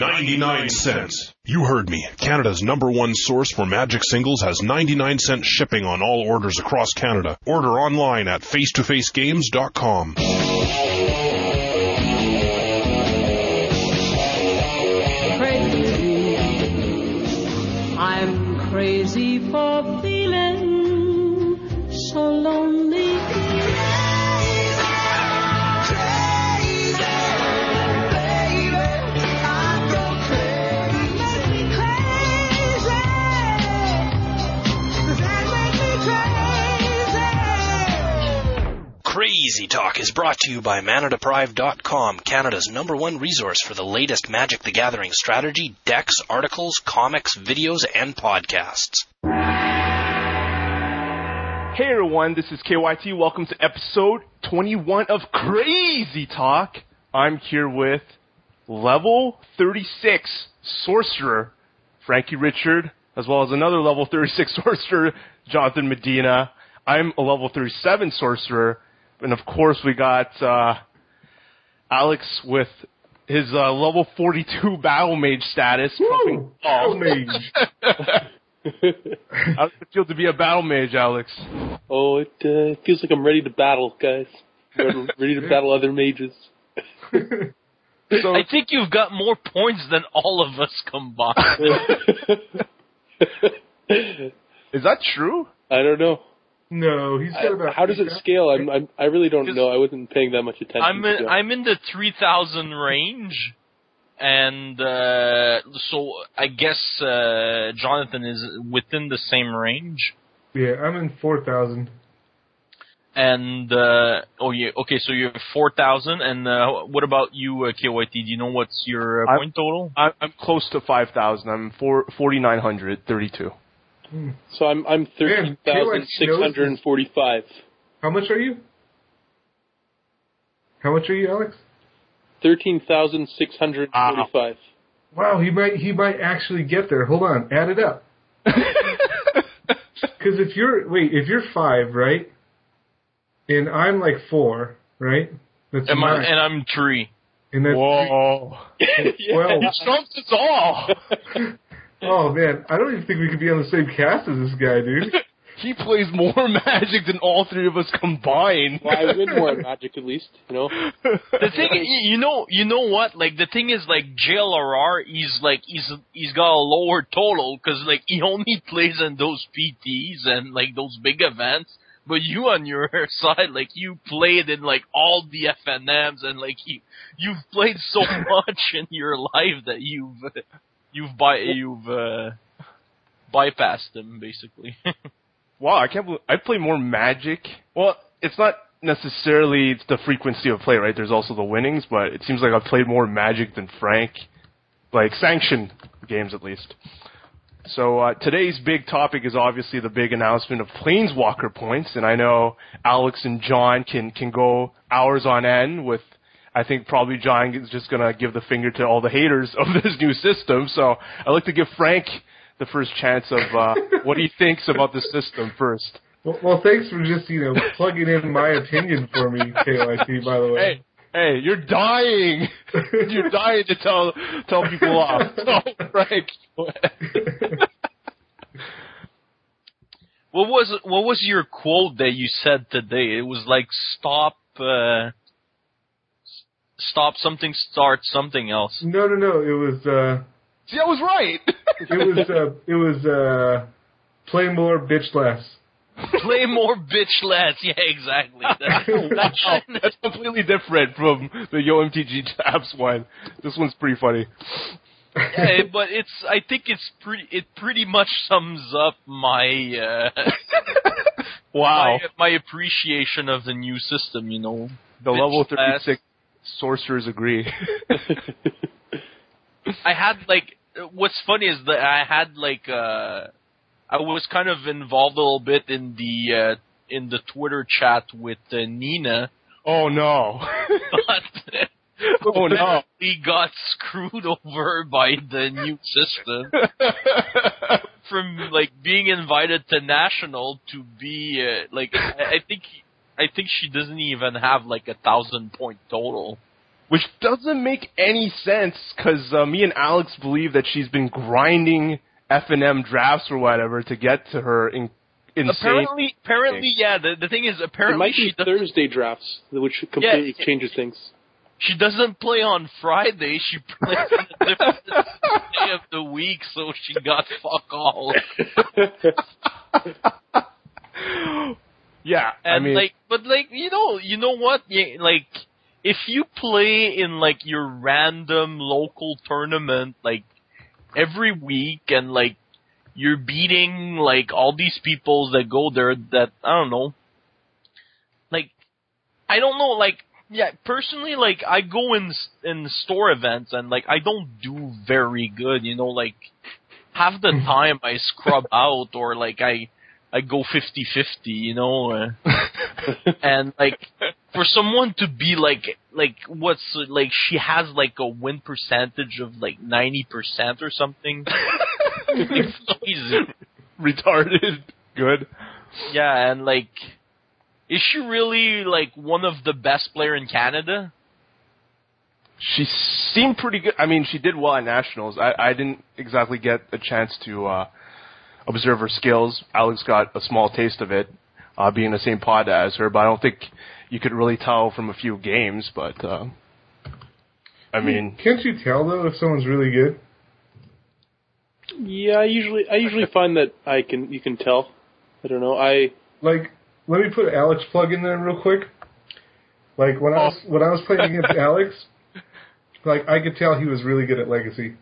99 cents. You heard me. Canada's number one source for Magic singles has 99 cent shipping on all orders across Canada. Order online at face2facegames.com. Crazy Talk is brought to you by ManaDeprived.com, Canada's number one resource for the latest Magic the Gathering strategy, decks, articles, comics, videos, and podcasts. Hey everyone, this is KYT. Welcome to episode 21 of Crazy Talk. I'm here with level 36 sorcerer Frankie Richard, as well as another level 36 sorcerer Jonathan Medina. I'm a level 37 sorcerer, and of course we got uh, Alex with his uh, level 42 battle mage status. Woo! Battle mage. How does it feel to be a battle mage, Alex? Oh, it uh, feels like I'm ready to battle, guys. I'm ready to battle other mages. So, I think you've got more points than all of us combined. is that true? I don't know. No, he's got I- about. how does it scale? I'm, I'm I really don't know. I wasn't paying that much attention. I'm in, I'm in the three thousand range, and uh, so I guess uh, Jonathan is within the same range. Yeah, I'm in four thousand. And uh, oh yeah, okay, so you're four thousand. And uh, what about you, uh, KYT? Do you know what's your uh, I'm- point total? I'm, I'm close to 5,000. I'm four, 4,932. Hmm. so I'm I'm thirteen thousand six hundred and forty-five. How much are you? How much are you, Alex? Thirteen thousand six hundred forty-five. Wow, he might he might actually get there. Hold on, add it up. Because if you're wait, if you're five, right, and I'm like four, right? That's Am I, nine. and I'm three. and that's Whoa. well, Trump's us all. oh man, I don't even think we could be on the same cast as this guy, dude. he plays more magic than all three of us combined. well, I win more magic at least, you know. The thing, y- you know, you know what? Like the thing is, like JLRR, he's like he's he's got a lower total because like he only plays in those PTs and like those big events. But you on your side, like you played in like all the FNMs and like you you've played so much in your life that you've you've by you've uh, bypassed them basically. Wow, I can't believe I play more magic. Well, it's not necessarily it's the frequency of play, right? There's also the winnings, but it seems like I've played more magic than Frank, like sanctioned games at least. So uh, today's big topic is obviously the big announcement of Planeswalker points, and I know Alex and John can can go hours on end with. I think probably John is just gonna give the finger to all the haters of this new system. So I'd like to give Frank the first chance of uh, what he thinks about the system first. well, well, thanks for just you know plugging in my opinion for me, KYT. By the way. Hey, hey, you're dying. you're dying to tell tell people off. So, Frank. what was what was your quote that you said today? It was like stop. Uh, s- Stop something, start something else. No, no, no. It was uh, See, I was right. it was uh, it was uh, play more, bitch less. Play more, bitch less. Yeah, exactly. That- wow, that's completely different from the YoMTG Tabs one. This one's pretty funny. yeah, but it's. I think it's pretty. It pretty much sums up my uh, Wow. my, my appreciation of the new system. You know, The level 36 sorcerers agree. I had like. What's funny is that I had like. uh I was kind of involved a little bit in the uh in the Twitter chat with uh, Nina, oh no. but. oh no. We got screwed over by the new system. from like being invited to national to be uh, like I, I think I think she doesn't even have like a thousand point total. which doesn't make any sense because uh, me and Alex believe that she's been grinding FNM drafts or whatever to get to her in, insane. Apparently, apparently, yeah. The the thing is, It apparently might she be does, Thursday drafts, which completely Yeah. changes things. she doesn't play on Friday. She plays on a different day of the week, so she got fuck all. yeah, And I mean, like, but like, you know, you know what? Like, if you play in like your random local tournament, like every week, and like you're beating like all these people that go there, that I don't know, like, I don't know, like. Yeah, personally, like I go in in store events and like I don't do very good. You know, like half the time I scrub out or like I I go 50-50, you know. Uh, and like for someone to be like like what's like she has like a win percentage of like 90% or something. it's crazy. retarded. Good. Yeah, and like is she really like one of the best player in Canada? She seemed pretty good. I mean, she did well at nationals. I, I didn't exactly get a chance to uh, observe her skills. Alex got a small taste of it, uh, being in the same pod as her, but I don't think you could really tell from a few games. But uh, I mean, Can't you tell though if someone's really good? Yeah, I usually I usually find that I can you can tell. I don't know. I Like, let me put Alex plug in there real quick. Like when I was when I was playing against Alex, like I could tell he was really good at Legacy.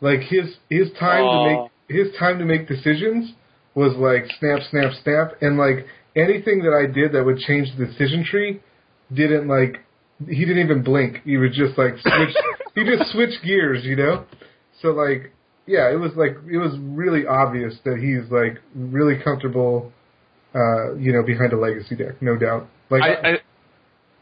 Like his his time Aw. to make his time to make decisions was like snap snap snap, and like anything that I did that would change the decision tree didn't like he didn't even blink. He was just like switch. he just switched gears, you know. So like yeah, it was like it was really obvious that he's like really comfortable, uh, you know, behind a legacy deck, no doubt. Like I, I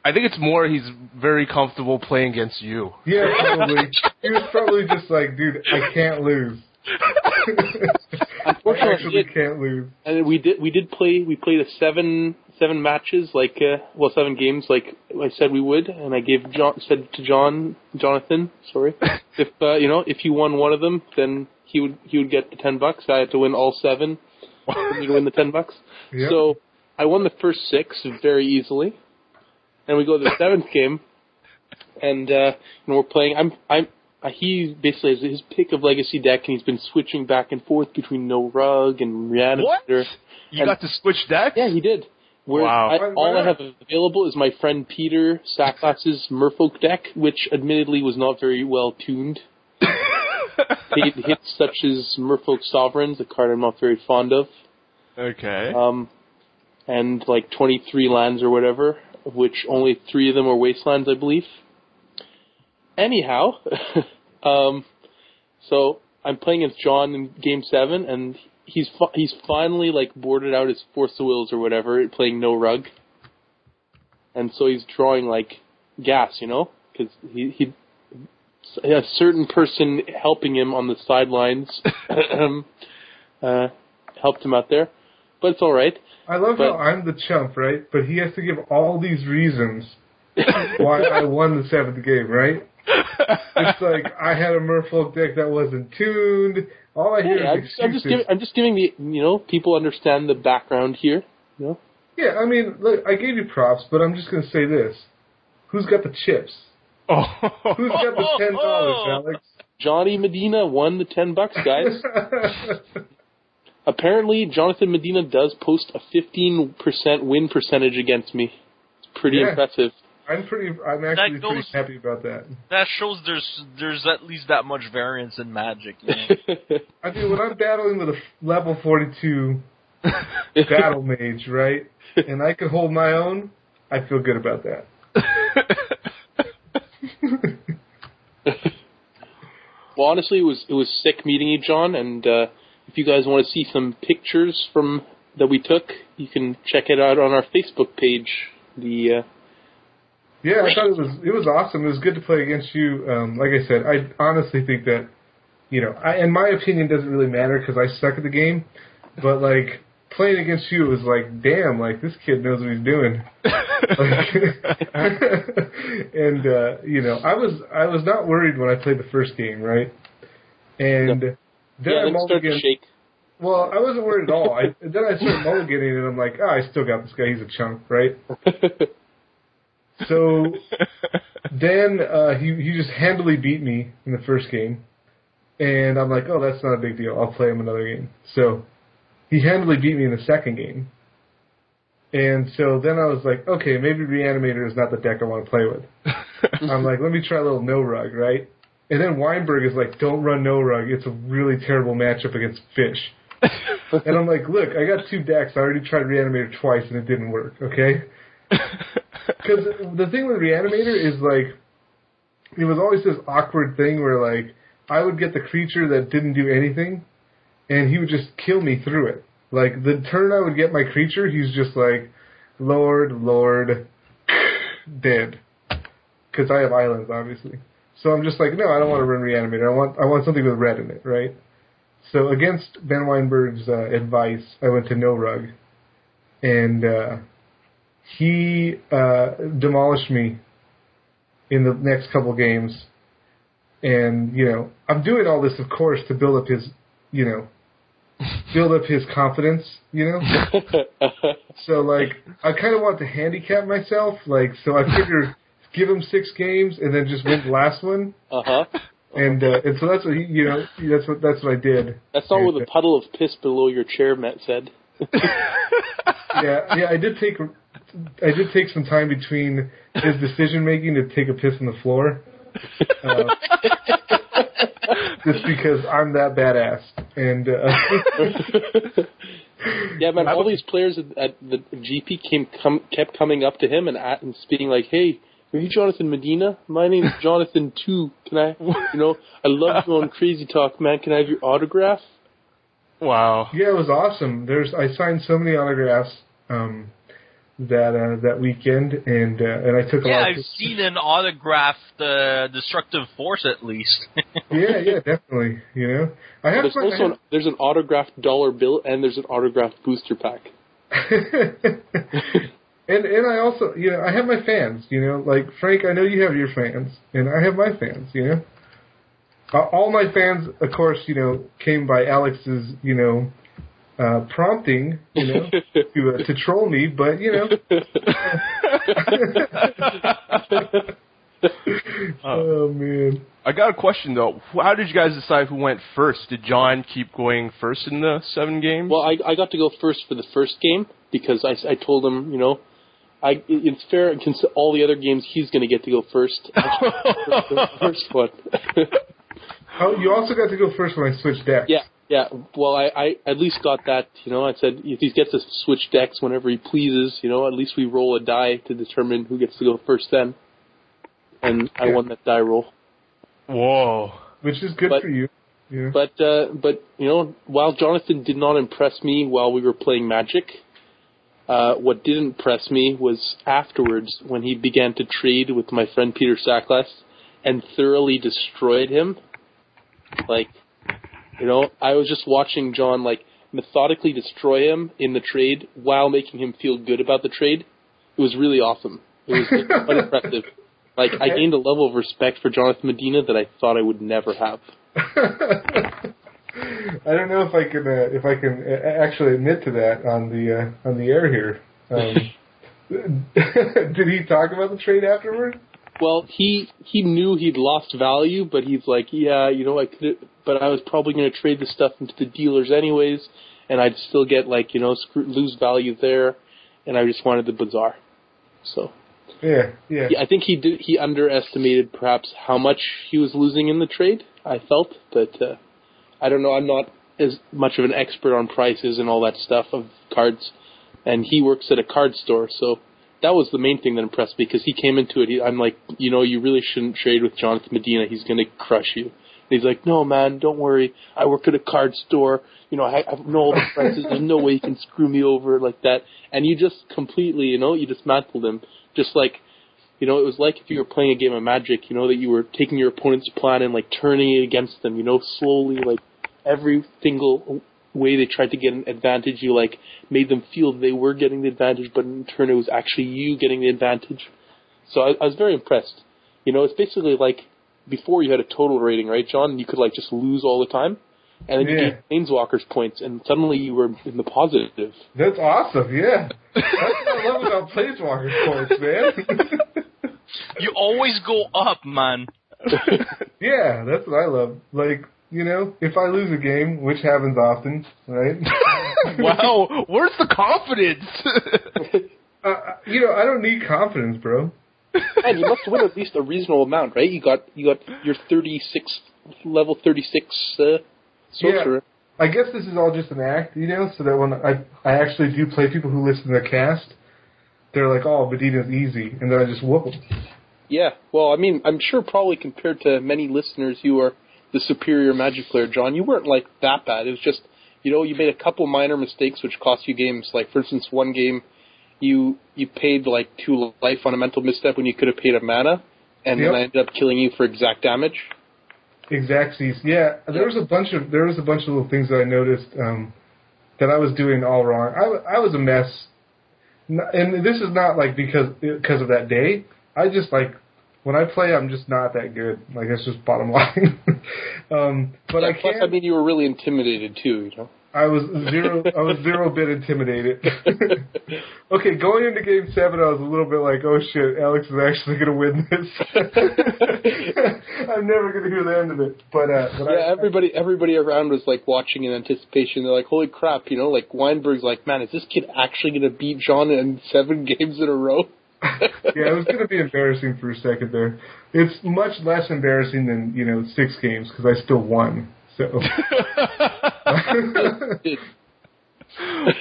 I think it's more he's very comfortable playing against you. yeah, probably he was probably just like, dude, I can't lose. Unfortunately, it- can't lose. and we did we did play we played a seven seven matches like uh, well seven games like I said we would and I gave John said to John Jonathan sorry if uh, you know if you won one of them then he would he would get the ten bucks I had to win all seven to win the ten bucks Yeah. so I won the first six very easily and we go to the seventh game and uh, you know we're playing I'm I'm he basically has his pick of legacy deck and he's been switching back and forth between no rug and Rihanna What? Bitter. You got to switch decks? Yeah, he did. Whereas Wow. I, Why- why all I have available is my friend Peter Saklas's Merfolk deck, which admittedly was not very well tuned. He hits such as Merfolk Sovereigns, a card I'm not very fond of, Okay. um, and like 23 lands or whatever, of which only three of them are wastelands, I believe. Anyhow, um, so I'm playing against John in Game Seven, and he's fi- he's finally like boarded out his Force of Wills or whatever, playing no rug, and so he's drawing like gas, you know, because he he a certain person helping him on the sidelines uh, helped him out there, but it's all right. I love But- how I'm the chump, right? But he has to give all these reasons why I won the seventh game, right? It's like I had a Merfolk deck that wasn't tuned. All I hear Yeah, I'm is just, I'm just giving I'm just giving the you know people understand the background here. You know, Yeah, I mean, look, I gave you props, but I'm just gonna say this: Who's got the chips? oh. Who's got the ten dollars, Alex? Johnny Medina won the ten bucks, guys. Apparently, Jonathan Medina does post a 15% win percentage against me. It's pretty Yeah. impressive. I'm pretty. I'm actually That pretty happy about that. That shows there's there's at least that much variance in magic. You know? I mean, when I'm battling with a level 42 battle mage, right, and I can hold my own, I feel good about that. well, honestly, it was it was sick meeting you, John. And uh, if you guys want to see some pictures from that we took, you can check it out on our Facebook page. The uh, Yeah, I thought it was it was awesome. It was good to play against you. Um, like I said, I honestly think that you know, I, and my opinion doesn't really matter because I suck at the game. But like, playing against you was like, damn, like this kid knows what he's doing. like, and uh, you know, I was I was not worried when I played the first game, right? And then yeah, I then start to mulliganed. shake. Well, I wasn't worried at all. I, then I started mulliganing, and I'm like, oh, I still got this guy. He's a chunk, right? So then uh, he he just handily beat me in the first game, and I'm like, oh, that's not a big deal. I'll play him another game. So he handily beat me in the second game, and so then I was like, okay, maybe Reanimator is not the deck I want to play with. I'm like, let me try a little no rug, right? And then Weinberg is like, don't run no rug. It's a really terrible matchup against fish. and I'm like, look, I got two decks. I already tried Reanimator twice and it didn't work. Okay. Because the thing with Reanimator is like, it was always this awkward thing where like I would get the creature that didn't do anything, and he would just kill me through it. Like the turn I would get my creature, he's just like, Lord, Lord, dead. Because I have islands, obviously. So I'm just like, no, I don't want to run Reanimator. I want I want something with red in it, right? So against Ben Weinberg's uh, advice, I went to No Rug, and uh, he uh, demolished me in the next couple games. And you know, I'm doing all this, of course, to build up his, you know, build up his confidence. You know, so like I kind of want to handicap myself, like so I figure give him six games and then just win the last one. Uh huh. And uh, and so that's what he, you know that's what that's what I did. That's not what the puddle of piss below your chair Matt said. yeah, yeah, I did take I did take some time between his decision making to take a piss on the floor. Uh, just because I'm that badass, and uh, Yeah, man. All these players at, at the GP came come, kept coming up to him and, at, and speaking like, "Hey, are you Jonathan Medina? My name's Jonathan too. Can I, you know, I love you on Crazy Talk, man. Can I have your autograph?" Wow. yeah, it was awesome. There's I signed so many autographs um, that uh, that weekend, and uh, and I took a Yeah, lot. Yeah, I've Of, seen an autographed uh, destructive force at least. yeah, yeah, definitely. You know, I have There's my, also an, there's an autographed dollar bill and there's an autographed booster pack. and and I also you know I have my fans you know like Frank I know you have your fans and I have my fans you know uh, all my fans of course you know came by Alex's you know uh, prompting you know to uh, to troll me but you know oh man I got a question though. How did you guys decide who went first? Did John keep going first in the seven games? Well, I I got to go first for the first game because I I told him, you know, I it's fair. Cons- all the other games, he's going to get to go first. the first one. oh you also got to go first when I switched decks yeah, yeah. Well, I I at least got that. You know, I said if he gets to switch decks whenever he pleases, you know, at least we roll a die to determine who gets to go first. Then, and I Yeah. won that die roll. Whoa. which is good But- for you you know? But uh, but you know, while Jonathan did not impress me while we were playing Magic, uh, what didn't impress me was afterwards when he began to trade with my friend Peter Saklas and thoroughly destroyed him. Like, you know, I was just watching John like methodically destroy him in the trade while making him feel good about the trade. It was really awesome. It was like, quite impressive. Like I gained a level of respect for Jonathan Medina that I thought I would never have. I don't know if I can uh, if I can uh, actually admit to that on the uh, on the air here. Um, did he talk about the trade afterward? Well, he he knew he'd lost value, but he's like, yeah, you know, I could, but I was probably going to trade the stuff into the dealers anyways, and I'd still get like you know screw, lose value there, and I just wanted the bazaar. So Yeah, yeah. yeah, I think he did. He underestimated perhaps how much he was losing in the trade. I felt, but uh, I don't know. I'm not as much of an expert on prices and all that stuff of cards, and he works at a card store, so that was the main thing that impressed me because he came into it. He, I'm like, you know, you really shouldn't trade with Jonathan Medina. He's going to crush you. And he's like, no, man, don't worry. I work at a card store. You know, I, I know all the prices. There's no way you can screw me over like that. And you just completely, you know, you dismantled him. Just like, you know, it was like if you were playing a game of Magic. You know, that you were taking your opponent's plan and like turning it against them. You know, slowly, like every single way they tried to get an advantage. You like made them feel they were getting the advantage, but in turn it was actually you getting the advantage. So I, I was very impressed. You know, it's basically like before you had a total rating, right, John? You could like just lose all the time, and then you Yeah. get Planeswalkers points, and suddenly you were in the positive. That's awesome. Yeah, that's what I love about Planeswalker points, man. You always go up, man. yeah, that's what I love. Like you know, if I lose a game, which happens often, right? wow, where's the confidence? uh, you know, I don't need confidence, bro. and you must win at least a reasonable amount, right? You got you got your thirty six level thirty six uh, sorcerer. I guess this is all just an act, you know, so that when I I actually do play people who listen to the cast, they're like, "Oh, Medina's easy," and then I just whoop them. Yeah. Well, I mean, I'm sure probably compared to many listeners, you are the superior Magic player, John. You weren't like that bad. It was just, you know, you made a couple minor mistakes which cost you games. Like for instance, one game, you you paid like two life on a mental misstep when you could have paid a mana, and Yep. then I ended up killing you for exact damage. Exactsies. Yeah, there was a bunch of there was a bunch of little things that I noticed um, that I was doing all wrong. I, I was a mess, and this is not like because because of that day. I just like when I play, I'm just not that good. Like that's just bottom line. um, but I Yeah, plus, can't. I mean, you were really intimidated too. You know. I was zero. I was zero bit intimidated. okay, going into game seven, I was a little bit like, "Oh shit, Alex is actually going to win this." I'm never going to hear the end of it. But, uh, but Yeah, I, everybody everybody around was like watching in anticipation. They're like, "Holy crap!" You know, like Weinberg's like, "Man, is this kid actually going to beat John in seven games in a row?" yeah, it was going to be embarrassing for a second there. It's much less embarrassing than you know six games because I still won. So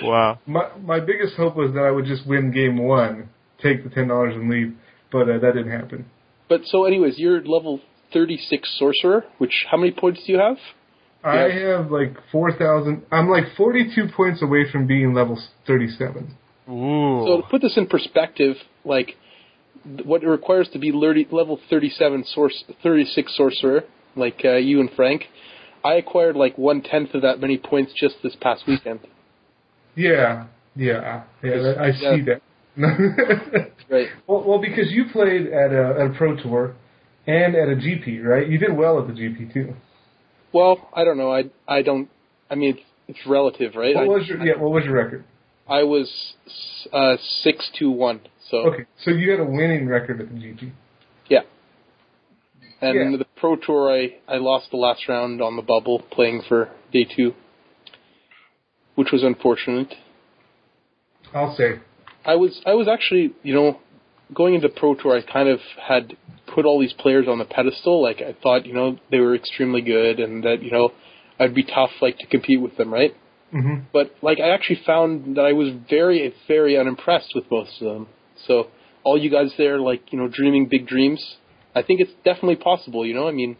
wow. my my biggest hope was that I would just win game one, take the ten dollars and leave, but uh, that didn't happen. But so, anyways, you're level 36 sorcerer. Which how many points do you have? I Yeah. have like four thousand. I'm like forty two points away from being level thirty seven. Ooh. So to put this in perspective, like what it requires to be level 37 source 36 sorcerer, like uh, you and Frank, I acquired like one tenth of that many points just this past weekend. Yeah, yeah, yeah. I Yeah. see that. Right. well, well, because you played at a, at a pro tour and at a GP, right? You did well at the GP too. Well, I don't know. I I don't. I mean, it's, it's relative, right? What was your yeah? What was your record? I was uh, six to one. So Okay, so you had a winning record at the GP. yeah. And Yeah. the pro tour, I I lost the last round on the bubble playing for day two, which was unfortunate. I'll say. I was I was actually you know going into pro tour I kind of had put all these players on the pedestal like I thought you know they were extremely good and that you know I'd be tough like to compete with them right hmm but like I actually found that I was very very unimpressed with most of them so all you guys there like you know dreaming big dreams I think it's definitely possible you know I mean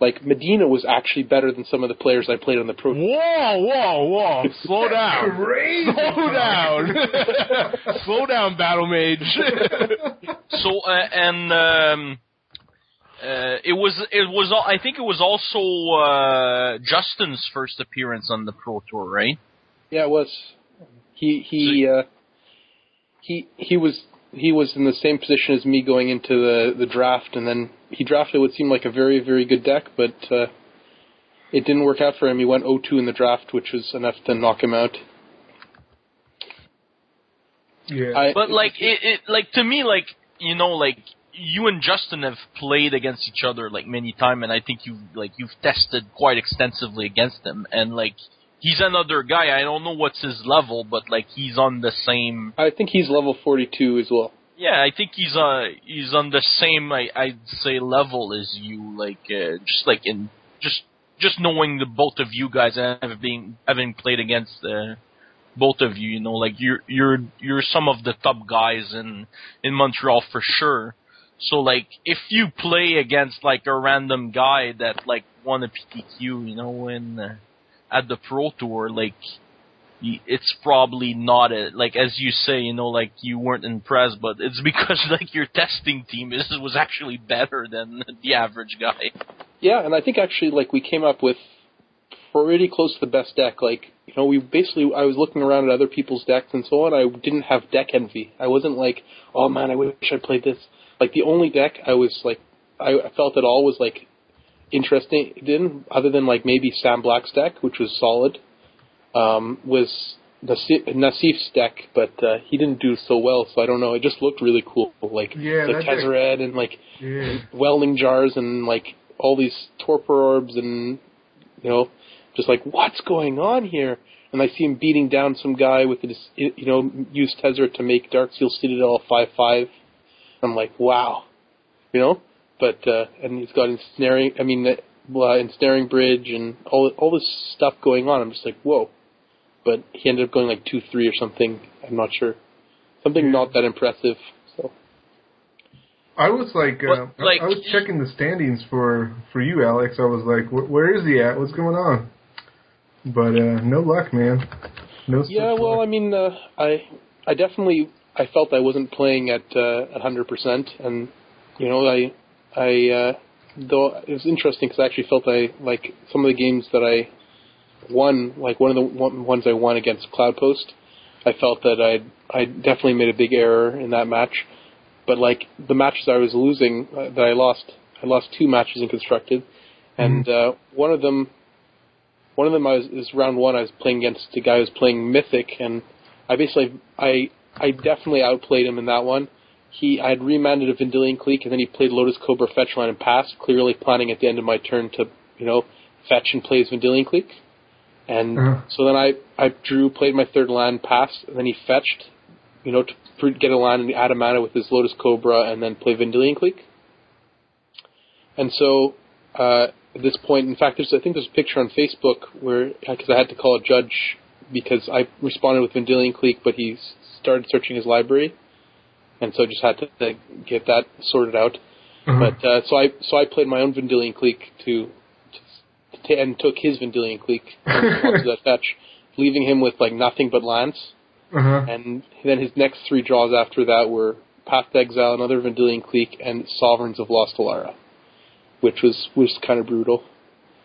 like Medina was actually better than some of the players I played on the pro Whoa, whoa, whoa! Slow down. Crazy. Slow down. Slow down, Battle Mage. So uh, and um, uh, it was it was al- I think it was also uh, Justin's first appearance on the Pro Tour, right? Yeah, it was. He he uh, he he was he was in the same position as me going into the the draft, and then he drafted what seemed like a very very good deck, but uh, it didn't work out for him. He went 0-2 in the draft, which was enough to knock him out. Yeah. I, But like it, it like to me like you know like you and Justin have played against each other like many times, and I think you like you've tested quite extensively against him, and like he's another guy. I don't know what's his level, but like he's on the same. I think he's level 42 as well. Yeah, I think he's uh he's on the same I I'd say level as you. Like uh, just like in just just knowing the both of you guys and having having played against uh, both of you, you know, like you're you're you're some of the top guys in in Montreal for sure. So like if you play against like a random guy that like won a PTQ, you know, in uh, at the Pro Tour, like it's probably not a like as you say, you know, like you weren't impressed, but it's because like your testing team is was actually better than the average guy. Yeah, and I think actually like we came up with pretty close to the best deck. Like you know, we basically I was looking around at other people's decks and so on. I didn't have deck envy. I wasn't like, oh man, I wish I played this. Like the only deck I was like, I I felt at all was like interesting in, other than like maybe Sam Black's deck, which was solid, um, was Nassif, Nassif's deck, but uh, he didn't do so well. So I don't know. It just looked really cool, like Yeah, the deck- Tezzeret and like Yeah. welding jars and like all these torpor orbs and you know just like what's going on here and I see him beating down some guy with this you know use Tezzeret to make Darksteel Citadel five five I'm like wow you know but uh and he's got ensnaring I mean uh, ensnaring bridge and all all this stuff going on I'm just like whoa but he ended up going like two three or something I'm not sure something not that impressive so I was like, uh, But, like, I was checking the standings for for you, Alex. I was like, where is he at? What's going on? But uh, no luck, man. No. Yeah, well, luck. I mean, uh, I I definitely I felt I wasn't playing at uh, at hundred percent, and you know, I I uh, though it was interesting because I actually felt I like some of the games that I won, like one of the one, ones I won against Cloudpost. I felt that I I definitely made a big error in that match, but like the matches I was losing uh, that I lost, I lost two matches in constructed, and uh, one of them one of them I was is round one. I was playing against a guy who was playing Mythic, and I basically I I definitely outplayed him in that one. He I had remanded a Vendilion Clique, and then he played Lotus Cobra fetch line and pass, clearly planning at the end of my turn to you know fetch and play his Vendilion Clique. And Uh-huh. so then I I drew, played my third land, pass, and then he fetched, you know, to get a land and add a mana with his Lotus Cobra, and then play Vendilion Clique. And so uh, at this point, in fact, there's I think there's a picture on Facebook where because I had to call a judge because I responded with Vendilion Clique, but he s- started searching his library, and so just had to uh, get that sorted out. Uh-huh. But uh, so I so I played my own Vendilion Clique to, to, to and took his Vendilion Clique onto that fetch, leaving him with like nothing but lands. uh-huh. And then his next three draws after that were Path to Exile, another Vendilion Clique, and Sovereigns of Lost Alara, which was was kind of brutal.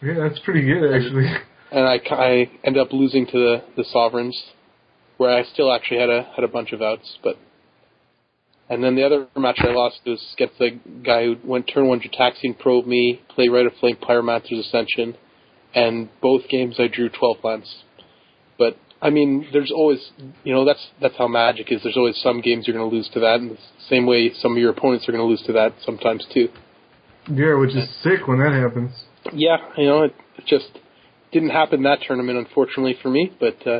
yeah, that's pretty good actually. And I, ki- I ended up losing to the, the Sovereigns, where I still actually had a had a bunch of outs, but. And then the other match I lost was against the guy who went turn one Gitaxian Probe me, play Rite of Flame Pyromancer's Ascension, and both games I drew 12 lands. But I mean, there's always, you know, that's that's how Magic is. There's always some games you're going to lose to that, and the same way some of your opponents are going to lose to that sometimes too. Yeah, which is sick when that happens. Yeah, you know, it, it just didn't happen that tournament, unfortunately for me. But uh,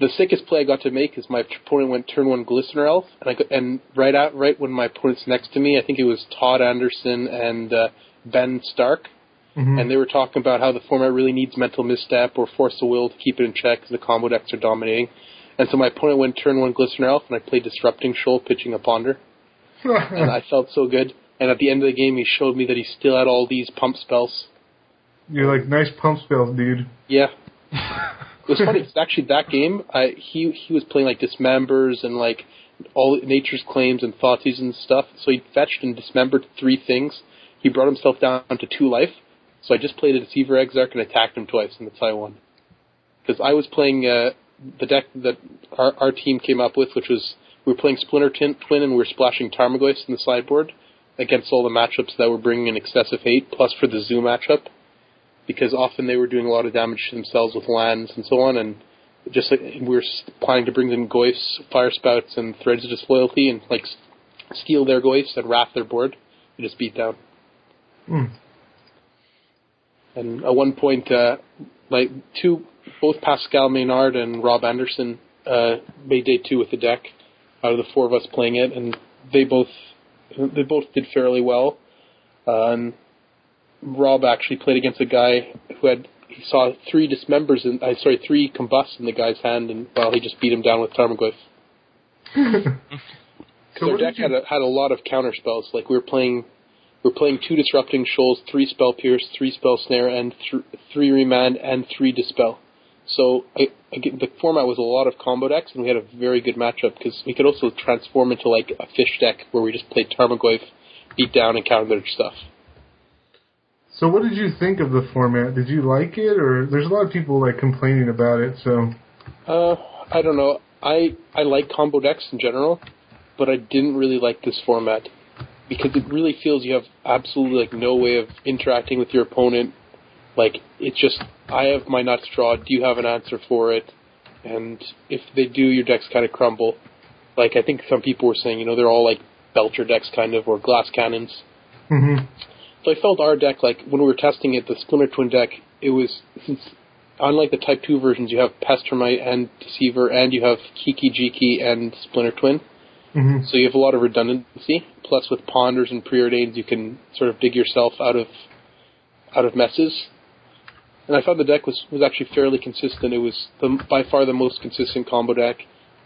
the sickest play I got to make is my opponent went turn one Glistener Elf, and I got, and right out right when my opponent's next to me, I think it was Todd Anderson and uh, Ben Stark, Mhm. and they were talking about how the format really needs mental misstep or force of will to keep it in check because the combo decks are dominating. And so my opponent went turn one Glistener Elf, and I played Disrupting Shoal, pitching a Ponder and I felt so good. And at the end of the game, he showed me that he still had all these pump spells. You're like nice pump spells, dude. Yeah. It was funny. 'cause actually, that game, I, he he was playing like dismembers and like all nature's claims and thoughtseize and stuff. So he fetched and dismembered three things. He brought himself down to two life. So I just played a Deceiver Exarch and attacked him twice, and that's how I won. Because I was playing uh, the deck that our, our team came up with, which was we were playing Splinter Twin and we were splashing Tarmogoyf in the sideboard against all the matchups that were bringing in excessive hate, plus for the Zoo matchup because often they were doing a lot of damage to themselves with lands and so on, and just like we were planning to bring them goyfs, fire spouts, and threads of disloyalty, and like steal their goyfs and wrath their board, and just beat down. Hmm. And at one point, uh, like two, both Pascal Maynard and Rob Anderson uh, made day two with the deck out of the four of us playing it, and they both they both did fairly well. Uh, and Rob actually played against a guy who had he saw three dismembers in I sorry three combusts in the guy's hand, and well he just beat him down with Tarmogoyf. So Their deck had a, had a lot of counter spells. Like we were playing, we were playing two disrupting shoals, three spell pierce, three spell snare, and th- three remand and three dispel. So I, again, the format was a lot of combo decks, and we had a very good matchup because we could also transform into like a fish deck where we just played Tarmogoyf, beat down, and counter their stuff. So, what did you think of the format? Did you like it, or there's a lot of people like complaining about it? So, Uh, I don't know. I I like combo decks in general, but I didn't really like this format because it really feels you have absolutely like no way of interacting with your opponent. Like it's just I have my nuts draw. Do you have an answer for it? And if they do, your decks kind of crumble. Like I think some people were saying, you know, they're all like Belcher decks kind of or glass cannons. hmm So I felt our deck, like when we were testing it, the Splinter Twin deck, it was since unlike the Type Two versions, you have Pestermite and Deceiver, and you have Kiki Jiki and Splinter Twin. hmm So you have a lot of redundancy. Plus, with Ponders and Preordains, you can sort of dig yourself out of out of messes. And I found the deck was was actually fairly consistent. It was the, by far the most consistent combo deck,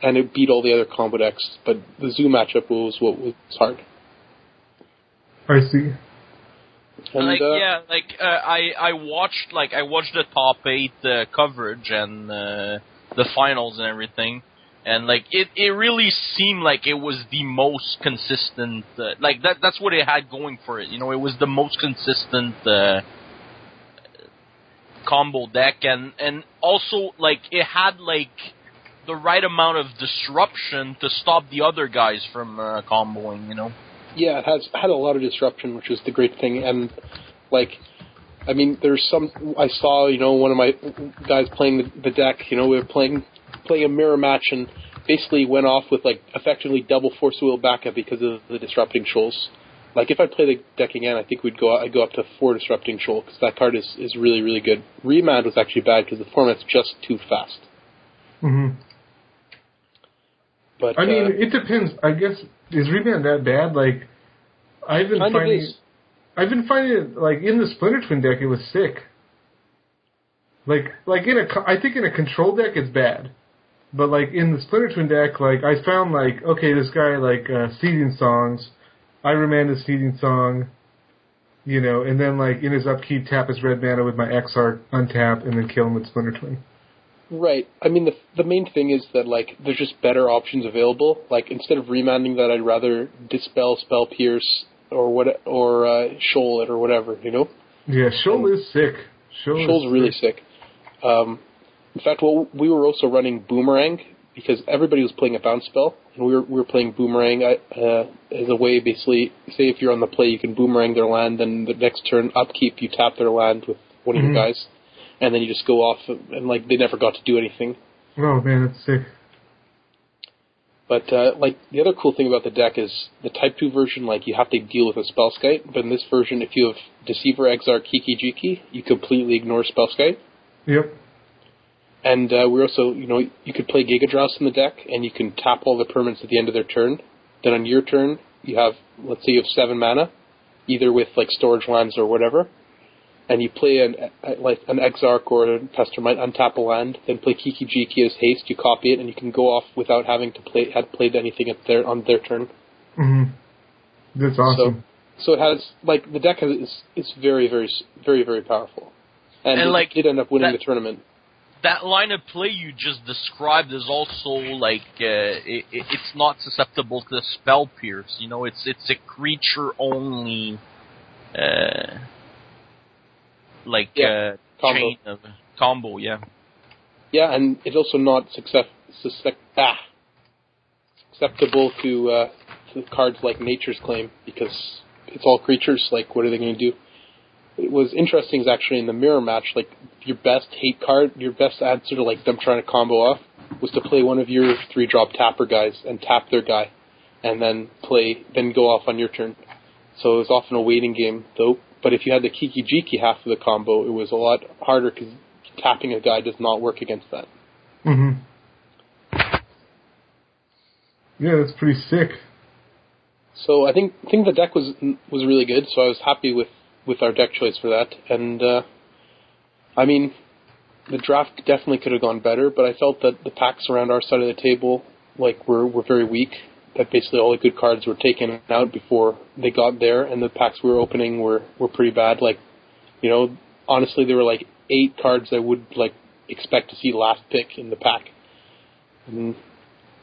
and it beat all the other combo decks. But the Zoo matchup was what was hard. I see. And, like uh, yeah, like uh, I I watched like I watched the top eight uh, coverage and uh, the finals and everything, and like it it really seemed like it was the most consistent. Uh, like that that's what it had going for it. You know, it was the most consistent uh, combo deck, and and also like it had like the right amount of disruption to stop the other guys from uh, comboing. You know. Yeah, it has had a lot of disruption, which is the great thing. And like, I mean, there's some I saw. You know, one of my guys playing the, the deck. You know, we were playing playing a mirror match and basically went off with like effectively double force wheel backup because of the disrupting shoals. Like if I play the deck again, I think we'd go I'd go up to four disrupting shoal because that card is is really really good. Remand was actually bad because the format's just too fast. hmm But I mean, uh, it depends. I guess is Remand that bad? Like, I've been kind finding. I've been finding it like in the Splinter Twin deck, it was sick. Like, like in a, I think in a control deck it's bad, but like in the Splinter Twin deck, like I found like okay, this guy like uh, Seething Songs, I remand his Seething Song, you know, and then like in his upkeep tap his red mana with my Exarch untap and then kill him with Splinter Twin. Right. I mean, the the main thing is that like there's just better options available. Like instead of remanding that, I'd rather dispel, spell, pierce, or what, or uh, shoal it, or whatever. You know, Yeah, Shoal is sick. Shoal shoal's is really sick. Um, in fact, well, we were also running boomerang because everybody was playing a bounce spell, and we were we were playing boomerang uh, as a way, basically, say if you're on the play, you can boomerang their land, then the next turn upkeep, you tap their land with one of Mhm. your guys, and then you just go off, and like they never got to do anything. Oh man, that's sick. But uh, like the other cool thing about the deck is the Type Two version. Like you have to deal with a Spellskite, but in this version, if you have Deceiver, Exarch, Kiki, Jiki, you completely ignore Spellskite. Yep. And uh, we're also, you know, you could play Gigadrowse in the deck, and you can tap all the permanents at the end of their turn. Then on your turn, you have, let's say, you have seven mana, either with like storage lands or whatever, and you play an uh, like an Exarch or a Pestermite, untap a land, then play Kiki Jiki as haste. You copy it, and you can go off without having to play had played anything at their on their turn. hmm That's awesome. So it has like the deck has is it's very very very very powerful, and, And, it like, did end up winning that- the tournament. that line of play you just described is also like uh, it, it- it's not susceptible to spell pierce. You know, it's it's a creature only, uh, like Yeah, uh, combo. chain of combo. Yeah, Yeah, and it's also not success, suspect, ah, susceptible to, uh, to cards like Nature's Claim because it's all creatures. Like, what are they going to do? It was interesting is actually in the mirror match, like your best hate card, your best answer to like them trying to combo off was to play one of your three drop tapper guys and tap their guy, and then play, then go off on your turn. So it was often a waiting game though. But if you had the Kiki Jiki half of the combo, it was a lot harder because tapping a guy does not work against that. hmm Yeah, that's pretty sick. So I think I think the deck was was really good. So I was happy with with our deck choice for that. And uh, I mean, the draft definitely could have gone better, but I felt that the packs around our side of the table like were were very weak. That basically all the good cards were taken out before they got there, and the packs we were opening were were pretty bad. Like, you know, honestly, there were like eight cards I would like expect to see last pick in the pack. And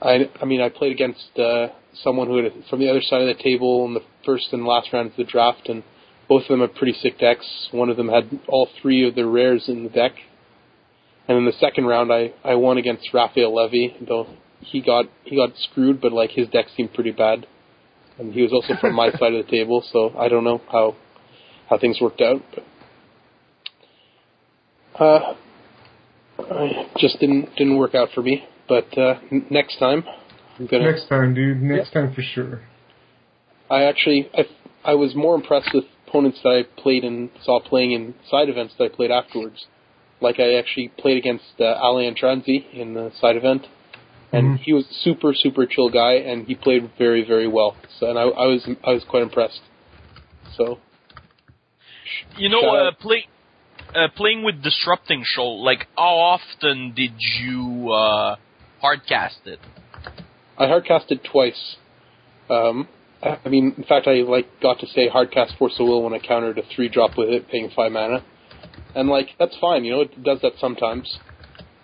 I, I mean, I played against uh, someone who had from the other side of the table in the first and last rounds of the draft, and both of them have pretty sick decks. One of them had all three of the rares in the deck. And in the second round, I, I won against Raphael Levy, though he got he got screwed, but like his deck seemed pretty bad, and he was also from my side of the table, so I don't know how how things worked out. But uh, I just didn't didn't work out for me. But uh, n- next time, I'm gonna. Next time, dude. Next time for sure. I actually I I was more impressed with opponents that I played and saw playing in side events that I played afterwards. Like I actually played against uh, Alain Transi in the side event, and Mhm. he was super super chill guy, and he played very very well. So and I, I was I was quite impressed. So You know, uh, play, uh, playing with disrupting shoal. Like, how often did you uh, hardcast it? I hardcasted twice. Um, I I mean, in fact, I like got to say hardcast Force of Will when I countered a three drop with it, paying five mana, and like that's fine. You know, it does that sometimes,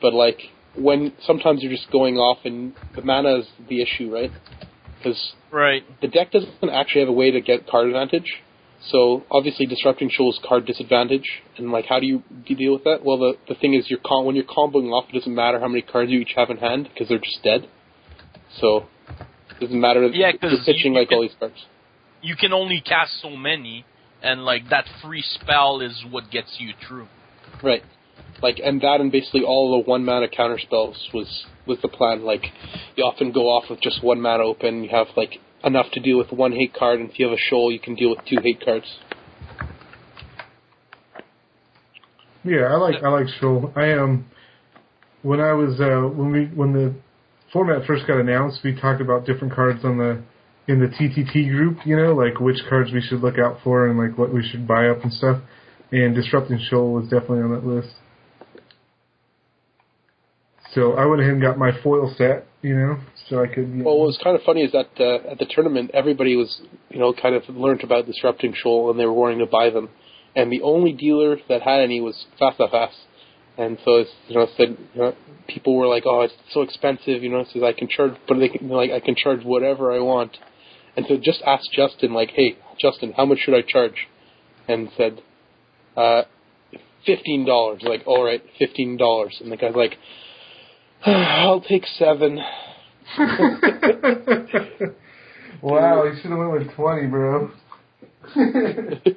but like when sometimes you're just going off and the mana is the issue, right? Because Right. the deck doesn't actually have a way to get card advantage. So obviously, disrupting shoal's card disadvantage, and like, how do you, do you deal with that? Well, the the thing is, you're com- when you're comboing off, it doesn't matter how many cards you each have in hand because they're just dead. So it doesn't matter. if Yeah, 'cause you're pitching you- you like all these cards. You can only cast so many, and like that free spell is what gets you through. Right. Like and that and basically all the one mana counter spells was was the plan. Like you often go off with just one mana open, you have like enough to deal with one hate card, and if you have a shoal you can deal with two hate cards. Yeah, I like I like Shoal. I um when I was uh when we when the format first got announced, we talked about different cards on the in the TTT group, you know, like which cards we should look out for and like what we should buy up and stuff. And Disrupting Shoal was definitely on that list. So I went ahead and got my foil set, you know, so I could. You Well, know, what was kind of funny is that uh, at the tournament, everybody was, you know, kind of learned about disrupting shoal, and they were wanting to buy them. And the only dealer that had any was Fast Fast. And so it's, you know, said, you know, people were like, "Oh, it's so expensive," you know. Says I can charge, but they can, like I can charge whatever I want. And so just asked Justin, like, "Hey, Justin, how much should I charge?" And said, uh, fifteen dollars. Like, all right, fifteen dollars. And the guy's like, "I'll take seven. wow, you should have went with twenty, bro.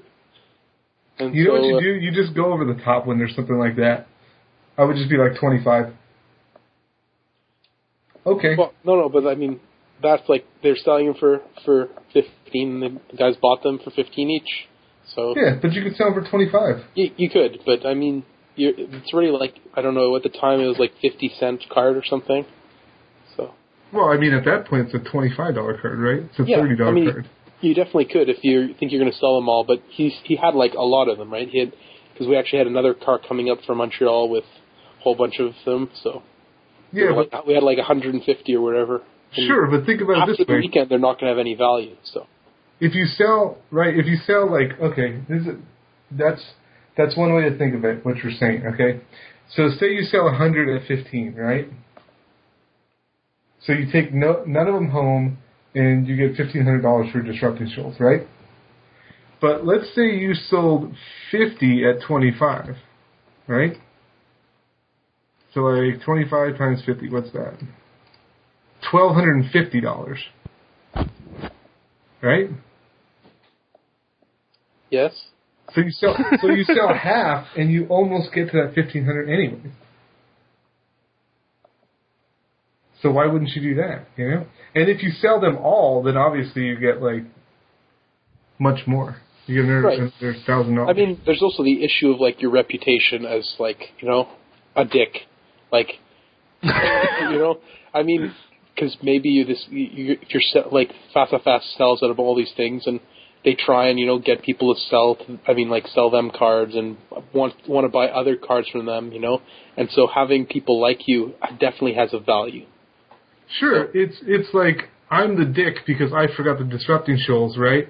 You know what you uh, do? You just go over the top when there's something like that. I would just be like 25. Okay. Well, no, no, but I mean, that's like they're selling them for for fifteen. The guys bought them for fifteen each. So yeah, but you could sell them for 25. you, you could, but I mean, you it's already like I don't know at the time it was like fifty cent card or something. So Well, I mean, at that point, it's a $25 card, right? It's a Yeah, $30 I mean- card. you definitely could if you think you're going to sell them all. But he's he had like a lot of them, right? He had because we actually had another car coming up from Montreal with a whole bunch of them. So Yeah, we, but, had, we had like 150 or whatever. Sure, but think about it this the way. weekend, they're not going to have any value. So If you sell, right, if you sell, like, okay, this is, that's, that's one way to think of it, what you're saying, okay? So say you sell 100 at 15, right? So you take no, none of them home, and you get $1,500 for disrupting shoals, right? But let's say you sold 50 at 25, right? So like 25 times 50, what's that? $1,250, right? yes, So you sell, so you sell half, and you almost get to that 1500 anyway. So why wouldn't you do that? You know, and if you sell them all, then obviously you get like much more. You get another, Right. thousand dollars. I mean, there's also the issue of like your reputation as like you know a dick, like you know. I mean, because maybe you this you, if you're se- like Fast Fast sells out of all these things, and they try and you know get people to sell. I mean, like sell them cards and want want to buy other cards from them, you know. And so having people like you definitely has a value. Sure, it's it's like I'm the dick because I forgot the disrupting shoals, right?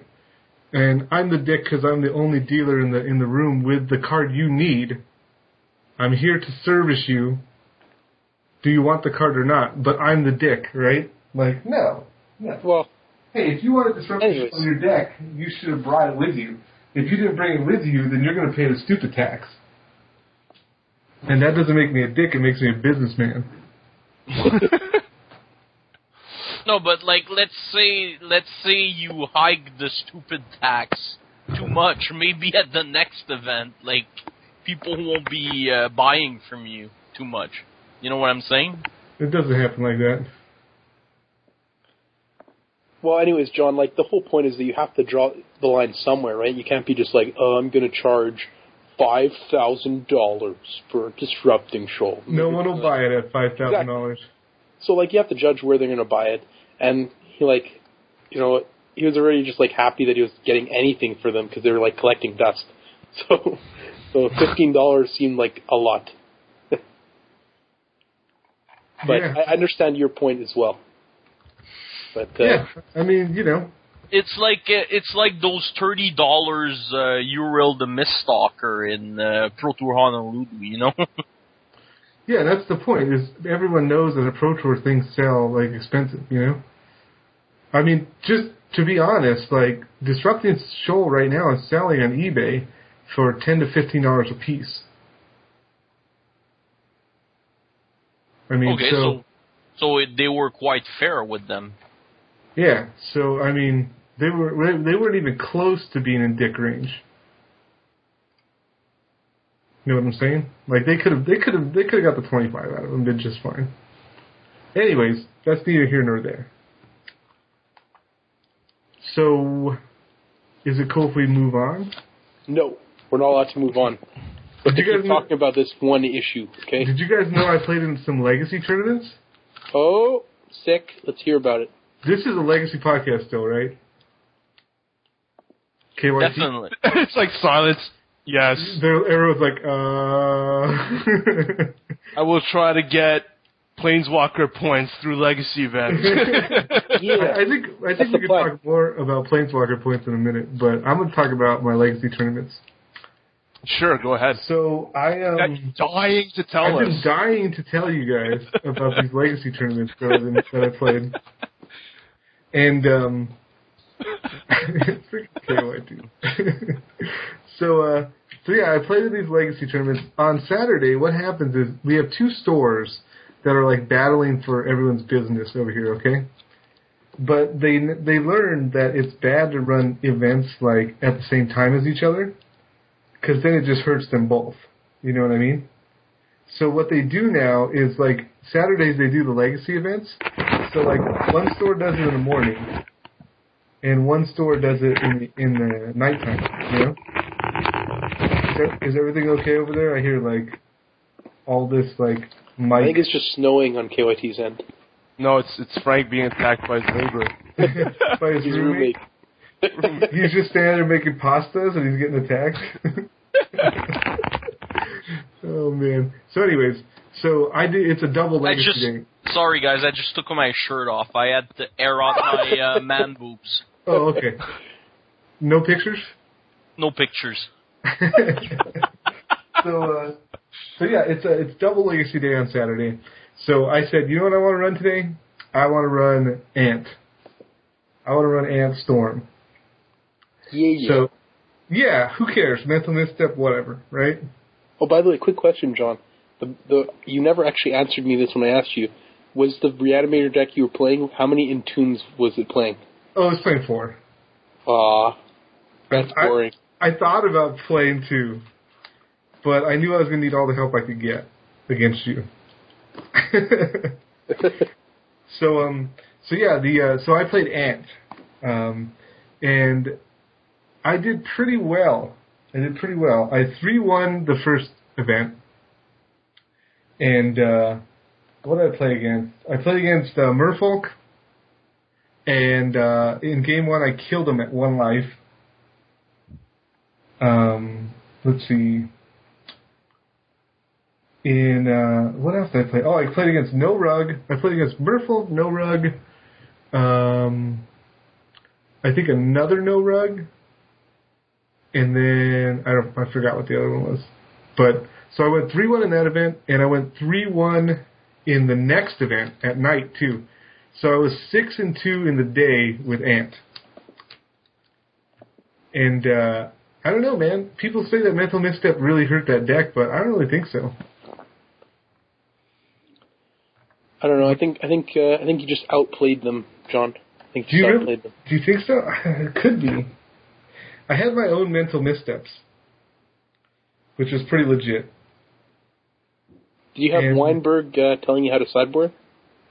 And I'm the dick because I'm the only dealer in the in the room with the card you need. I'm here to service you. Do you want the card or not? But I'm the dick, right? Like no, no. Well, Hey, if you wanted disrupting Anyways. shoal on your deck, you should have brought it with you. if you didn't bring it with you, then you're going to pay the stupid tax. And that doesn't make me a dick. It makes me a businessman. No, but like let's say let's say you hike the stupid tax too much. Maybe at the next event, like people won't be uh, buying from you too much. You know what I'm saying? It doesn't happen like that. Well, anyways, John, like the whole point is that you have to draw the line somewhere, right? You can't be just like, oh, I'm going to charge five thousand dollars for a disrupting shoal. No one will buy it at five thousand dollars. So like you have to judge where they're going to buy it, and he like, you know, he was already just like happy that he was getting anything for them because they were like collecting dust. So, so fifteen dollars seemed like a lot. but Yeah. I understand your point as well. But uh, Yeah, I mean, you know, It's like uh, it's like those thirty dollars uh, Uril the Miststalker in uh, Pro Tour Honolulu. You know? yeah, that's the point. Is everyone knows that a pro tour things sell like expensive, you know? I mean, just to be honest, like Disrupting Shoal right now is selling on eBay for ten to fifteen dollars a piece. I mean, okay, so, so so it, they were quite fair with them. Yeah, so I mean, they were they weren't even close to being in dick range. You know what I'm saying? Like they could have, they could have, they could have got the 25 out of them, did just fine. Anyways, that's neither here nor there. So, is it cool if we move on? no, we're not allowed to move on. But Did you guys know- talking about this one issue, okay? Did you guys know I played in some legacy tournaments? Oh, sick. Let's hear about it. This is a legacy podcast still, right? KYT? Definitely. it's like silence. Yes, There, everyone's like, uh. I will try to get Planeswalker points through legacy events. Yeah. I, I think I think the we can plan. talk more about Planeswalker points in a minute, but I'm going to talk about my legacy tournaments. sure, go ahead. So I um, I'm dying to tell I've us. been dying to tell you guys about these legacy tournaments that that I played, and um, so uh, so yeah, I played in these legacy tournaments. On Saturday, what happens is we have two stores that are like battling for everyone's business over here. Okay. But they they learned that it's bad to run events like at the same time as each other, because then it just hurts them both. You know what I mean? So what they do now is like Saturdays they do the legacy events. So like one store does it in the morning, and one store does it in the, in the nighttime. You know? Is, that, is everything okay over there? I hear like all this like I think it's just snowing on KYT's end. No, it's it's Frank being attacked by his neighbor. by his His roommate. roommate. He's just standing there making pastas and he's getting attacked. oh man. So anyways, so I did. It's a double I legacy just game. sorry guys, I just took my shirt off. I had to air out my uh, man boobs. Oh okay. No pictures. No pictures. so uh, so yeah, it's a it's double legacy day on Saturday. So I said, you know what I want to run today? I want to run Ant. I want to run Ant Storm. Yeah, yeah. So yeah, who cares? Mental misstep, whatever, right? oh, by the way, quick question, John. The the you never actually answered me this when I asked you. Was the reanimator deck you were playing? How many in tunes was it playing? Oh, it's playing four. Ah, that's I- boring. I thought about playing two, but I knew I was going to need all the help I could get against you. so um, so yeah, the uh, so I played Ant, um, and I did pretty well. I did pretty well. I three won the first event, and uh, what did I play against? I played against uh, Merfolk, and uh, in game one I killed him at one life. Um, let's see. In uh, what else did I play? Oh, I played against No Rug. I played against Merfolk, No Rug. Um, I think another No Rug, and then I don't. I forgot what the other one was. But so I went three one in that event, and I went three one in the next event at night too. So I was six and two in the day with Ant, and uh, I don't know, man. People say that mental misstep really hurt that deck, but I don't really think so. I don't know. I think I think uh, I think you just outplayed them, John. I think Do you you outplayed them. Do you think so? it could be. I had my own mental missteps, which was pretty legit. Do you have And- Weinberg uh, telling you how to sideboard?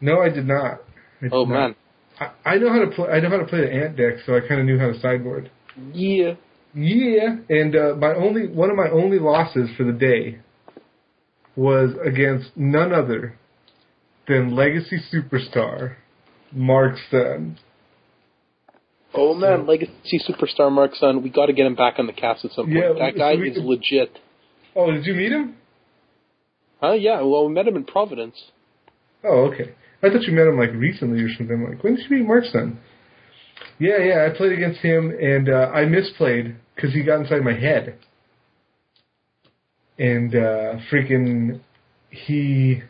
No, I did not. I did Oh not. man, I, I know how to play. I know how to play the ant deck, so I kind of knew how to sideboard. yeah. Yeah, and uh, my only one of my only losses for the day was against none other than Legacy superstar Mark Sun. Oh man, Legacy Superstar Mark Sun. We got to get him back on the cast at some point. Yeah, that so guy we is legit. Oh, did you meet him? Huh? Yeah. Well, we met him in Providence. Oh, okay. I thought you met him like recently or something. Like, when did you meet Mark Sun? Yeah, yeah. I played against him, and uh, I misplayed because he got inside my head, and uh, freaking he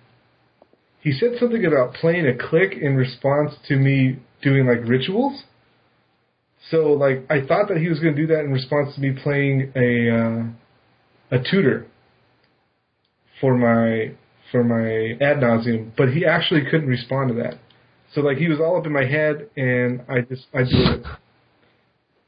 he said something about playing a Clique in response to me doing like rituals. So like I thought that he was going to do that in response to me playing a uh, a tutor for my for my ad nauseam, but he actually couldn't respond to that. So like he was all up in my head, and I just I did it.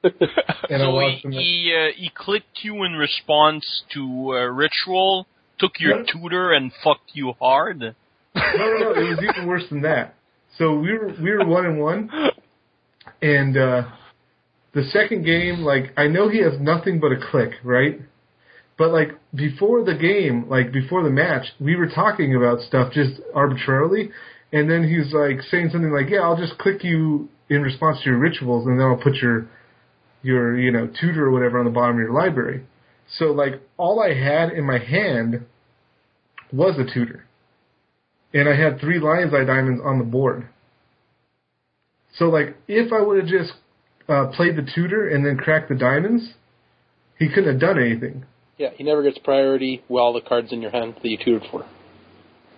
And I so lost he him. he, uh, he clicked you in response to uh, ritual, took your What? tutor and fucked you hard. No, no, no. It was even worse than that. So we were we were one and one, and uh, the second game, like I know he has nothing but a Clique, right? But like before the game, like before the match, we were talking about stuff just arbitrarily, and then he's like saying something like, "Yeah, I'll just click you in response to your rituals, and then I'll put your your you know tutor or whatever on the bottom of your library." So like all I had in my hand was a tutor and I had three Lion's Eye diamonds on the board. So like, if I would have just uh, played the tutor and then cracked the diamonds, he couldn't have done anything. Yeah, he never gets priority while the cards in your hand that you tutored for.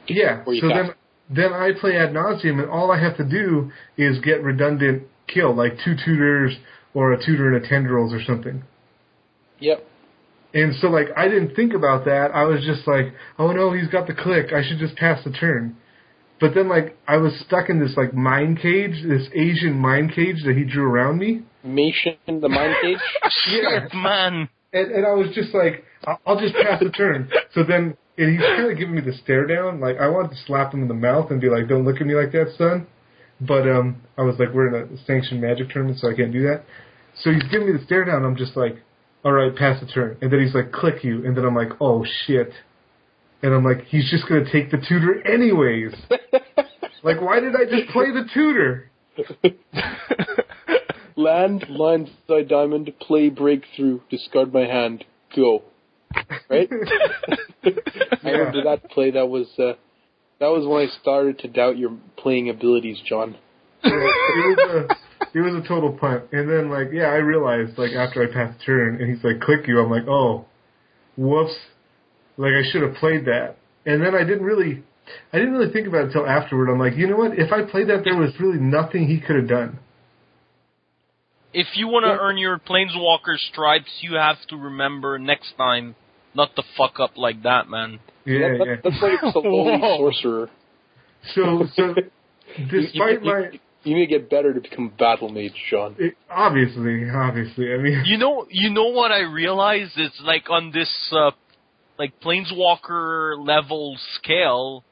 Yeah. So cast. then, then I play ad nauseam, and all I have to do is get redundant kill, like two tutors or a tutor and a tendrils or something. Yep. And so like, I didn't think about that. I was just like, oh no, he's got the Clique. I should just pass the turn. But then like, I was stuck in this like mind cage, this Asian mind cage that he drew around me. Mation, the mind cage. Yeah. Man, and, and I was just like, I'll, just pass the turn. So then, and he's kind of giving me the stare down. Like I wanted to slap him in the mouth and be like, "Don't look at me like that, son." But um, I was like, "We're in a sanctioned magic tournament, so I can't do that." So he's giving me the stare down. I'm just like, "All right, pass the turn." And then he's like, "Click you," and then I'm like, "Oh shit." And I'm like, he's just gonna take the tutor anyways. like, why did I just play the tutor? Land, line, side diamond, play, breakthrough, discard my hand, go. Right? I remember that play. That was uh, that was when I started to doubt your playing abilities, John. it was a it was a total punt. And then like yeah, I realized like after I passed the turn and he's like click you, I'm like, oh whoops. Like I should have played that. And then I didn't really I didn't really think about it until afterward. I'm like, you know what? If I played that there was really nothing he could have done. If you want to Yeah. earn your planeswalker stripes, you have to remember next time not to fuck up like that, man. Yeah, That- yeah. That's why it's a lowly sorcerer. So so despite you, my you, you need to get better to become battle mage, John. it, obviously, obviously. I mean You know, you know what I realized? It's like on this, uh, like planeswalker level scale.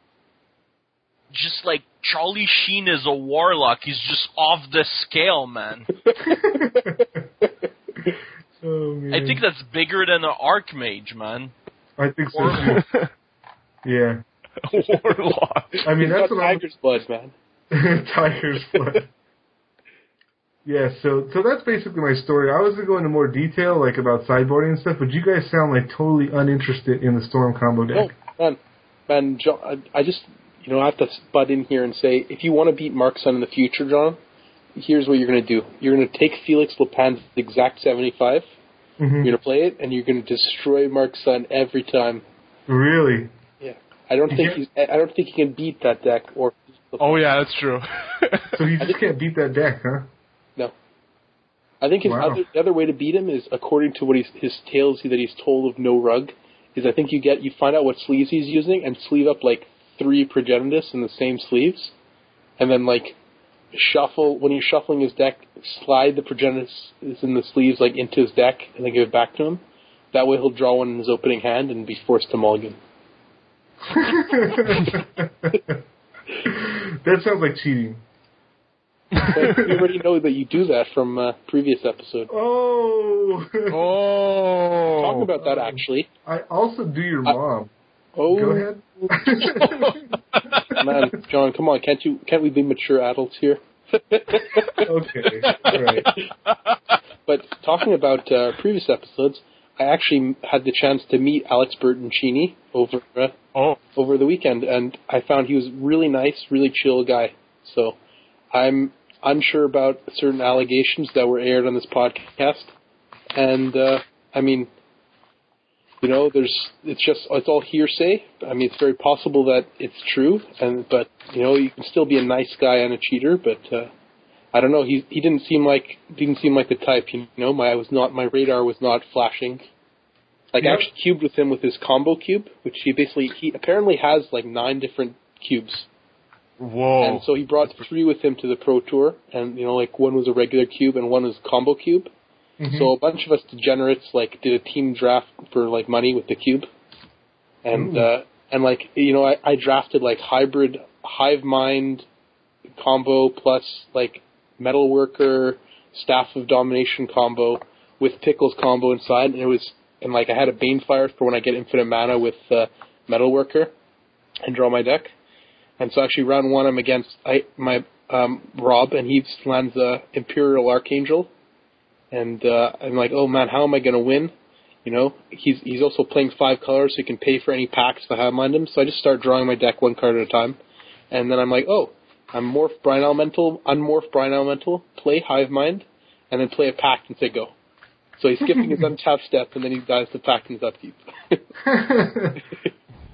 Just like Charlie Sheen is a warlock, he's just off the scale, man. oh, man. I think that's bigger than an archmage, man. I think so too. Yeah. Warlock. I mean He's that's what tiger's blood, man. Tiger's blood. yeah, so so that's basically my story. I was gonna go into more detail, like about sideboarding and stuff, but you guys sound like totally uninterested in the storm combo No, deck. Oh, man, man, John. I, I just, you know, I have to butt in here and say, if you want to beat Mark Sun in the future, John, here's what you're going to do. You're going to take Felix Lepan's exact 75. hmm You're going to play it, and you're going to destroy Mark Sun every time. Really? Yeah, I don't think Yeah. he's. I don't think he can beat that deck. Or Oh yeah, that's true. So you just can't beat that deck, huh? no. I think his Wow. other, the other way to beat him is according to what he's, his tales that he's told of no rug. Is I think you get you find out what sleeves he's using and sleeve up like three progenitus in the same sleeves, and then like shuffle when you're shuffling his deck, slide the progenitus in the sleeves like into his deck and then give it back to him. That way he'll draw one in his opening hand and be forced to mulligan. that sounds like cheating. But we already know that you do that from uh, previous episode. Oh. Oh. Talk about that actually. I also do your mom. Oh Go ahead. man, John, come on, can't you? Can't we be mature adults here? okay. All right. But talking about uh, previous episodes, I actually had the chance to meet Alex Bertoncini over uh, Oh. over the weekend, and I found he was really nice, really chill guy. So I'm unsure about certain allegations that were aired on this podcast, and uh, I mean, you know, there's it's just it's all hearsay. I mean, it's very possible that it's true, and but you know, you can still be a nice guy and a cheater, but. Uh, I don't know. He he didn't seem like didn't seem like the type. You know, my I was not my radar was not flashing. Like I actually cubed with him with his combo cube, which he basically he apparently has like nine different cubes, Whoa. and so he brought three with him to the pro tour, and you know like one was a regular cube and one was combo cube. So a bunch of us degenerates like did a team draft for like money with the cube, and Ooh. uh, and like you know I, I drafted like hybrid hive mind combo plus like Metalworker staff of domination combo with pickles combo inside, and it was and like I had a banefire for when I get infinite mana with uh, Metalworker and draw my deck. And so actually round one I'm against I my um, Rob and he lands uh, Empyrial Archangel and uh, I'm like, oh man, how am I going to win? You know, he's he's also playing five colors, so he can pay for any packs if I have mind him. So I just start drawing my deck one card at a time, and then I'm like, oh, I'm morph Brine Elemental, unmorph Brine Elemental, play Hive Mind, and then play a pact and say go. So he's skipping his untap step, and then he dies the pact in his upkeep.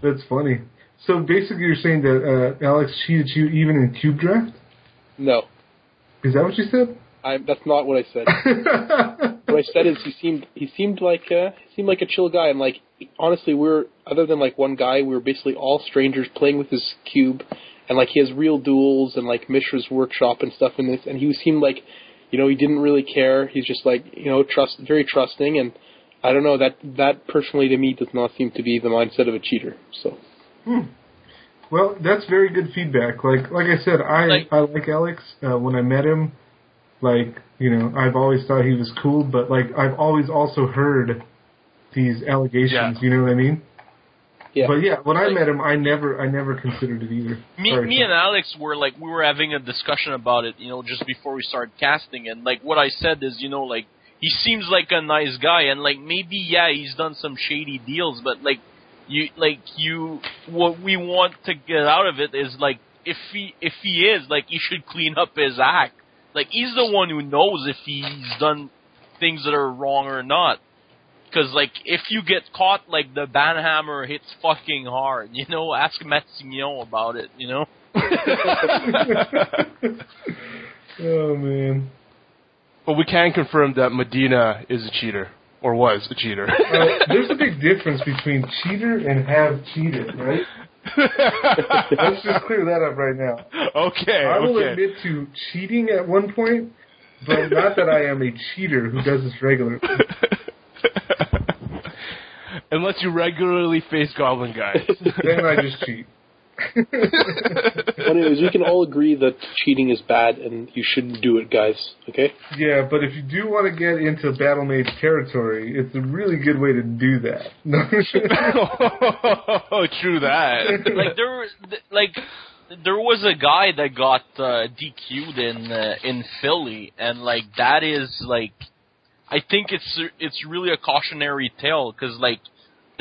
That's funny. So basically, you're saying that uh, Alex cheated you even in cube draft? no, Is that what you said? I, that's not what I said. what I said is he seemed he seemed like uh, he seemed like a chill guy, and like honestly, we're other than like one guy, we were basically all strangers playing with his cube, and like he has real duels and like Mishra's workshop and stuff in this, and he seemed like, you know, he didn't really care. He's just like you know trust very trusting, and I don't know that that personally to me does not seem to be the mindset of a cheater. So Well, that's very good feedback. Like like I said, I Like- I like Alex. Uh, when I met him, like you know, I've always thought he was cool, but like I've always also heard these allegations. Yeah. You know what I mean? yeah, But yeah, when I met him, I never I never considered it either. Me, Sorry, me Tom. and Alex were like we were having a discussion about it, you know, just before we started casting, and like what I said is, you know, like he seems like a nice guy, and like maybe yeah, he's done some shady deals, but like you, like you, what we want to get out of it is like if he if he is like he should clean up his act. Like he's the one who knows if he's done things that are wrong or not. Because like if you get caught, like the banhammer hits fucking hard. You know, ask Matignon about it. You know. oh man. but we can confirm that Medina is a cheater or was a cheater. Uh, there's a big difference between cheater and have cheated, right? Let's just clear that up right now. okay. I will okay. admit to cheating at one point, but not that I am a cheater who does this regularly. Unless you regularly face goblin guys. Then I just cheat. But anyways, we can all agree that cheating is bad and you shouldn't do it, guys. Okay? Yeah, but if you do want to get into Battle Mage territory, it's a really good way to do that. oh, true that. like there, was- th- like there was a guy that got uh, DQ'd in uh, in Philly, and like that is like, I think it's it's really a cautionary tale because like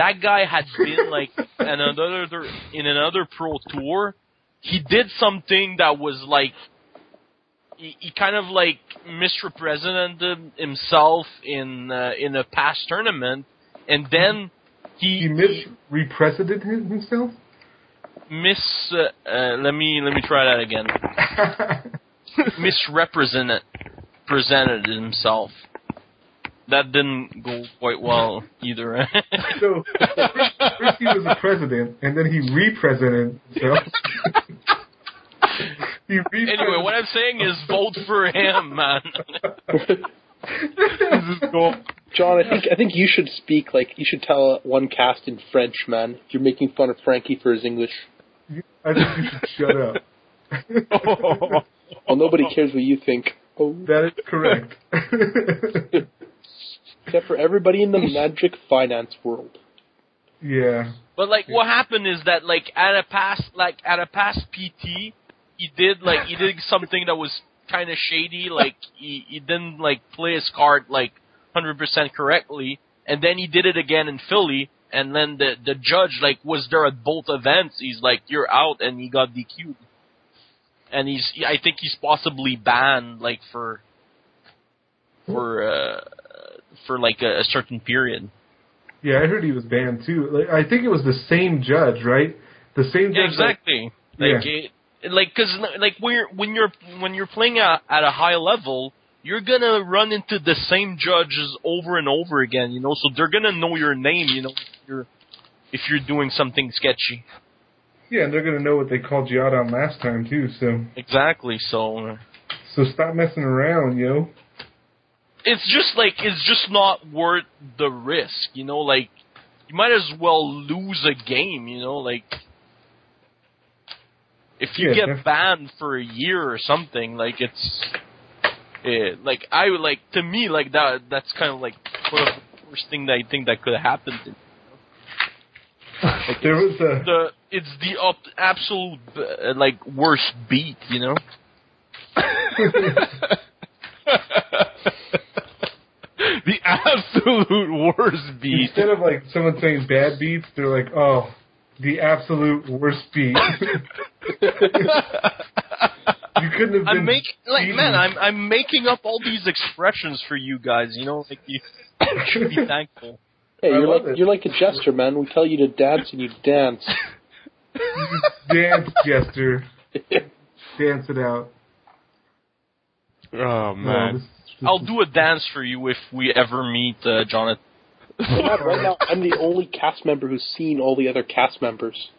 that guy had been like in another in another pro tour, he did something that was like. He, he kind of like misrepresented himself in uh, in a past tournament, and then he he misrepresented himself? miss uh, uh, let me let me try that again misrepresented presented himself. That didn't go quite well either. So first, first he was a president, and then he represented himself. he anyway, what I'm saying is vote for him, man. this is cool. John, I think I think you should speak like you should tell one cast in French, man. If you're making fun of Frankie for his English. I think you should shut up. Well, nobody cares what you think. Oh, That is correct. Except for everybody in the magic finance world. yeah. But like, what happened is that like at a past like at a past PT, he did like he did something that was kind of shady. Like he he didn't like play his card like hundred percent correctly, and then he did it again in Philly. And then the the judge like was there at both events. He's like, "You're out," and he got DQ'd. And he's I think he's possibly banned like for for uh for like a, a certain period. Yeah, I heard he was banned too. Like, I think it was the same judge, right? The same Yeah, judge. that- exactly. Like, it, like, cause like when you're when you're when you're playing at, at a high level, you're gonna run into the same judges over and over again. You know, so they're gonna know your name. You know, if you're if you're doing something sketchy. yeah, and they're gonna know what they called you out on last time too. So, Exactly. So uh, so stop messing around, yo. It's just like it's just not worth the risk. You know, like you might as well lose a game. You know, like. If you Yeah, get banned for a year or something, like it's eh, like I would like to me like that. That's kind of like one of the worst thing that I think that could have happened. There was a The it's the up, absolute uh, like worst beat, you know. the absolute worst beat. instead of like someone saying bad beats, they're like, oh, the absolute worst beat. you couldn't have been. I'm make like beaten. man, I'm I'm making up all these expressions for you guys. You know, like you should be thankful. Hey, you're like it. you're like a jester, man. We tell you to dance and you dance. dance, Jester. Dance it out. Oh No, man. this- this I'll do a dance for you if we ever meet uh, Jonathan. God, right now, I'm the only cast member who's seen all the other cast members.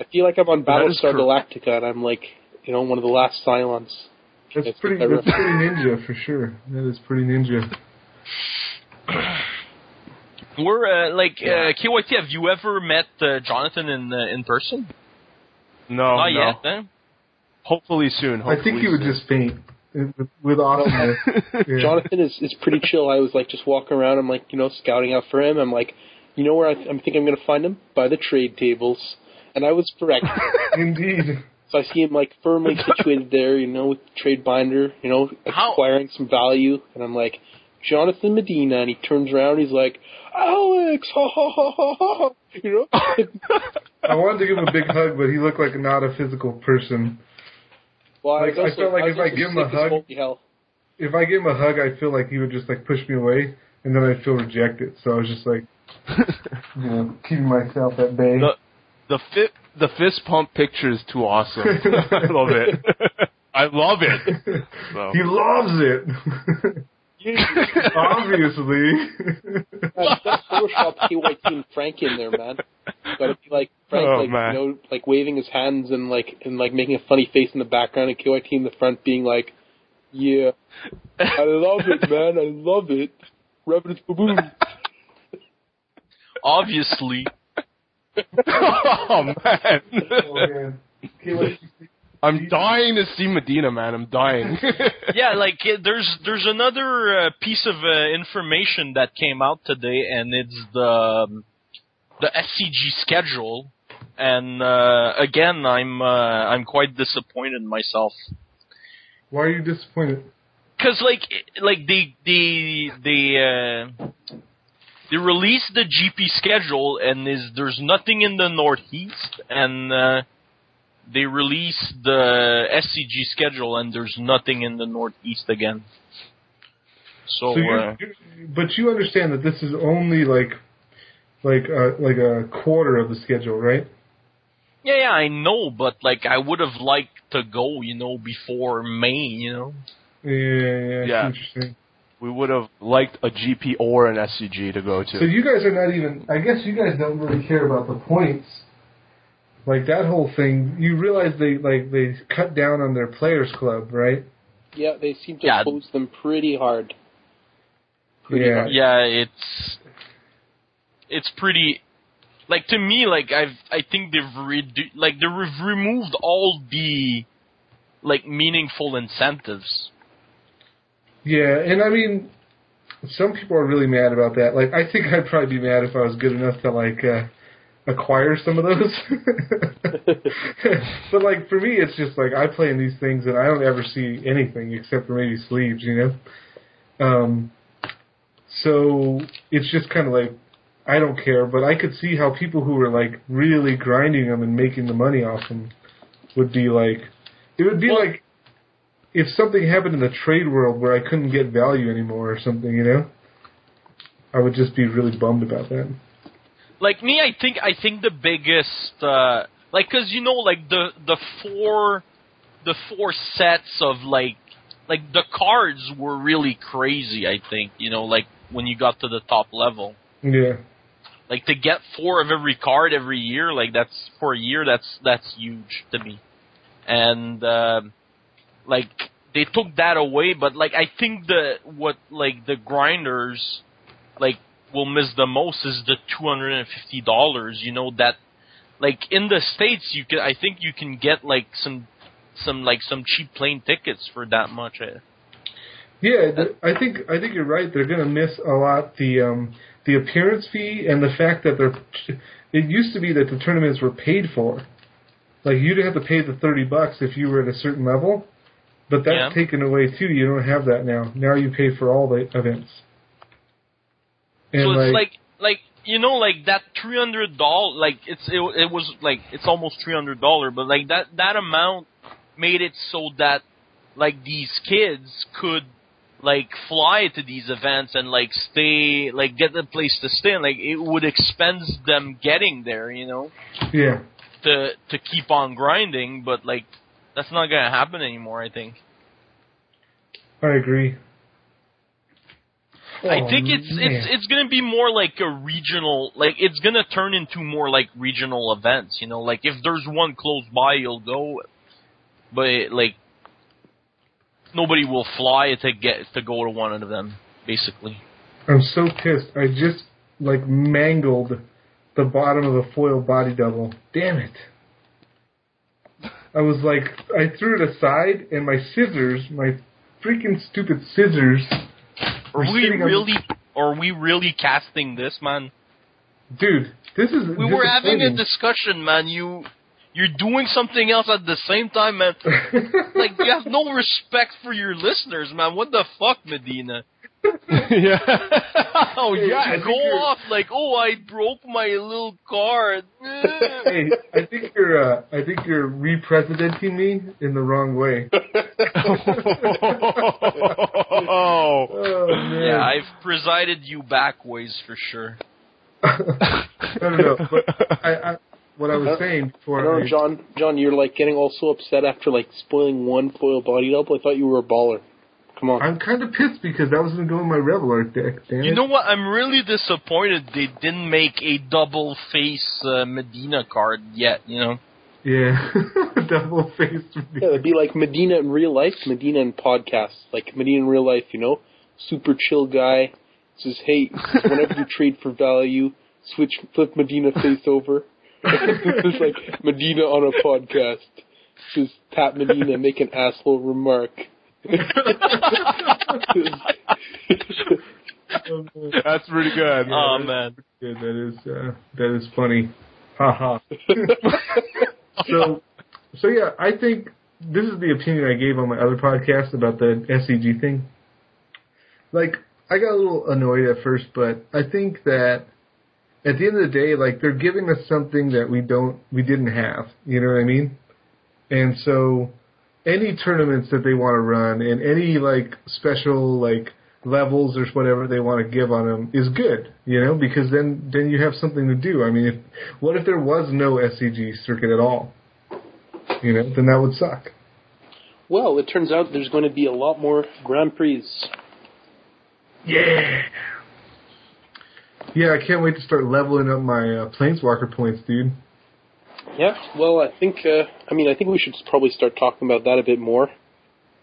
I feel like I'm on Battlestar cor- Galactica, and I'm like, you know, one of the last Cylons. That's It's pretty. better. That's pretty ninja for sure. That is pretty ninja. We're uh, like uh, KYT. Have you ever met uh, Jonathan in uh, in person? No, Not no. yet. Eh? Hopefully soon. I think hopefully he would just faint with, with awesomeness. Yeah. Jonathan is is pretty chill. I was like just walking around. I'm like, you know, scouting out for him. I'm like, you know where I, I'm think I'm going to find him by the trade tables, and I was correct. Indeed. so I see him like firmly situated there, you know, with the trade binder, you know, How- acquiring some value, and I'm like, Jonathan Medina, and he turns around, he's like, Alex, ha ha ha ha ha, you know. I wanted to give him a big hug, but he looked like not a physical person. Well, Like, I felt like was if I give him a hug- hell. If I gave him a hug, I feel like he would just like push me away, and then I'd feel rejected. So I was just like, you know, keeping myself at bay. The the fit the fist pump picture is too awesome. I love it. I love it. So. He loves it. Obviously. Man, you gotta Photoshop KYT and Frank in there, man. Gotta be like Frank, Oh, like man. you know, like waving his hands and like and like making a funny face in the background, and KYT in the front being like, "Yeah, I love it, man. I love it." Rubbing baboon. Obviously, oh man. oh, man. KYC I'm dying to see Medina, man. I'm dying. yeah. Like uh, there's there's another uh, piece of uh, information that came out today, and it's the um, the SCG schedule. And uh, again, I'm uh, I'm quite disappointed myself. Why are you disappointed? Cause like like they they they uh, they released the GP schedule and is there's nothing in the northeast and uh, they released the SCG schedule and there's nothing in the northeast again. So, So you're, uh, you're- but you understand that this is only like, like, uh, like a quarter of the schedule, right? yeah, yeah, I know, but like I would have liked to go, you know, before May, you know. Yeah, yeah, Yeah. Interesting. We would have liked a GP or an SCG to go to. So you guys are not even. I guess you guys don't really care about the points. Like that whole thing, you realize they like they cut down on their players club, right? Yeah, they seem to Yeah. oppose them pretty hard. Pretty Yeah. hard. Yeah, it's it's pretty like to me like I've I think they've redu- like they've removed all the like meaningful incentives. Yeah, and I mean, some people are really mad about that. Like, I think I'd probably be mad if I was good enough to like uh, acquire some of those. but like for me, it's just like I play in these things and I don't ever see anything except for maybe sleeves, you know. Um, so it's just kind of like I don't care, but I could see how people who were like really grinding them and making the money off them would be like, it would be Well- like if something happened in the trade world where I couldn't get value anymore or something, you know, I would just be really bummed about that. Like me, I think I think the biggest uh like cuz you know like the the four the four sets of like like the cards were really crazy, I think, you know, like when you got to the top level. Yeah, Like to get four of every card every year, like that's for a year. That's that's huge to me. And um like they took that away, but like I think the what like the grinders like will miss the most is the two hundred and fifty dollars. You know that like in the states you can I think you can get like some some like some cheap plane tickets for that much. eh. yeah. The, I think I think you're right. They're gonna miss a lot the um, the appearance fee and the fact that they're. It used to be that the tournaments were paid for. Like you'd have to pay the thirty bucks if you were at a certain level, but that's Yeah. taken away too. You don't have that now. Now you pay for all the events. And so it's like like you know like that three hundred dollar like it's it, it was like it's almost three hundred dollar but like that that amount made it so that like these kids could like fly to these events and like stay like get a place to stay and like it would expense them getting there you know yeah. to to keep on grinding but like that's not gonna happen anymore i think I agree. I think it's man. it's it's gonna be more like a regional, like it's gonna turn into more like regional events. You know, like if there's one close by, you'll go, but like nobody will fly to get to go to one of them. Basically, I'm so pissed. I just like mangled the bottom of a foil body double. Damn it. I was like, I threw it aside, and my scissors, my freaking stupid scissors, are we really are we really casting this, man? dude, this is. We were having a discussion, man. You you're doing something else at the same time, man. like you have no respect for your listeners, man. What the fuck, Medina? yeah. oh yeah. I go off like, oh, I broke my little card. hey, I think you're. Uh, I think you're represidenting me in the wrong way. oh. Oh man. yeah, I've presided you backways for sure. I don't know. But I, I, what I was saying I before. don't know, I- John. John, you're like getting all so upset after like spoiling one foil body double. I thought you were a baller. Come on. I'm kind of pissed because that was going to go in my Rebel Art deck. Damn You it. know what? I'm really disappointed they didn't make a double face uh, Medina card yet. You know. Yeah, double faced. Yeah, it'd be like Medina in real life, Medina in podcasts. Like Medina in real life, you know, super chill guy. Says, hey, whenever you trade for value, switch, flip Medina face over. it's like Medina on a podcast. Says Pat Medina make an asshole remark. That's pretty good. Oh man. Yeah, that is uh, that is funny. Ha ha. so, so yeah, I think this is the opinion I gave on my other podcast about the SCG thing. Like, I got a little annoyed at first, but I think that at the end of the day, like they're giving us something that we don't, we didn't have. You know what I mean? And so, any tournaments that they want to run and any like special like levels or whatever they want to give on them is good, you know, because then then you have something to do. I mean, if, what if there was no SCG circuit at all? You know, then that would suck. well, it turns out there's going to be a lot more Grand Prix. Yeah. Yeah, I can't wait to start leveling up my uh, planeswalker points, dude. Yeah, well, I think, uh, I mean, I think we should probably start talking about that a bit more.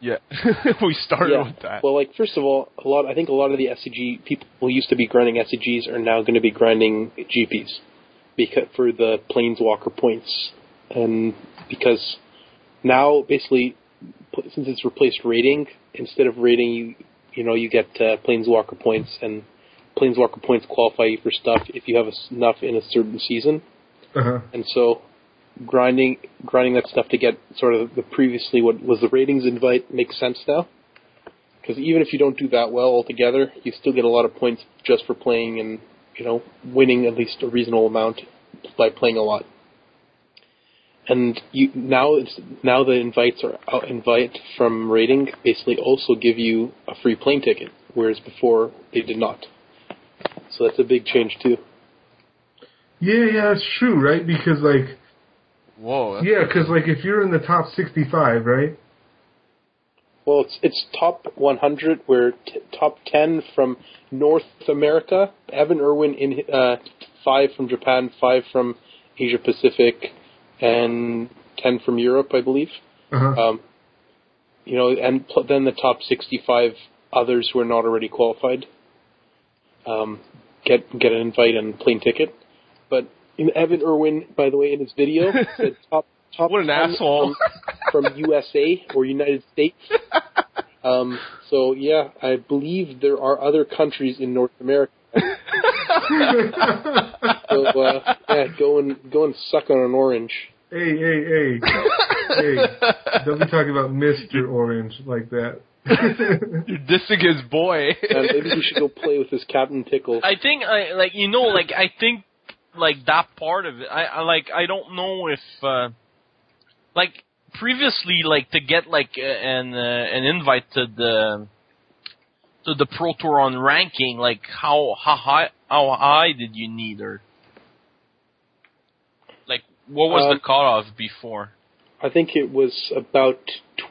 Yeah, we started yeah. with that. Well, like first of all, a lot. I think a lot of the SCG people who used to be grinding SCGs are now going to be grinding GPs because for the planeswalker points, and because now basically since it's replaced rating, instead of rating you, you know, you get uh, planeswalker points, and planeswalker points qualify you for stuff if you have enough in a certain season, Uh huh. and so grinding grinding that stuff to get sort of the previously what was the ratings invite makes sense now. Because even if you don't do that well altogether, you still get a lot of points just for playing and you know winning at least a reasonable amount by playing a lot. And you now it's now the invites are out invite from rating basically also give you a free plane ticket, whereas before they did not. So that's a big change too. Yeah, yeah, it's true, right? Because like, Whoa. that's- yeah, because like if you're in the top 65, right? Well, it's it's top 100. We're t- top 10 from North America. Evan Erwin in uh, five from Japan, five from Asia Pacific, and 10 from Europe, I believe. Uh huh. Um, you know, and pl- then the top 65 others who are not already qualified um, get get an invite and plane ticket. But in Evan Erwin, by the way, in his video, said top top What an asshole. from, from USA or United States. Um, so yeah, I believe there are other countries in North America. So uh, yeah, go and go and suck on an orange. hey, hey, hey, hey! Don't be talking about Mister Orange like that. You're dissing his boy. And maybe he should go play with his Captain Tickle. I think I like you know like I think like that part of it. I, I like I don't know if uh like previously like to get like uh, an uh, an invite to the to the Pro Tour on ranking like how how high how high did you need or like what was Um, the cutoff before? I think it was about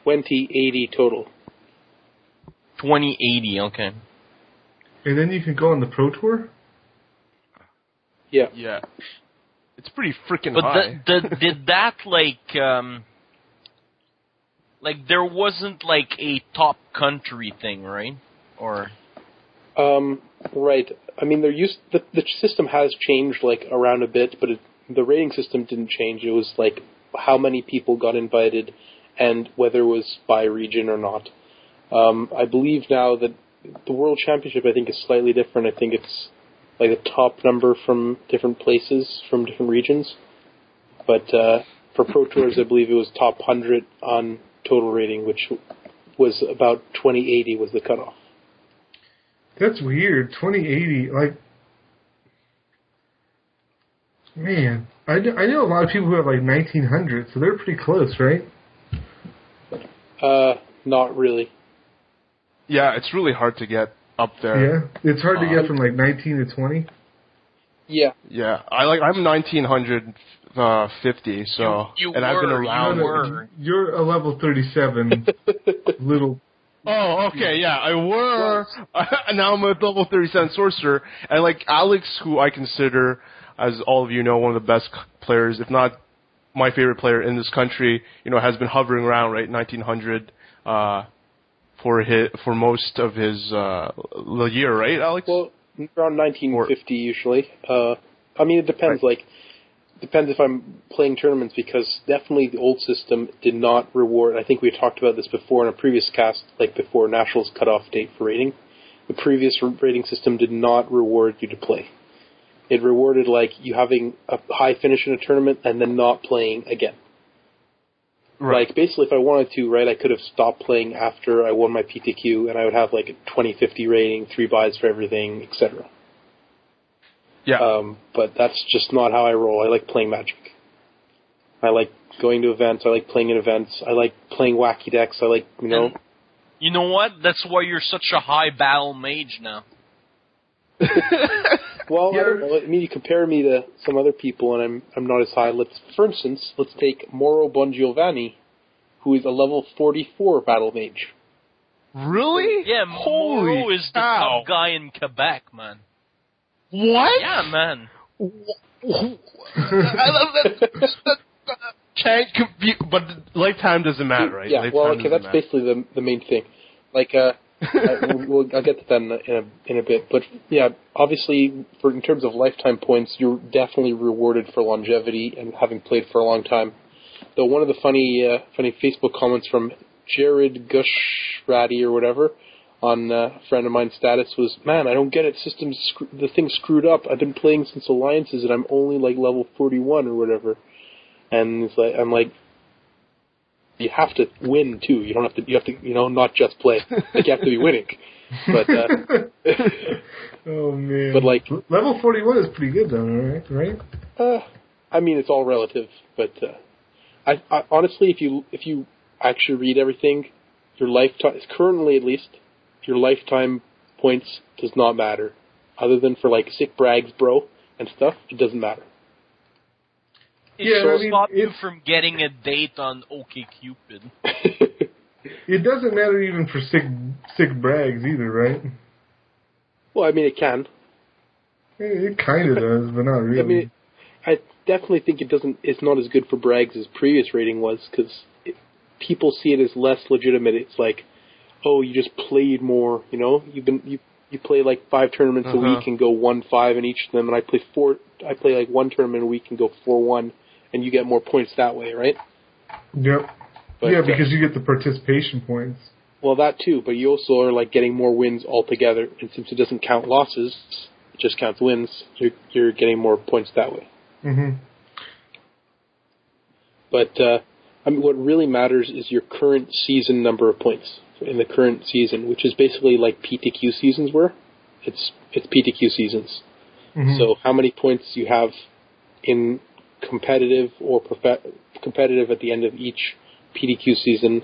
twenty eighty total. Twenty eighty. Okay. and then you can go on the pro tour. Yeah. yeah. It's pretty freaking But high. the, the, did that like um like there wasn't like a top country thing, right? Or Um, right. I mean, they're used. The, the system has changed like around a bit, but it, the rating system didn't change. It was like how many people got invited, and whether it was by region or not. Um, I believe now that the World Championship, I think, is slightly different. I think it's like the top number from different places, from different regions. But uh, for Pro Tours, I believe it was top 100 on total rating, which was about 2080 was the cutoff. That's weird. 2080, like, man, I, I know a lot of people who have like 1900, so they're pretty close, right? Uh, not really. yeah, it's really hard to get up there. Yeah, it's hard to Um, get from like 19 to 20. Yeah, Yeah, I like. I'm 1950, so You- you and I've been were, you around. No, no, were. You're a level 37 little. Oh, okay, yeah, I were. now I'm a level 37 sorcerer, and like Alex, who I consider, as all of you know, one of the best players, if not my favorite player in this country. You know, has been hovering around right 1900 uh, for his, for most of his uh, year, right, Alex? well, around 1950 usually. Uh, I mean, it depends. Like, depends if I'm playing tournaments because definitely the old system did not reward. I think we talked about this before in a previous cast, like before Nationals cutoff date for rating. The previous rating system did not reward you to play. It rewarded like you having a high finish in a tournament and then not playing again. Right. Like basically, if I wanted to, right, I could have stopped playing after I won my PTQ, and I would have like a 2050 rating, three buys for everything, etc. yeah. Um, but that's just not how I roll. I like playing Magic. I like going to events. I like playing in events. I like playing wacky decks. I like you know. And you know what? That's why you're such a high battle mage now. Well, I Yeah. don't. I mean, you compare me to some other people, and I'm I'm not as high. Let's, for instance, let's take Moro Bongiovanni. who is a level 44 battle mage. Really? Yeah, Holy Moreau is the cow. top guy in Quebec, man. What? Yeah, man. Can't compute, but lifetime doesn't matter, right? Yeah, Lifetime well, okay, that's matter. basically the the main thing. Like, uh, I, we'll, we'll- I'll get to that in a, in a in a bit. But yeah, obviously, for in terms of lifetime points, you're definitely rewarded for longevity and having played for a long time. Though one of the funny uh, funny Facebook comments from Jared Gushratty or whatever on uh, a friend of mine's status was, "Man, I don't get it. Systems screw- the thing's screwed up. I've been playing since Alliances and I'm only like level 41 or whatever." And it's like I'm like, you have to win too. You don't have to. You have to. You know, not just play. Like you have to be winning. But uh, oh man. But, like- level forty one is pretty good though, right? Right? uh, I mean, it's all relative. But uh, I, I honestly, if you if you actually read everything, your lifetime is currently at least your lifetime points does not matter. Other than for like sick brags, bro, and stuff, it doesn't matter. It Yeah, should I mean, stop you from getting a date on OkCupid. It doesn't matter even for sick sick brags either, right? well, I mean, it can. It, it kind of does, but not really. I mean, I definitely think it doesn't. It's not as good for brags as previous rating was because people see it as less legitimate. It's like, oh, you just played more. You know, you've been you you play like five tournaments a Uh-huh. week and go one five in each of them, and I play four. I play like one tournament a week and go four one, and you get more points that way, right? yep. But, yeah, uh, because you get the participation points. well, that too. But you also are like getting more wins altogether, and since it doesn't count losses, it just counts wins. You're you're getting more points that way. hmm But uh, I mean, what really matters is your current season number of points in the current season, which is basically like PTQ seasons were. It's it's PTQ seasons. hmm So how many points you have in competitive or profe- competitive at the end of each PTQ season,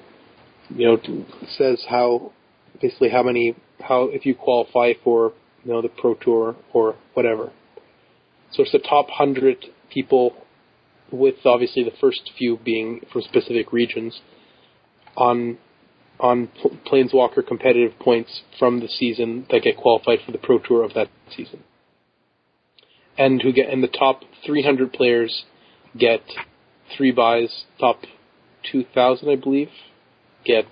you know, says how basically how many how if you qualify for you know the Pro Tour or whatever. So it's the top hundred people, with obviously the first few being from specific regions, on on Pl- Planeswalker competitive points from the season that get qualified for the Pro Tour of that season and who get and the top 300 players get three buys. Top 2,000, I believe, get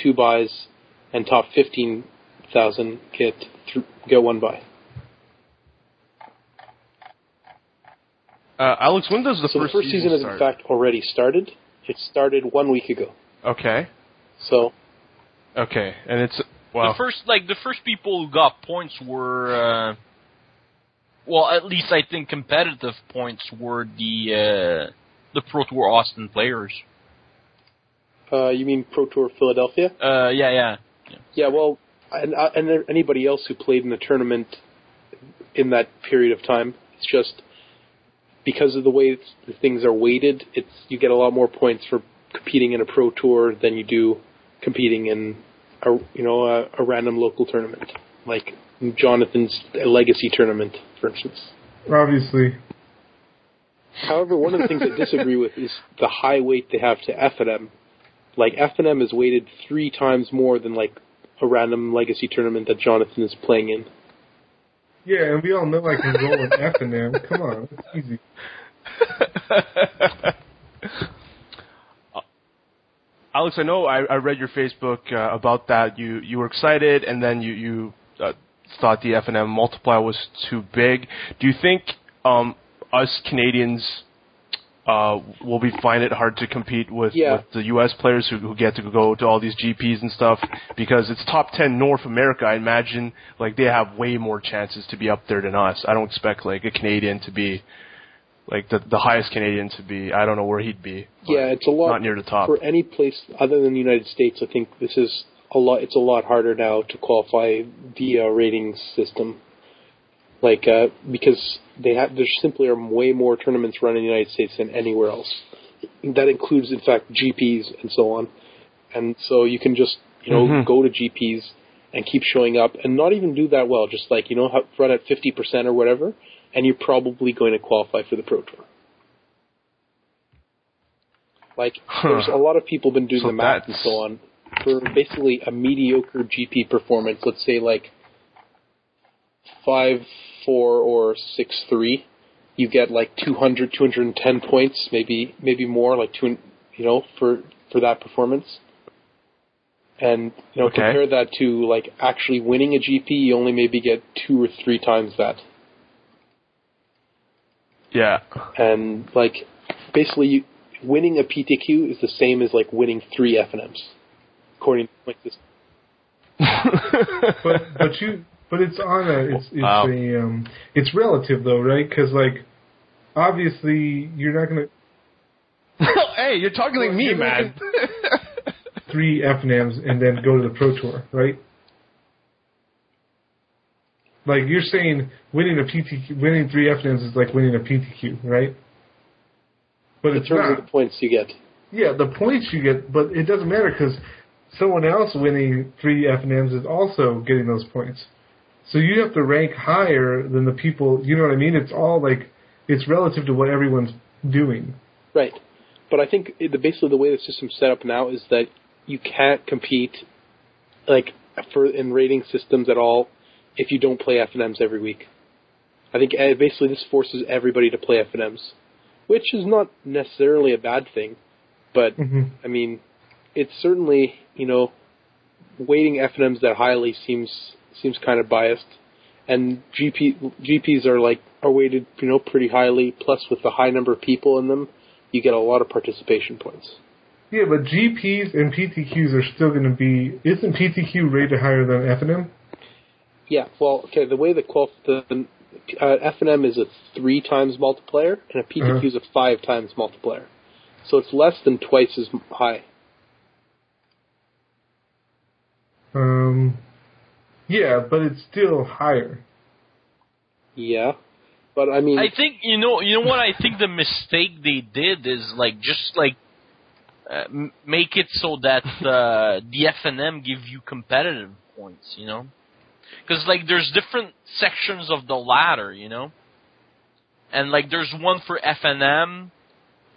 two buys, and top 15,000 get th- get one buy. Uh, Alex, when does the so first the first season, has start? in fact already started. It started one week ago. Okay. So Okay, and it's wow. The first, like the first people who got points were, uh, well, at least I think competitive points were the uh, the Pro Tour Austin players. uh, you mean Pro Tour Philadelphia? Uh, yeah, yeah. Yeah, Yeah, well, and, uh, and anybody else who played in the tournament in that period of time, it's just because of the way the things are weighted. It's you get a lot more points for competing in a pro tour than you do competing in a you know a, a random local tournament like Jonathan's legacy tournament, for instance. Obviously. However, one of the things I disagree with is the high weight they have to F and M. Like F and M is weighted three times more than like a random legacy tournament that Jonathan is playing in. Yeah, and we all know I can roll an F in there. Come on, it's easy. Alex, I know I, I read your Facebook uh, about that. You you were excited, and then you you uh, thought the F and M multiplier was too big. Do you think um, us Canadians uh, will be find it hard to compete with, Yeah. with the U.S. players who, who get to go to all these GPs and stuff? Because it's top ten North America. I imagine like they have way more chances to be up there than us. I don't expect like a Canadian to be like the the highest Canadian to be. I don't know where he'd be. Yeah, it's a lot not near the top. for any place other than the United States. I think this is a lot. It's a lot harder now to qualify via rating system, like uh, because they have there simply are way more tournaments run in the United States than anywhere else. That includes, in fact, GPs and so on, and so you can just you know Mhm. go to GPs and keep showing up and not even do that well. Just like you know run at fifty percent or whatever, and you're probably going to qualify for the Pro Tour. Like there's a lot of people been doing So the math and so on for basically a mediocre GP performance. Let's say like five four or six three. You get like 200, 210 points, maybe maybe more, like two, you know, for for that performance. And you know, Okay. compare that to like actually winning a GP, you only maybe get two or three times that. Yeah. and like basically you, winning a PTQ is the same as like winning three FNMs, according to like this. but but you but it's on a it's it's Wow. a um it's relative though right because like obviously you're not gonna hey, you're talking like me, man. three FNMs and then go to the pro tour right like you're saying winning a PTQ winning three FNMs is like winning a PTQ right but In it's terms not of the points you get. yeah the points you get but it doesn't matter because someone else winning three FNMs is also getting those points so you have to rank higher than the people you know what I mean it's all like it's relative to what everyone's doing Right. But I think the, basically the way the system's set up now is that you can't compete like for in rating systems at all if you don't play FNMs every week. I think uh, basically this forces everybody to play FNMs, which is not necessarily a bad thing, but hmm I mean, it's certainly you know, weighting FNMs that highly seems seems kind of biased, and GP GPs are like are weighted you know pretty highly. Plus, with the high number of people in them, you get a lot of participation points. Yeah, but GPs and PTQs are still going to be. Isn't PTQ rated higher than FNM? Yeah, well, okay. The way the qual the uh, FNM is a three times multiplier, and a PTQ Uh-huh. is a five times multiplier, so it's less than twice as high. Um, yeah, but it's still higher. Yeah, but I mean, I think you know you know what I think the mistake they did is like just like uh, m- make it so that uh, the F and M give you competitive points, you know, because like there's different sections of the ladder, you know, and like there's one for F and M,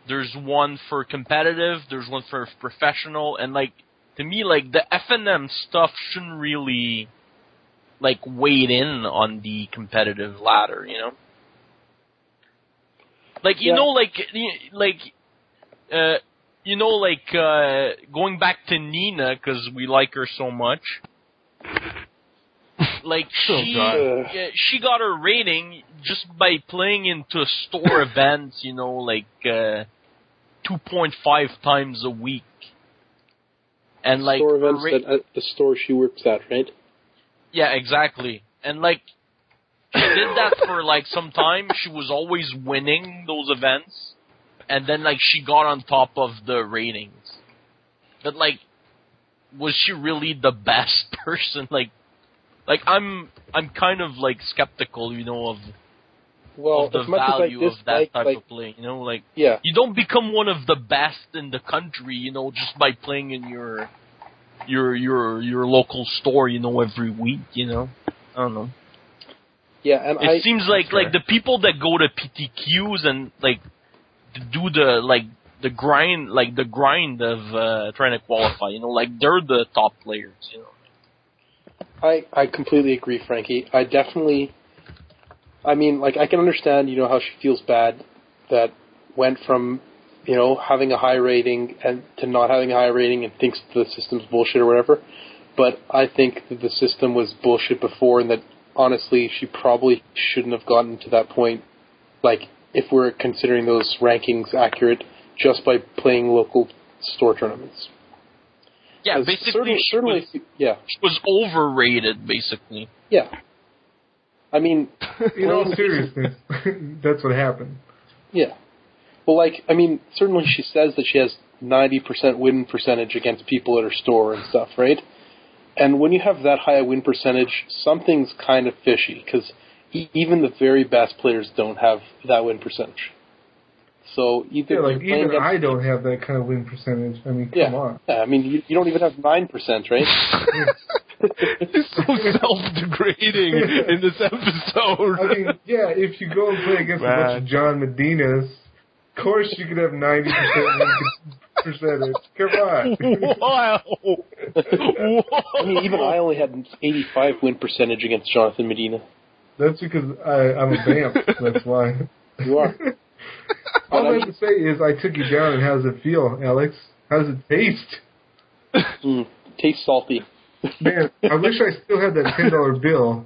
there's one for competitive, there's one for professional, and like to me like the F and M stuff shouldn't really like weighed in on the competitive ladder, you know. Like you Yeah. know, like like uh, you know, like uh, going back to Nina because we like her so much. Like she, God. yeah, she got her rating just by playing into store events. You know, like uh, two point five times a week, and like store events ra- at, at uh, the store she works at, right? yeah, exactly. And like she did that for like some time. She was always winning those events, and then like she got on top of the ratings. But like, was she really the best person? Like, like I'm I'm kind of like skeptical, you know, of, Well, of the as much as I value of that type like, of play. You know, like yeah, you don't become one of the best in the country, you know, just by playing in your your your your local store, you know, every week, you know. I don't know. yeah, and It I seems like fair. like the people that go to PTQs and like do the like the grind like the grind of uh trying to qualify, you know, like they're the top players, you know. I I completely agree, Frankie. I definitely. I mean, like I can understand, you know, how she feels bad that went from, you know, having a high rating and to not having a high rating and thinks the system's bullshit or whatever. But I think that the system was bullshit before, and that honestly, she probably shouldn't have gotten to that point. Like, if we're considering those rankings accurate, just by playing local store tournaments. Yeah, basically certainly, she certainly, was, yeah, she was overrated basically. yeah. I mean, In all seriousness, that's what happened. Yeah. Well, like, I mean, certainly she says that she has 90% win percentage against people at her store and stuff, right? And when you have that high a win percentage, something's kind of fishy because e- even the very best players don't have that win percentage. So either Yeah, like even against- I don't have that kind of win percentage. I mean, yeah, come on. yeah, I mean, you, you don't even have nine percent, right? He's so self-degrading in this episode. I mean, yeah, if you go and play against a bunch of John Medinas, of course you could have ninety percent percentage. Come on. wow. I mean, even I only had 85 win percentage against Jonathan Medina. That's because I, I'm a vamp. That's why. You are. All I have to say is I took you down, and how does it feel, Alex? How does it taste? Mm, tastes salty. Man, I wish I still had that ten dollar bill.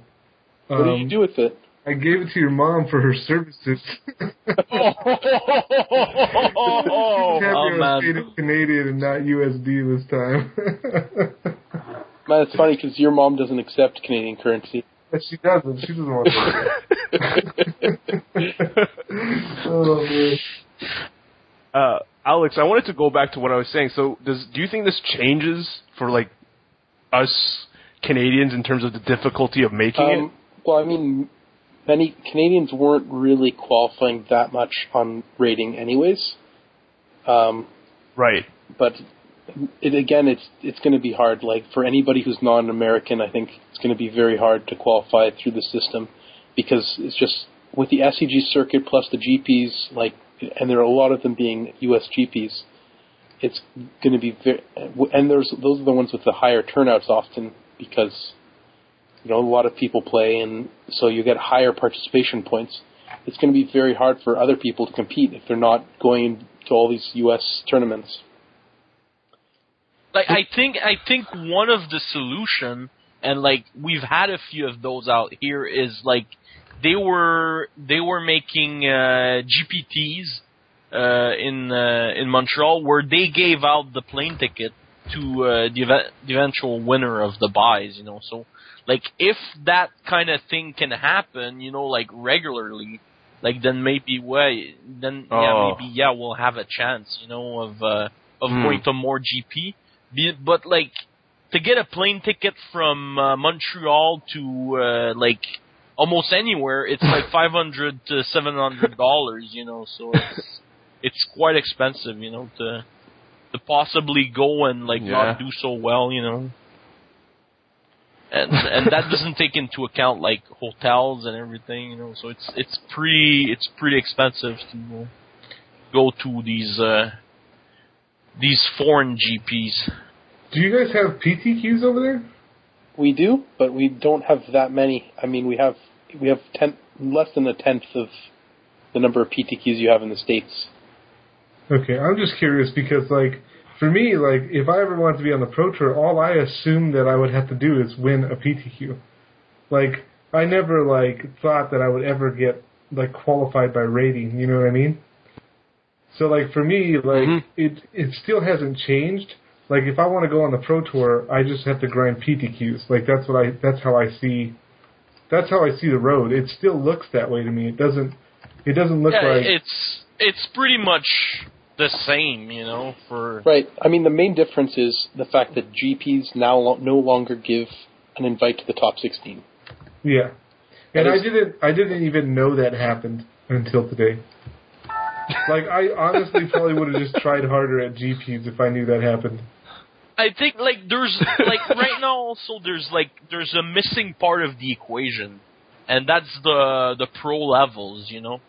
What do Um, you do with it? I gave it to your mom for her services. oh, Happy I was man. paid in Canadian and not USD this time. Man, it's funny because your mom doesn't accept Canadian currency. but she doesn't. She doesn't want to. oh man. Uh, Alex, I wanted to go back to what I was saying. So, does do you think this changes for like us Canadians in terms of the difficulty of making Um, well, I mean, many Canadians weren't really qualifying that much on rating, anyways. Um. Right. but it again, it's it's going to be hard. Like for anybody who's non-American, I think it's going to be very hard to qualify through the system because it's just with the SCG circuit plus the GPs, like, and there are a lot of them being U.S. GPs. It's going to be very, and there's those are the ones with the higher turnouts often because you know a lot of people play, and so you get higher participation points. It's going to be very hard for other people to compete if they're not going to all these U.S. tournaments. like I think I think one of the solution and like we've had a few of those out here is like they were they were making uh, GPTs uh, in uh, in Montreal where they gave out the plane ticket to uh, the, ev- the eventual winner of the buys, you know. So like if that kind of thing can happen, you know, like regularly, like then maybe way then yeah Oh. maybe yeah we'll have a chance, you know, of uh, of Hmm. going to more GP. Be, but like to get a plane ticket from uh, Montreal to uh, like almost anywhere, it's like five hundred to seven hundred dollars, you know. So it's it's quite expensive, you know, to to possibly go and like Yeah. not do so well, you know. And and that doesn't take into account like hotels and everything, you know. So it's it's pretty it's pretty expensive to go to these uh these foreign GPs. Do you guys have PTQs over there? We do, but we don't have that many. I mean, we have we have ten less than a tenth of the number of PTQs you have in the states. Okay, I'm just curious because, like, for me, like, if I ever wanted to be on the Pro Tour, all I assumed that I would have to do is win a PTQ. Like, I never, like, thought that I would ever get, like, qualified by rating, you know what I mean? So, like, for me, like, Mhm. it, it still hasn't changed. Like, if I want to go on the Pro Tour, I just have to grind PTQs. Like, that's what I, that's how I see, that's how I see the road. It still looks that way to me. It doesn't, it doesn't look yeah, like, it's it's pretty much the same, you know, for Right. I mean, the main difference is the fact that GPs now lo- no longer give an invite to the top 16. Yeah. That And I didn't I didn't even know that happened until today. like I honestly probably would have just tried harder at GPs if I knew that happened. I think like there's like right now also there's like there's a missing part of the equation, and that's the the pro levels, you know.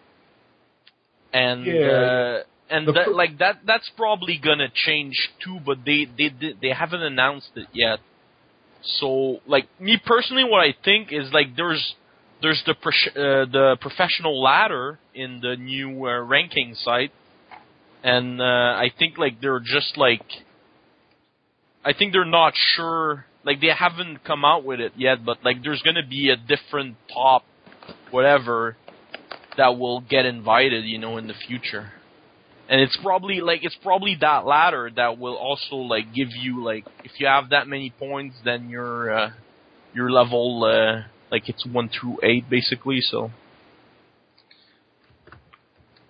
And Yeah. uh, and that, like that that's probably gonna change too, but they they they, they haven't announced it yet. So like me personally, what I think is like there's there's the pres- uh, the professional ladder in the new uh, ranking site, and uh, I think like they're just like I think they're not sure. Like they haven't come out with it yet, but like there's gonna be a different top, whatever, that will get invited, you know, in the future. And it's probably like it's probably that ladder that will also like give you like if you have that many points, then your uh, your level uh, like it's one through eight basically. So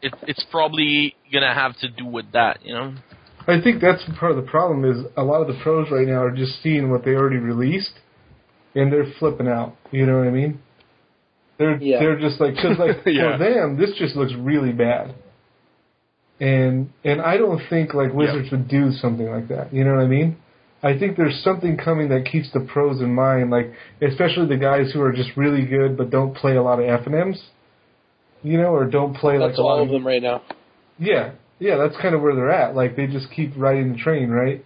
it it's probably gonna have to do with that, you know. I think that's part of the problem is a lot of the pros right now are just seeing what they already released and they're flipping out. You know what I mean? They're Yeah. they're just like cuz like Yeah. for them this just looks really bad. And and I don't think like Wizards would do something like that. You know what I mean? I think there's something coming that keeps the pros in mind, like especially the guys who are just really good but don't play a lot of F and M's, you know, or don't play like That's a lot of them right now. Yeah, yeah, that's kind of where they're at. Like they just keep riding the train, right?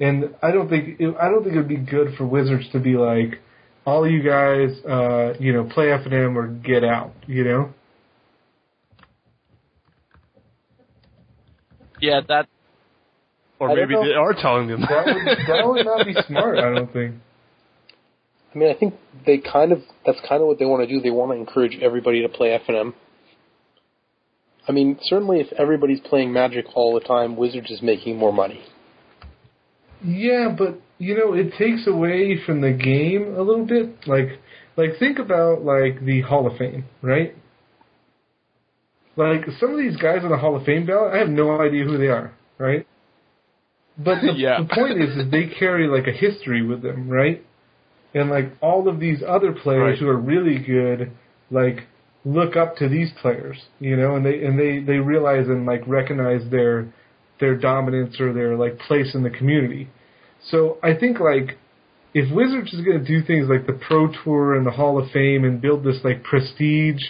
And I don't think it, I don't think it would be good for Wizards to be like, all you guys, uh, you know, play F and M or get out. You know? Yeah, that Or I maybe they are telling them That would that would not be smart. I don't think. I mean, I think they kind of that's kind of what they want to do. They want to encourage everybody to play F and M. I mean, certainly if everybody's playing Magic all the time, Wizards is making more money. Yeah, but you know, it takes away from the game a little bit. Like, like think about like the Hall of Fame, right? Like some of these guys on the Hall of Fame ballot, I have no idea who they are, right? But the, Yeah. the point is, is they carry like a history with them, right? And like all of these other players Right. who are really good, like look up to these players, you know, and they and they they realize and like recognize their their dominance or their like place in the community. So I think like if Wizards is going to do things like the Pro Tour and the Hall of Fame and build this like prestige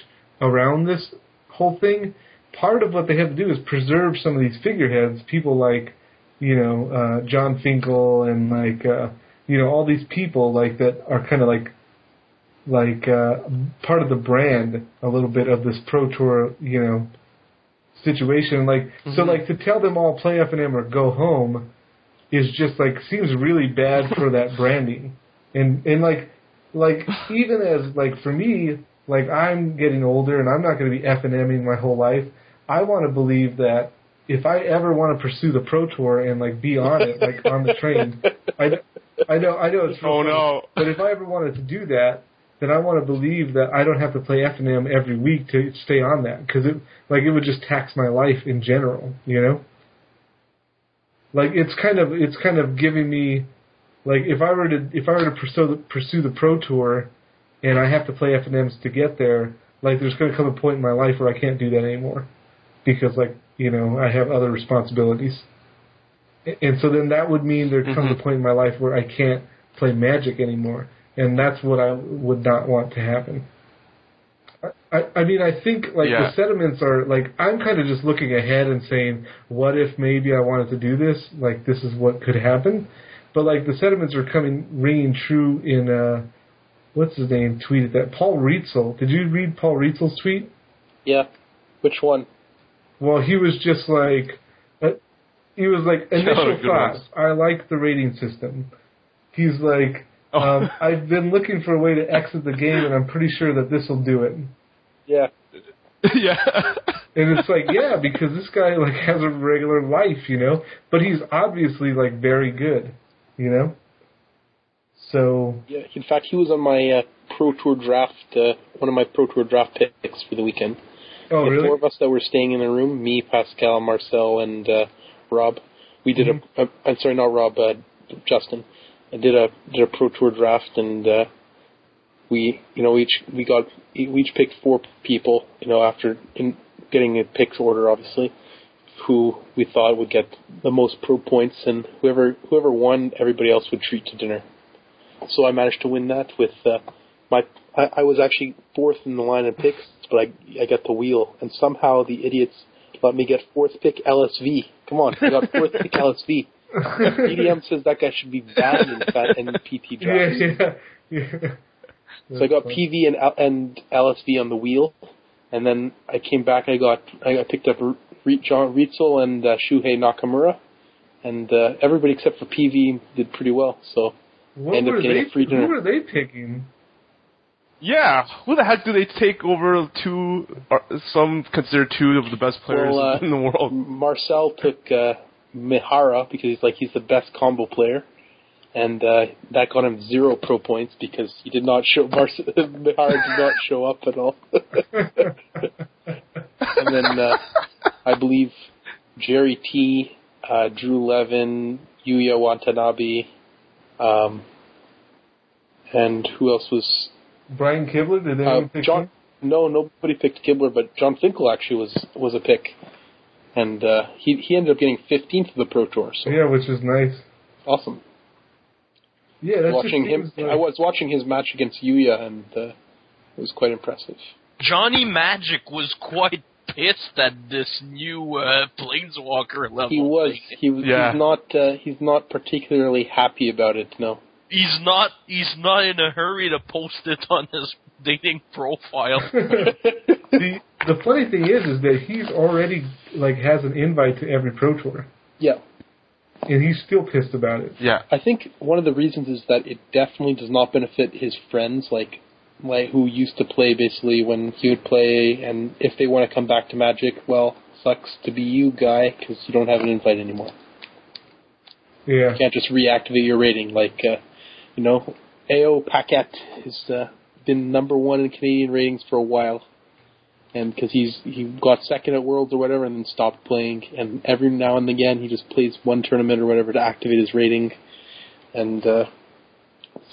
around this whole thing, part of what they have to do is preserve some of these figureheads, people like you know uh, Jon Finkel and like uh, you know all these people like that are kind of like like uh, part of the brand a little bit of this Pro Tour, you know, situation. Like so, like to tell them all play F and M or go home is just like seems really bad for that branding. And and like like even as like for me, like I'm getting older and I'm not going to be F and Ming my whole life. I want to believe that if I ever want to pursue the Pro Tour and like be on it, like on the train, I, I know I know it's Oh, funny, no. but if I ever wanted to do that, then I want to believe that I don't have to play F and M every week to stay on that because it like it would just tax my life in general, you know. Like it's kind of it's kind of giving me like if I were to if I were to pursue the, pursue the pro tour, and I have to play F and M's to get there, like there's going to come a point in my life where I can't do that anymore because like you know I have other responsibilities, and so then that would mean there comes a point in my life where I can't play Magic anymore, and that's what I would not want to happen. I, I mean, I think like Yeah. the sentiments are like I'm kind of just looking ahead and saying, what if maybe I wanted to do this? Like this is what could happen, but like the sentiments are coming ringing true in uh, what's his name tweeted that Paul Rietzl. Did you read Paul Rietzl's tweet? Yeah. Which one? Well, he was just like, uh, he was like initial good thoughts. ones. I like the rating system. He's like, Oh. um, I've been looking for a way to exit the game, and I'm pretty sure that this will do it. Yeah. yeah. And it's like, yeah, because this guy like has a regular life, you know, but he's obviously like very good, you know. So Yeah. In fact, he was on my uh, Pro Tour draft, uh, one of my Pro Tour draft picks for the weekend. oh the really? four of us that were staying in the room, me, Pascal, Marcel, and uh, Rob, we did a. Uh, I'm sorry, not Rob, uh, Justin. I did a did a pro tour draft, and uh, we, you know, each we got we each picked four people, you know, after in getting a picks order, obviously, who we thought would get the most pro points, and whoever whoever won, everybody else would treat to dinner. So I managed to win that with uh, my. I, I was actually fourth in the line of picks, but I I got the wheel, and somehow the idiots let me get fourth pick LSV. Come on, I got fourth pick LSV. EDM says that guy should be banned in, fa- in PT yeah, yeah, yeah. So I got PV and and LSV on the wheel, and then I came back and I got I picked up Re- John Rietzl and uh, Shuhei Nakamura, and uh, everybody except for PV did pretty well. So What End up were getting they? a free dinner. Who were they picking? Yeah. Who the heck do they take over two, or some consider two of the best players Well, uh, in the world? Marcel took uh, Mihara because he's like he's the best combo player, and uh, that got him zero pro points because he did not show Mar- Mihara did not show up at all. and then uh, I believe Jerry T, uh, Drew Levin, Yuya Watanabe, um, and who else was Brian Kibler? Did uh, anyone pick John? him? No, nobody picked Kibler, but Jon Finkel actually was was a pick, and uh, he he ended up getting 15th of the Pro Tour. So Yeah, which is nice. awesome. Yeah, that's watching him, seems like- I was watching his match against Yuya, and uh, it was quite impressive. Johnny Magic was quite pissed at this new uh, planeswalker level. He was. thing. He was. Yeah. He's not. Uh, he's not particularly happy about it. No. He's not. He's not in a hurry to post it on his dating profile. the the funny thing is, is that he's already like has an invite to every pro tour, Yeah. and he's still pissed about it. Yeah. I think one of the reasons is that it definitely does not benefit his friends, like like who used to play basically when he would play, and if they want to come back to Magic, well, sucks to be you, guy, because you don't have an invite anymore. Yeah, You can't just reactivate your rating. Like, uh, you know, Ao Paquette has uh, been number one in Canadian ratings for a while, and because he's he got second at Worlds or whatever, and then stopped playing. And every now and again, he just plays one tournament or whatever to activate his rating, and uh,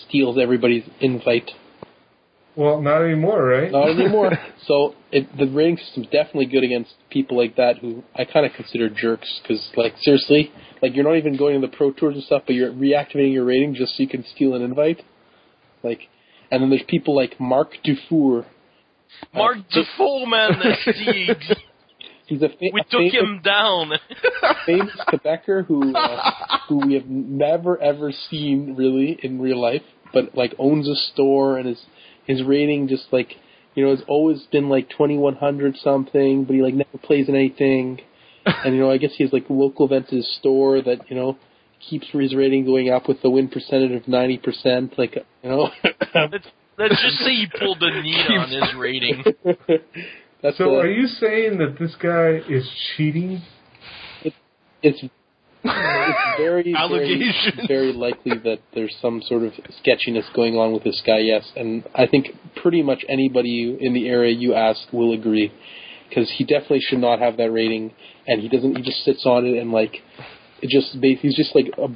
steals everybody's invite. Well, not anymore, right? Not anymore. so it, the rating system's definitely good against people like that who I kind of consider jerks. Because like seriously, like you're not even going to the pro tours and stuff, but you're reactivating your rating just so you can steal an invite. Like, and then there's people like Mark Dufour. Mark Dufour, man, that's the, He's a, fa- we a took famous, him down. famous Quebecer who uh, who we have never ever seen really in real life, but like owns a store and his his rating just like you know has always been like twenty one hundred something, but he like never plays in anything. and you know I guess he has like local events at his store that you know keeps his rating going up with the win percentage of ninety percent. Like you know, let's, let's just say he pulled a knee on his rating. that's So, uh, are you saying that this guy is cheating? it's it's very, very Allegations. very likely that there's some sort of sketchiness going on with this guy. Yes, and I think pretty much anybody in the area you ask will agree because he definitely should not have that rating, and he doesn't. He just sits on it and like it just ba- he's just like a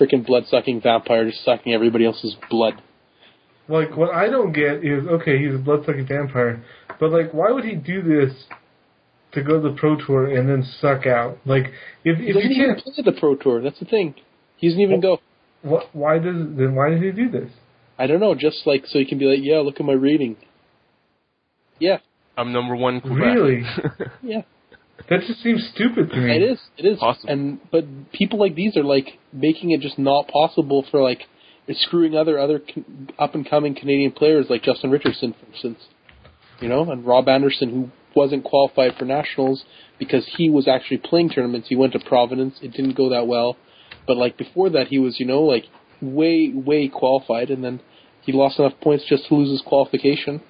freaking blood sucking vampire, just sucking everybody else's blood. Like, what I don't get is okay, he's a blood sucking vampire, but like, why would he do this to go to the pro tour and then suck out? Like, if He if doesn't you even can't, play the pro tour. That's the thing. He doesn't even go. what, why does then why did he do this? I don't know. Just like so, he can be like, yeah, look at my rating. Yeah, I'm number one. in Quebec. Really? yeah. That just seems stupid to me. It is. It is. Possible. And but people like these are like making it just not possible for like screwing other other up and coming Canadian players like Justin Richardson, for instance. You know, and Rob Anderson, who wasn't qualified for nationals because he was actually playing tournaments. He went to Providence. It didn't go that well, but like before that, he was you know like way way qualified, and then he lost enough points just to lose his qualification,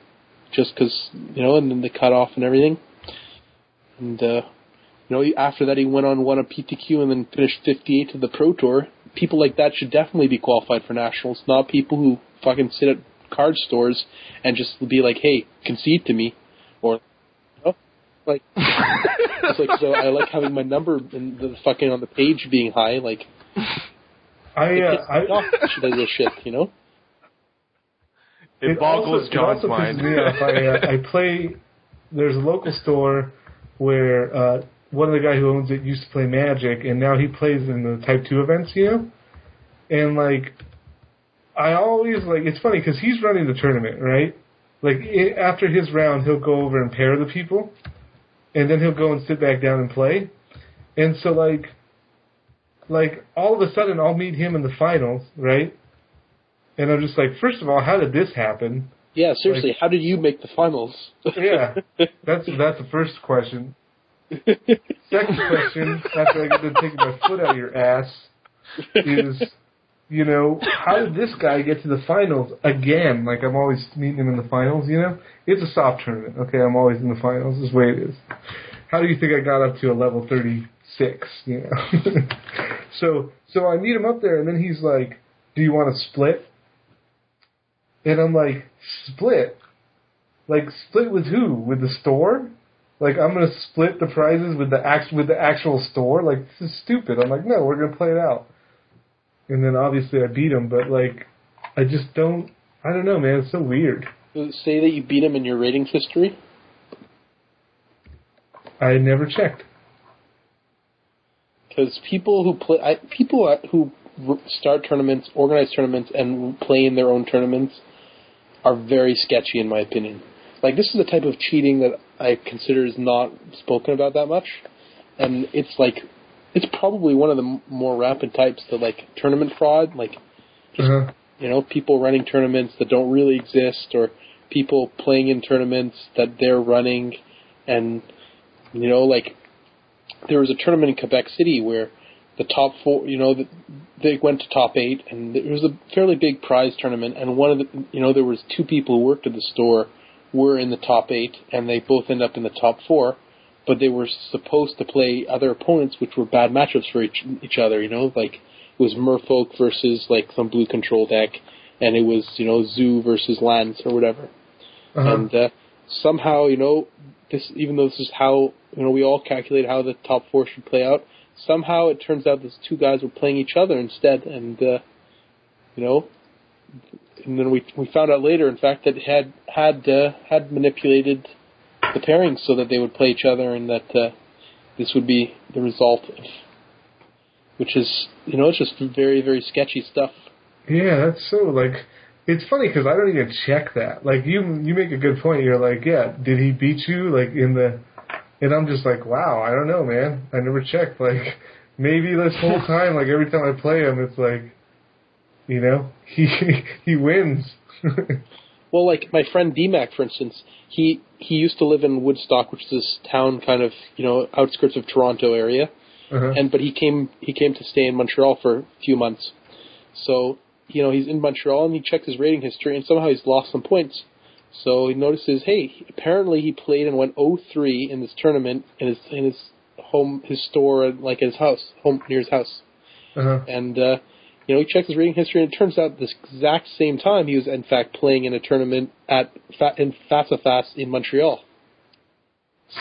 just because you know, and then the cutoff and everything. And uh, you know, after that he went on won a PTQ and then finished 58th to the Pro Tour. People like that should definitely be qualified for nationals, not people who fucking sit at card stores and just be like, "Hey, concede to me," like it's like so I like having my number and the fucking on the page being high. Like I it uh, pisses I me off that she does this shit, you know. It, boggles also, John's it also mind. pisses me off. I, uh, I play. There's a local store where uh, one of the guy who owns it used to play Magic, and now he plays in the Type Two events, you know. And like, I always like. It's funny because he's running the tournament, right? Like i after his round, he'll go over and pair the people, and then he'll go and sit back down and play. And so like, like all of a sudden, I'll meet him in the finals, right? And I'm just like, first of all, how did this happen? Yeah, seriously, Like- how did you make the finals? Yeah, that's that's the first question. Second question, after I get to take my foot out of your ass, is, you know, how did this guy get to the finals again? Like I'm always meeting him in the finals. You know, it's a soft tournament. Okay, I'm always in the finals. This is the way it is. How do you think I got up to a level 36? You know, so so I meet him up there, and then he's like, "Do you want to split?" And I'm like, "Split." Like split with who? With the store? Like I'm gonna split the prizes with the act with the actual store? Like this is stupid. I'm like, no, we're gonna play it out. And then obviously I beat him, but like I just don't. I don't know, man. It's so weird. Say that you beat him in your ratings history. I never checked. because people who play I, people who start tournaments, organize tournaments, and play in their own tournaments are very sketchy, in my opinion. Like this is the type of cheating that I consider is not spoken about that much, and it's like it's probably one of the more rampant types to like tournament fraud, like Uh-huh. you know people running tournaments that don't really exist or people playing in tournaments that they're running. And you know like there was a tournament in Quebec City where the top four you know the, they went to top 8 and it was a fairly big prize tournament. And one of the you know there was two people who worked at the store were in the top 8 and they both end up in the top 4 but they were supposed to play other opponents which were bad matchups for each each other you know like it was Merfolk versus like some blue control deck, and it was you know Zoo versus Lance or whatever. Uh-huh. And uh, somehow you know this, even though this is how you know we all calculate how the top four should play out. Somehow it turns out those two guys were playing each other instead, and uh, you know, and then we we found out later, in fact, that had had uh, had manipulated the pairings so that they would play each other, and that uh, this would be the result of which is you know it's just very very sketchy stuff. Yeah, that's so like. It's funny because I don't even check that. Like you, you make a good point. You're like, yeah, did he beat you? Like in the, and I'm just like, wow, I don't know, man. I never checked. Like maybe this whole time, like every time I play him, it's like, you know, he he wins. Well, like my friend DMAC, for instance, he he used to live in Woodstock, which is this town kind of you know outskirts of Toronto area, uh-huh. and but he came he came to stay in Montreal for a few months. So you know he's in Montreal and he checked his rating history and somehow he's lost some points. So he notices, hey, apparently he played and went 0-3 in this tournament in his in his home his store like his house home near his house, uh-huh. and uh, you know he checks his rating history and it turns out this exact same time he was in fact playing in a tournament at Fa- in Fasa Fast in Montreal.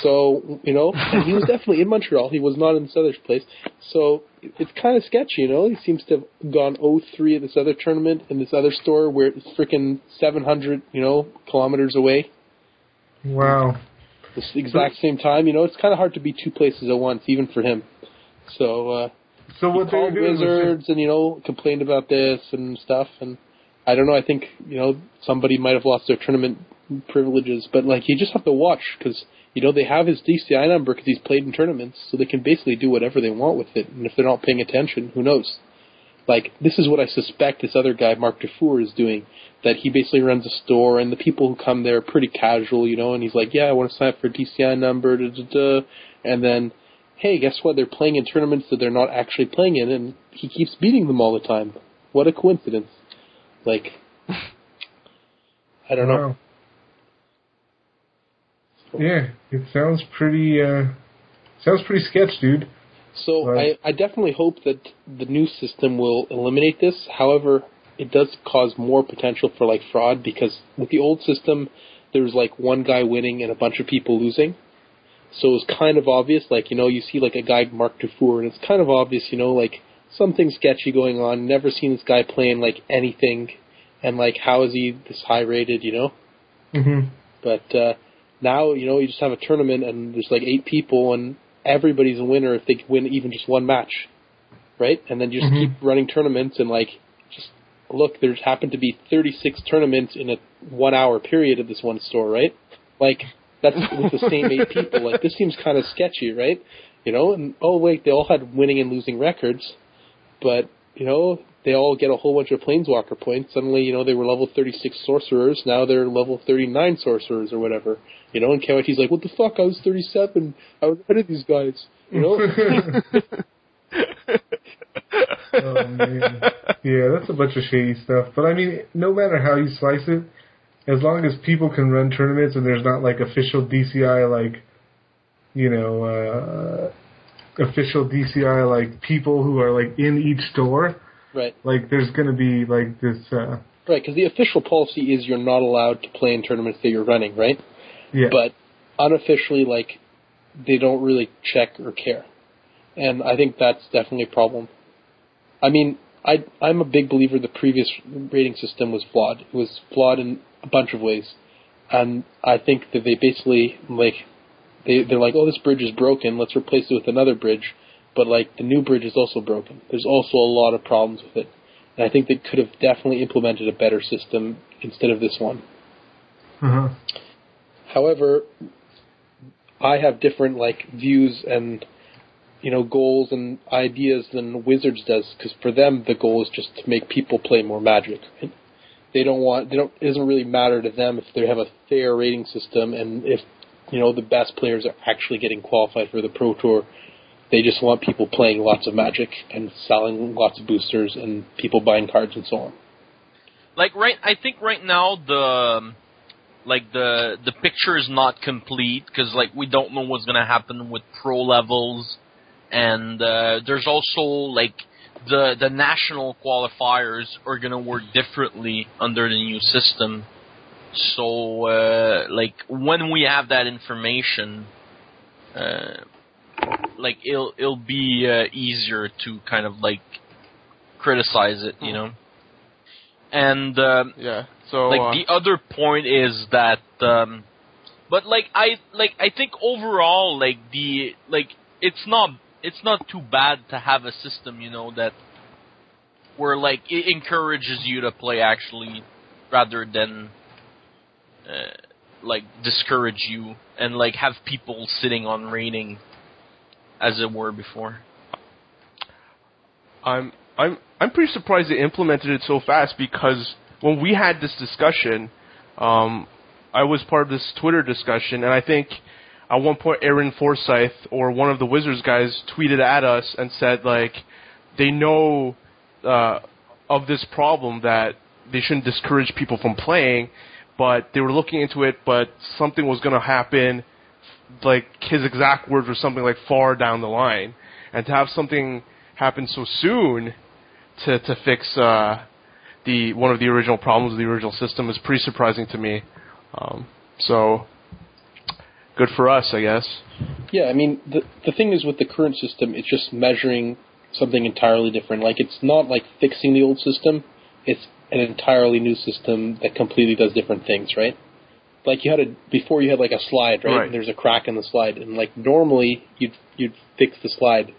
So you know, and he was definitely in Montreal. He was not in this other place. So it's kind of sketchy, you know. He seems to have gone 0-3 at this other tournament in this other store where it's freaking 700, you know, kilometers away. Wow. This exact same time, you know. It's kind of hard to be two places at once, even for him. So uh, So what they called Wizards and you know complained about this and stuff. And I don't know. I think you know somebody might have lost their tournament privileges, but like you just have to watch because you know they have his DCI number because he's played in tournaments, so they can basically do whatever they want with it. And if they're not paying attention, who knows? Like this is what I suspect this other guy, Mark Dufour, is doing. That he basically runs a store, and the people who come there are pretty casual, you know. And he's like, "Yeah, I want to sign up for a DCI number," da, da, da. and then hey, guess what? They're playing in tournaments that they're not actually playing in, and he keeps beating them all the time. What a coincidence! Like, I don't know. Wow. Yeah, it sounds pretty. uh Sounds pretty sketch, dude. So Right. I, I definitely hope that the new system will eliminate this. However, it does cause more potential for like fraud because with the old system, there was like one guy winning and a bunch of people losing. So it was kind of obvious, like you know, you see like a guy Mark Dufour, and it's kind of obvious, you know, like something sketchy going on. Never seen this guy playing like anything, and like how is he this high rated, you know? Mm-hmm. But uh, now, you know, you just have a tournament and there's like eight people and everybody's a winner if they win even just one match, right? And then you just Mhm. keep running tournaments and like just look, there's happened to be 36 tournaments in a one hour period at this one store, right? Like that's with the same eight people. Like this seems kind of sketchy, right? You know, and oh wait, they all had winning and losing records, but you know, they all get a whole bunch of planeswalker points. Suddenly, you know, they were level 36 sorcerers. Now they're level 39 sorcerers or whatever. You know, and KYT's like, what the fuck? I was 37. I was ahead of these guys. You know? oh man, yeah, that's a bunch of shady stuff. But I mean, no matter how you slice it, as long as people can run tournaments and there's not like official DCI like, you know, uh, official DCI like people who are like in each store, right. like there's gonna be like this. uh Right, because the official policy is you're not allowed to play in tournaments that you're running, right? Yeah. But unofficially, like, they don't really check or care. And I think that's definitely a problem. I mean, I, I'm a big believer the previous rating system was flawed. It was flawed in a bunch of ways. And I think that they basically, like, they, they're like, oh, this bridge is broken, let's replace it with another bridge. But, like, the new bridge is also broken. There's also a lot of problems with it. And I think they could have definitely implemented a better system instead of this one. uh-huh. However, I have different like views and you know goals and ideas than Wizards does because for them the goal is just to make people play more Magic. They don't want they don't it doesn't really matter to them if they have a fair rating system and if you know the best players are actually getting qualified for the Pro Tour. They just want people playing lots of Magic and selling lots of boosters and people buying cards and so on. Like right, I think right now the like the the picture is not complete because like we don't know what's gonna happen with pro levels, and uh, there's also like the the national qualifiers are gonna work differently under the new system. So uh, like when we have that information, uh, like it'll it'll be uh, easier to kind of like criticize it, you know. And um, Yeah. So like uh, the other point is that um but like i like i think overall like the like it's not it's not too bad to have a system you know that where like it encourages you to play actually rather than uh, like discourage you and like have people sitting on rating as it were before. I'm I'm I'm pretty surprised they implemented it so fast because when we had this discussion, um, I was part of this Twitter discussion, and I think at one point Aaron Forsythe or one of the Wizards guys tweeted at us and said like they know uh, of this problem that they shouldn't discourage people from playing, but they were looking into it, but something was going to happen, like his exact words were something like far down the line, and to have something happen so soon to to fix uh, the one of the original problems of the original system is pretty surprising to me. Um, so good for us, I guess. Yeah, I mean the the thing is with the current system, it's just measuring something entirely different. Like it's not like fixing the old system; it's an entirely new system that completely does different things, right? Like you had a before you had like a slide, right? Right. There's a crack in the slide, and like normally you'd you'd fix the slide.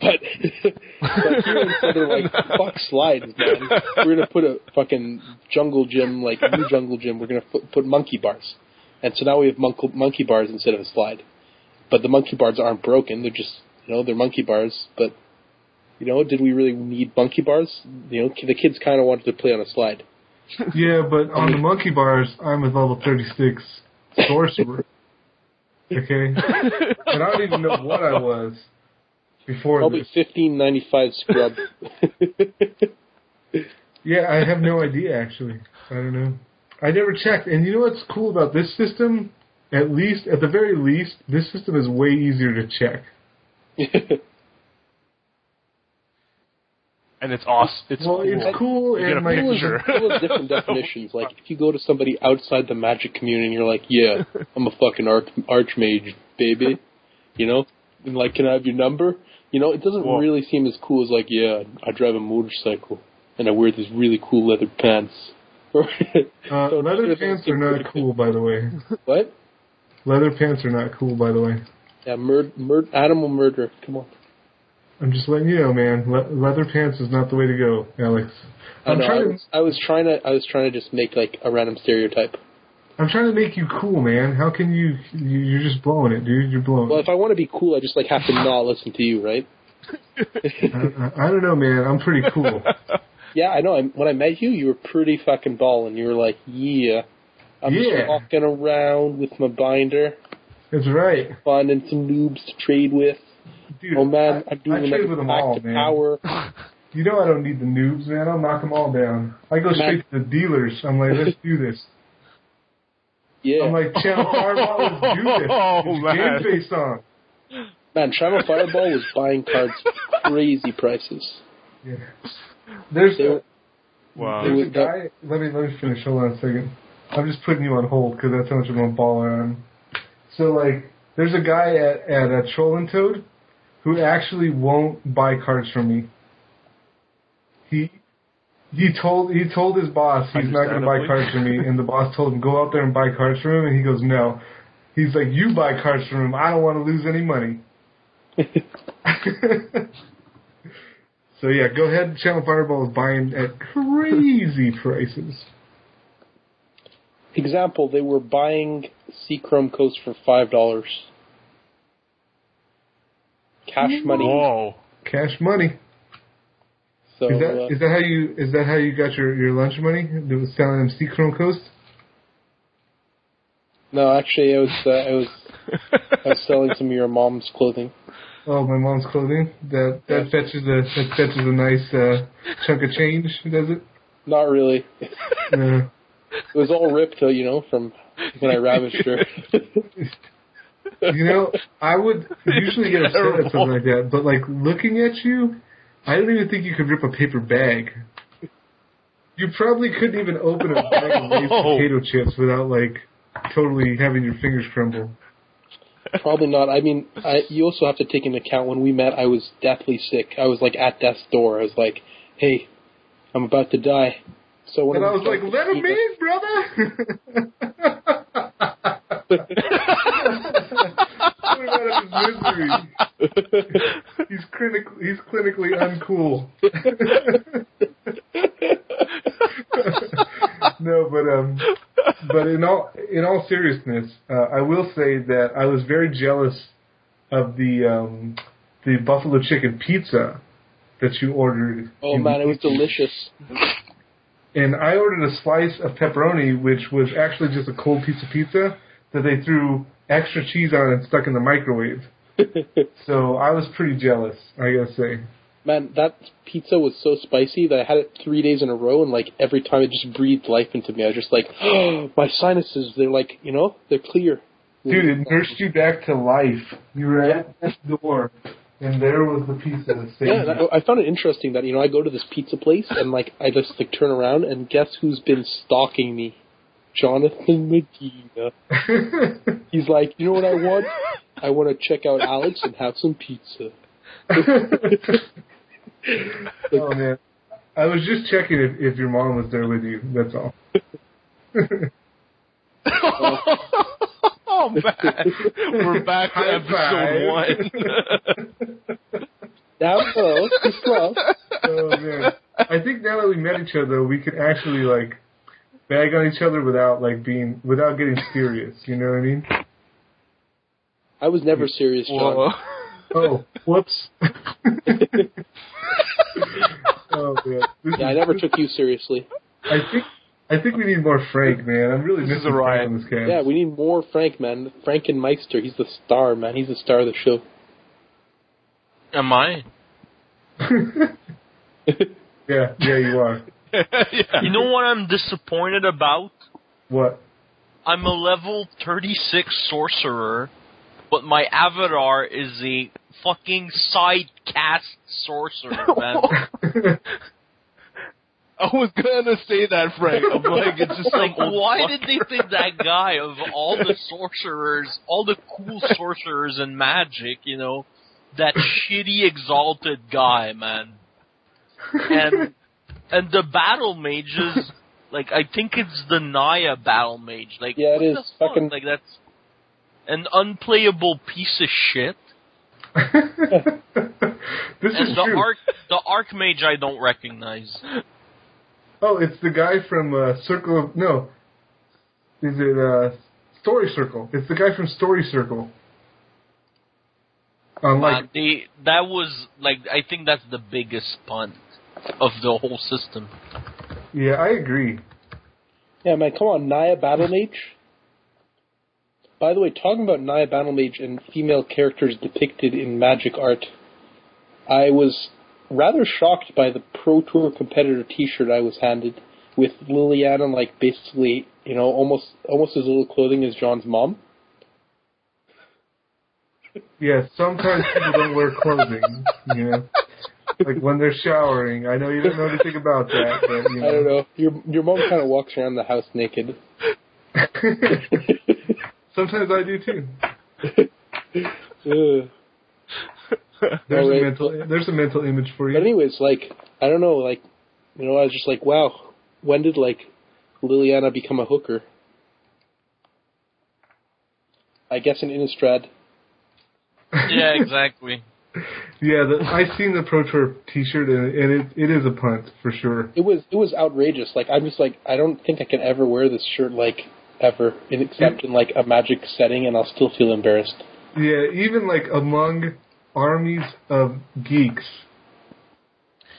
But, but here instead of like fuck slides, man, we're gonna put a fucking jungle gym, like new jungle gym. We're gonna put, put monkey bars, and so now we have monkey, monkey bars instead of a slide. But the monkey bars aren't broken; they're just you know they're monkey bars. But you know, did we really need monkey bars? You know, the kids kind of wanted to play on a slide. Yeah, but on the monkey bars, I'm a level 36 sorcerer. Okay? and I don't even know what I was before Probably this. fifteen ninety five scrub. Yeah, I have no idea actually. I don't know. I never checked. And you know what's cool about this system? At least, at the very least, this system is way easier to check. And it's awesome. It's well, cool. it's cool You get a and like Cool is- picture. cool is different definitions. Like if you go to somebody outside the magic community and you're like, "Yeah, I'm a fucking arch archmage, baby," you know, and like, "Can I have your number?" You know, it doesn't Well- really seem as cool as like, "Yeah, I drive a motorcycle and I wear these really cool leather pants." Uh, So leather pants are not cool, by the way. What? Leather pants are not cool, by the way. Yeah, mur- mur- animal murder. Come on. I'm just letting you know, man. Le- leather pants is not the way to go, Alex. I, I'm know, I, trying to was, I was trying to. I was trying to just make like a random stereotype. I'm trying to make you cool, man. How can you? you you're just blowing it, dude. You're blowing. Well, it. if I want to be cool, I just like have to not listen to you, right? I, I, I don't know, man. I'm pretty cool. Yeah, I know. I, when I met you, you were pretty fucking balling. You were like, "Yeah, I'm Yeah. just walking around with my binder, That's right, finding some noobs to trade with. dude. oh man, I, I'm doing I trade with them back all, to man. power. You know I don't need the noobs, man. I'll knock them all down. I go straight to the dealers. I'm like, let's do this. Yeah, I'm like, Channel Fireball, let's do this. Oh, man. game face on. man, Channel Fireball was buying cards crazy prices. Yeah. There's a, Wow. there's a was- guy. Let me let me finish. Hold on a second. I'm just putting you on hold because that's how much I'm a baller on. So like, there's a guy at at uh, Troll and Toad who actually won't buy cards from me. He he told he told his boss he's not going to buy Understandably. cards from me, and the boss told him go out there and buy cards from him, and he goes no. He's like, you buy cards from him. I don't want to lose any money. so yeah, go ahead. Channel Fireball is buying at crazy prices. example, they were buying Seachrome Coast for five dollars. Cash money. Whoa. Cash money. So Is that uh, is that how you is that how you got your, your lunch money? That was selling them Seachrome Coast. no, actually, I was uh, I was I was selling some of your mom's clothing. Oh, my mom's clothing. That that fetches a that fetches a nice uh, chunk of change, does it? Not really. Uh, It was all ripped, uh, you know, from when I ravished her. you know, I would usually get upset at something like that, but like looking at you, I don't even think you could rip a paper bag. You probably couldn't even open a bag of potato chips without like totally having your fingers crumble. Probably not. I mean, I, you also have to take into account when we met, I was deathly sick. I was like at death's door. I was like, "Hey, I'm about to die." So when And I was like, "Let him in, brother." Put him out of his misery. He's clinic- he's clinically uncool. no, but um, but in all in all seriousness, uh, I will say that I was very jealous of the um, the buffalo chicken pizza that you ordered. Oh You- man, it was delicious. and I ordered a slice of pepperoni, which was actually just a cold piece of pizza that they threw extra cheese on and stuck in the microwave. So I was pretty jealous, I gotta say. Man, that pizza was so spicy that I had it three days in a row, and like every time it just breathed life into me. I was just like, oh, my sinuses, they're like, you know, they're clear. Dude, it nursed you back to life. You were at this door, and there was the pizza that saved Yeah, and I, I found it interesting that you know I go to this pizza place and like I just like turn around and guess who's been stalking me? Jonathan Medina. He's like, you know what I want? I want to check out Alex and have some pizza. oh man, I was just checking if, if your mom was there with you. That's all. oh man, we're back to High episode five. one. Now, hello, it's love. oh man, I think now that we met each other, we could actually like bag on each other without like being without getting serious. You know what I mean? I was never serious, John. Whoa. Oh, whoops. oh man, this Yeah, I never took you seriously. I think I think we need more Frank, man. I'm really This is missing a riot. Frank on this cast. Yeah, we need more Frank, man. Frankenmeister, he's the star, man. He's the star of the show. Am I? yeah, yeah, you are. You know what I'm disappointed about? What? I'm a level 36 sorcerer, but my avatar is a fucking side cast sorcerer, man. I was gonna say that, Frank. I'm like, it's just like, some old why fuck. did they pick that guy of all the sorcerers, all the cool sorcerers and Magic, you know, that shitty exalted guy, man? And and the battle mages, like I think it's the Naya battle mage. Like, Yeah, it what is. the fuck? Fucking- Like that's an unplayable piece of shit. this And is the true. arc, the archmage, I don't recognize. oh, it's the guy from uh, Circle of No. Is it uh, Story Circle? It's the guy from Story Circle. Um, like Uh, they that was like I think that's the biggest punt of the whole system. yeah, I agree. Yeah, man, come on, Naya Battle Mage. By the way, talking about Naya Battle Mage and female characters depicted in magic art, I was rather shocked by the Pro Tour competitor T-shirt I was handed with Liliana, like basically, you know, almost almost as little clothing as John's mom. Yeah, sometimes people don't wear clothing. You know, like when they're showering. I know you don't know anything about that, but you know. I don't know. Your your mom kind of walks around the house naked. Sometimes I do too. Ugh. There's Alright. a mental there's a mental image for you. But anyways, like I don't know, like you know, I was just like, wow, when did like Liliana become a hooker? I guess in Innistrad. Yeah, exactly. Yeah, the, I seen the Pro Tour T-shirt and, and it it is a punt for sure. It was it was outrageous. Like I'm just like I don't think I can ever wear this shirt like ever, in, except in like a magic setting, and I'll still feel embarrassed. Yeah, even like among armies of geeks,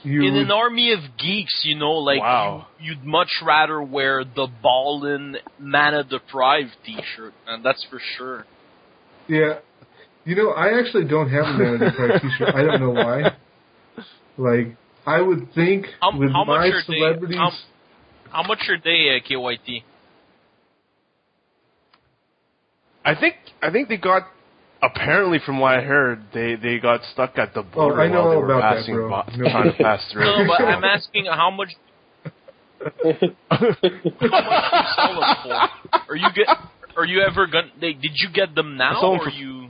you In would, an army of geeks, you know, like Wow. you, you'd much rather wear the Ballin Mana Deprived T-shirt, and that's for sure. yeah. You know, I actually don't have a Mana Deprived t-shirt. I don't know why. Like, I would think How, with how much my are celebrities, they? How, how much are they, uh, KYT? I think I think they got apparently from what I heard they they got stuck at the border Oh, I know while they were about that, passing bro. bo- No. trying to pass through. No, but I'm asking how much. how much you sell them for? Are you get? Are you ever gonna? Like, did you get them now, or for- you?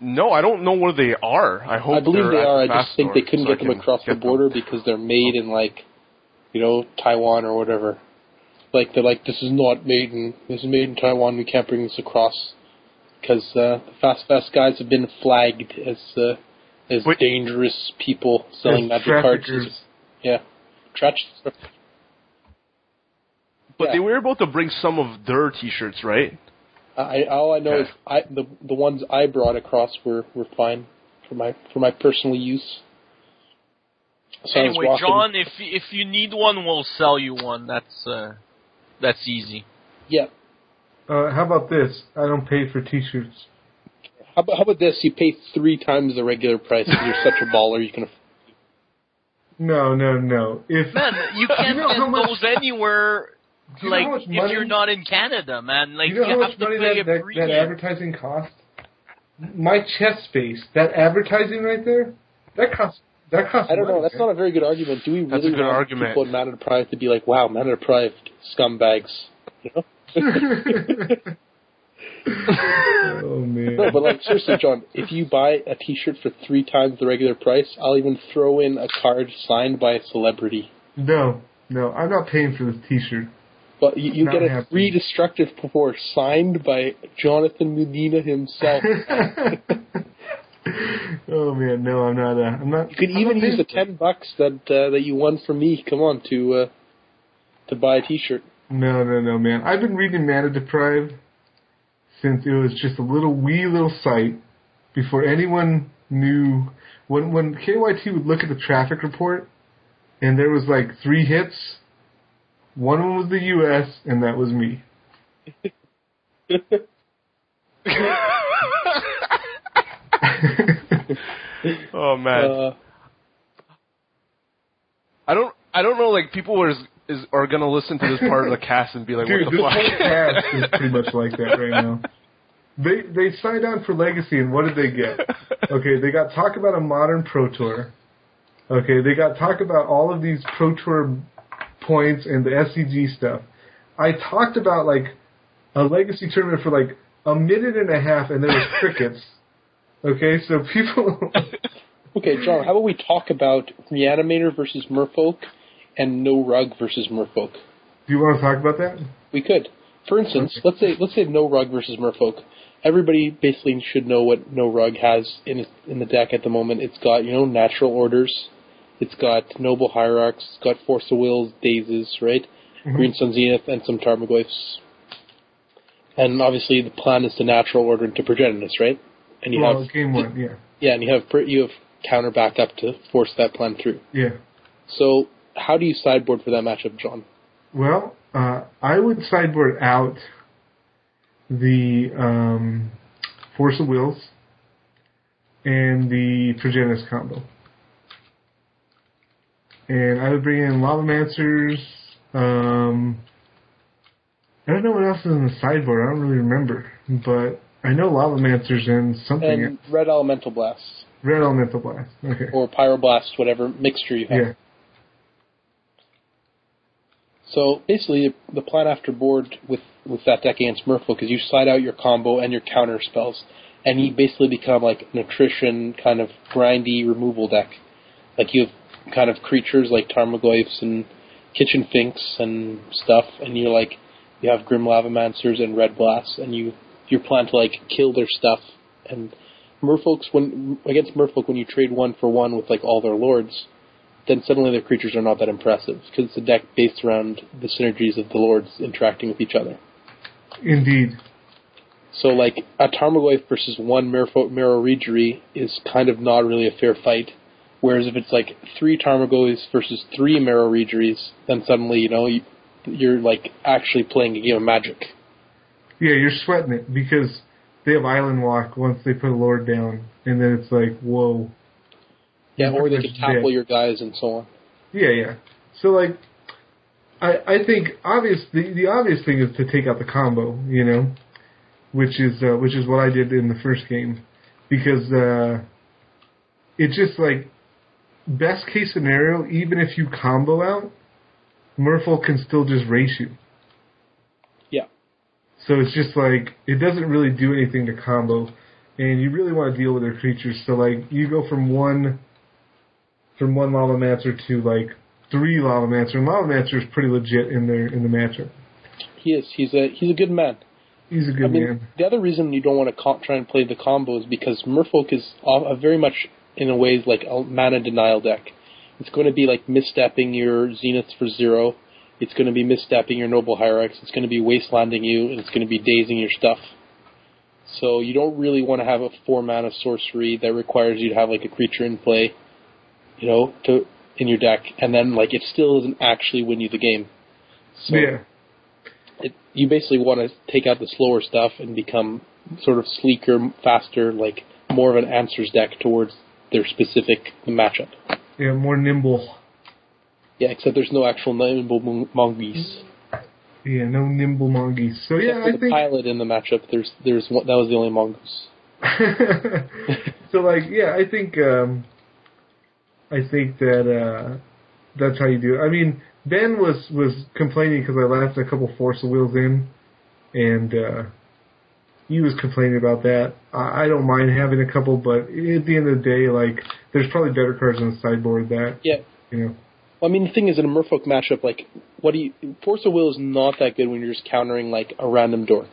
no, I don't know where they are. I hope I believe they're they at are. I just think they couldn't so get them can across the get them. border because they're made in like, you know, Taiwan or whatever. Like they're like, this is not made in this is made in Taiwan. We can't bring this across because uh, the Fast Fast guys have been flagged as uh, as Wait. dangerous people selling as magic cards. Yeah, Trach- But Yeah. they were able to bring some of their T-shirts, right? I all I know Okay. is I the the ones I brought across were were fine for my for my personal use. So Anyway, John, if if you need one, we'll sell you one. That's uh, that's easy. Yeah. uh, how about this? I don't pay for t-shirts. How about, how about this? You pay three times the regular price. and You're such a baller. You can. No, no, no. If Man, you can't know how get much- those anywhere. do you know like how if you're not in Canada, man, like you know how have much to money pay that, a that, that advertising cost. My chest space, that advertising right there, that costs. That costs. I don't know. That's man. not a very good argument. Do we really That's a good want argument. people in Mana Deprived to be like, "Wow, Mana Deprived scumbags"? You know? oh man. no, but like seriously, John, if you buy a T-shirt for three times the regular price, I'll even throw in a card signed by a celebrity. no, no, I'm not paying for this T-shirt. But you, you get a happy. free destructive force signed by Jonathan Medina himself. oh man, no, I'm not. Uh, I'm not. You could I'm even use the paying for it. ten bucks that uh, that you won from me. Come on, to uh, to buy a T-shirt. No, no, no, man. I've been reading Mana Deprived since it was just a little wee little site before anyone knew. When when KYT would look at the traffic report, and there was like three hits. One of them was the U.S. and that was me. Oh man, Uh, I don't I don't know. Like people are is are gonna listen to this part of the cast and be like, Dude, what this the whole fuck? cast is pretty much like that right now. They they signed on for Legacy, and what did they get? Okay, they got talk about a modern Pro Tour. Okay, they got talk about all of these Pro Tour points and the SCG stuff. I talked about like a Legacy tournament for like a minute and a half, and there was crickets. Okay, so people. okay, John, how about we talk about Reanimator versus Merfolk and No Rug versus Merfolk? Do you want to talk about that? We could. For instance, let's say let's say No Rug versus Merfolk. Everybody basically should know what No Rug has in in the deck at the moment. It's got you know natural orders, it's got noble hierarchs, it's got force of wills, dazes, right? Mm-hmm. Green Sun Zenith, and some Tarmogoyfs. And obviously, the plan is to natural order into Progenitus, right? And you well, have game one, yeah, yeah, and you have you have counter backup to force that plan through. yeah. So, how do you sideboard for that matchup, John? Well, uh, I would sideboard out the um, Force of Wills and the Progenitus combo. And I would bring in Lavamancers. Um, I don't know what else is in the sideboard. I don't really remember. But I know Lavamancers and something And else. red elemental blasts Red Elemental Blast. Okay. or pyroblast, whatever mixture you have. Yeah. So basically, the plan after board with with that deck against Merfolk is you side out your combo and your counter spells, and you basically become like an attrition kind of grindy removal deck. Like you have kind of creatures like Tarmogoyfs and Kitchen Finks and stuff, and you're like you have Grim Lavamancers and Red Blasts, and you you plan to like kill their stuff. And Merfolks when against Merfolk when you trade one for one with like all their lords, then suddenly their creatures are not that impressive because it's a deck based around the synergies of the lords interacting with each other. Indeed. So like a Tarmogoyf versus one Merfolk Merrow Reejerey is kind of not really a fair fight. Whereas if it's like three Tarmogoyfs versus three Merrow Reejereys, then suddenly you know you, you're like actually playing a game of Magic. Yeah, you're sweating it because they have Island Walk once they put a Lord down, and then it's like, whoa. Yeah, or they can dead. your guys and so on. Yeah, yeah. So like, I I think obvious the the obvious thing is to take out the combo, you know, which is uh, which is what I did in the first game, because uh, it just like best case scenario, even if you combo out, Merfolk can still just race you. So it's just like it doesn't really do anything to combo, and you really want to deal with their creatures. So like you go from one from one lava mancer to like three lava mancer, and lava mancer is pretty legit in their in the matchup. He is. He's a he's a good man. He's a good I mean, man. the other reason you don't want to co- try and play the combo is because Merfolk is a a very much, in a way, like a mana denial deck. It's going to be like misstepping your Zeniths for zero. It's going to be misstepping your Noble Hierarchs. It's going to be wastelanding you, and it's going to be dazing your stuff. So you don't really want to have a four mana sorcery that requires you to have like a creature in play, you know, to in your deck, and then like it still doesn't actually win you the game. So yeah, it, you basically want to take out the slower stuff and become sort of sleeker, faster, like more of an answers deck towards their specific matchup. yeah, more nimble. Yeah, except there's no actual nimble mon- mongoose. Yeah, no nimble mongoose. So yeah, Except for I the think pilot in the matchup. There's there's one, that was the only mongoose. so like yeah, I think um I think that uh that's how you do it. I mean, Ben was was complaining because I left a couple force wheels in, and uh he was complaining about that. I, I don't mind having a couple, but at the end of the day, like there's probably better cards on the sideboard that Yeah. you know. I mean, the thing is, in a Merfolk matchup, like, what do you? Force of Will is not that good when you're just countering like a random dork.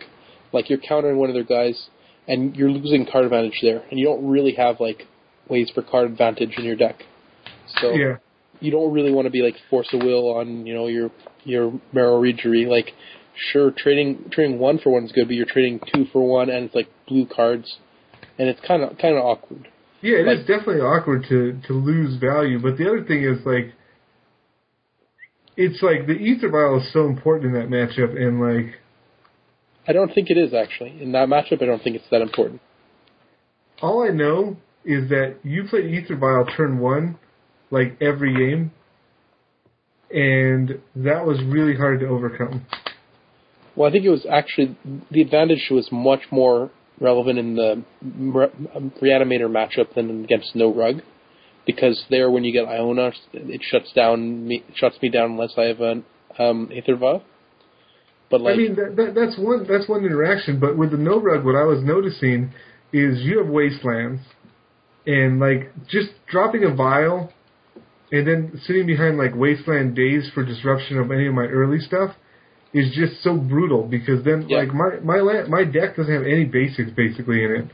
Like you're countering one of their guys, and you're losing card advantage there, and you don't really have like ways for card advantage in your deck. So Yeah, you don't really want to be like force of will on you know your your Merrow Reejerey. Like, sure, trading trading one for one is good, but you're trading two for one, and it's like blue cards, and it's kind of kind of awkward. yeah, it is Like- definitely awkward to to lose value. But the other thing is like. It's like the ether vial is so important in that matchup, and like I don't think it is actually in that matchup. I don't think it's that important. all I know is that you played Ether Vial turn one, like every game, and that was really hard to overcome. Well, I think it was actually the advantage was much more relevant in the re- reanimator matchup than against no rug, because there when you get Iona, it shuts down me shuts me down unless I have an um. But like, I mean, that, that, that's one that's one interaction. But with the no rug, what I was noticing is you have wastelands, and like just dropping a vial, and then sitting behind like wasteland days for disruption of any of my early stuff is just so brutal because then Yeah. like my my la- my deck doesn't have any basics basically in it,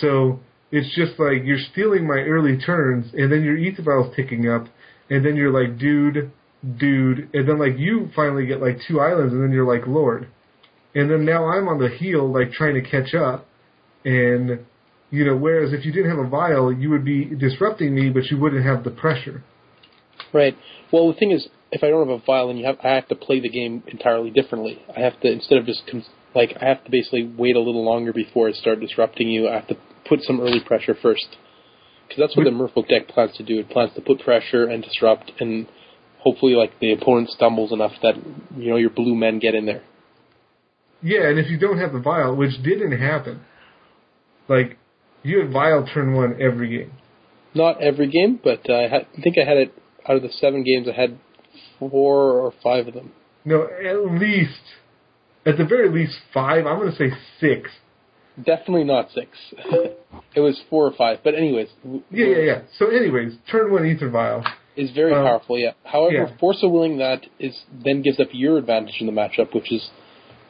so it's just like you're stealing my early turns, and then your ether vial's ticking up, and then you're like, dude, dude, and then like you finally get like two islands, and then you're like, lord, and then now I'm on the heel like trying to catch up, and you know, whereas if you didn't have a vial, you would be disrupting me, but you wouldn't have the pressure. Right. Well, the thing is, if I don't have a vial, and you have I have to play the game entirely differently. I have to instead of just com- like I have to basically wait a little longer before I start disrupting you. I have to put some early pressure first, because that's what the Merfolk deck plans to do. It plans to put pressure and disrupt, and hopefully, like the opponent stumbles enough that you know your blue men get in there. Yeah, and if you don't have the vial, which didn't happen, like you had vial turn one every game. Not every game, but uh, I, had, I think I had it out of the seven games. I had four or five of them. No, at least, at the very least five. I'm going to say six. Definitely not six. it was four or five. But anyways, Yeah, yeah, yeah. So, anyways, turn one ether vial. is very Uh, powerful. Yeah. However, yeah. force of willing that is then gives up your advantage in the matchup, which is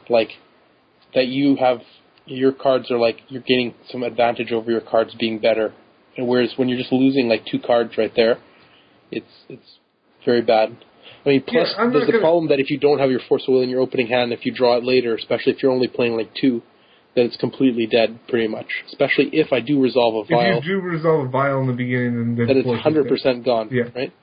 like that you have your cards are like you're gaining some advantage over your cards being better. And whereas when you're just losing like two cards right there, it's it's very bad. I mean, plus Yeah, there's the gonna- problem that if you don't have your Force of Will in your opening hand, if you draw it later, especially if you're only playing like two, then it's completely dead, pretty much. Especially if I do resolve a vial, If you do resolve a vial in the beginning, then, then then it's hundred percent gone, Yeah. right?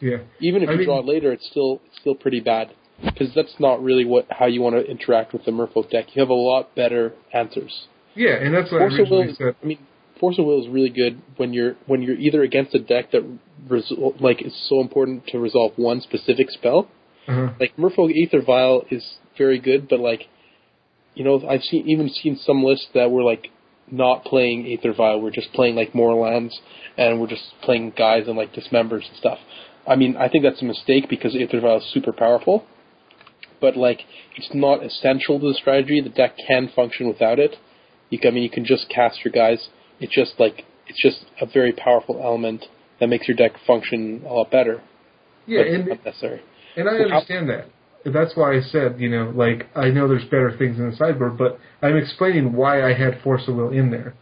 Yeah. Even if I you mean- draw it later, it's still it's still pretty bad because that's not really what how you want to interact with the Merfolk deck. You have a lot better answers. Yeah, and that's what Force I of Will, said. I mean, Force of Will is really good when you're when you're either against a deck that resol- like is so important to resolve one specific spell. Uh-huh. Like Merfolk Aether Vial is very good, but like, you know, I've seen even seen some lists that were like not playing Aether Vial, we're just playing like more lands, and we're just playing guys and like dismembers and stuff. I mean, I think that's a mistake because Aether Vial is super powerful, but like, it's not essential to the strategy. The deck can function without it. You can, I mean, you can just cast your guys. It's just like it's just a very powerful element that makes your deck function a lot better. Yeah, and not necessary. and I understand that. That's why I said, you know, like I know there's better things in the sideboard, but I'm explaining why I had Force of Will in there.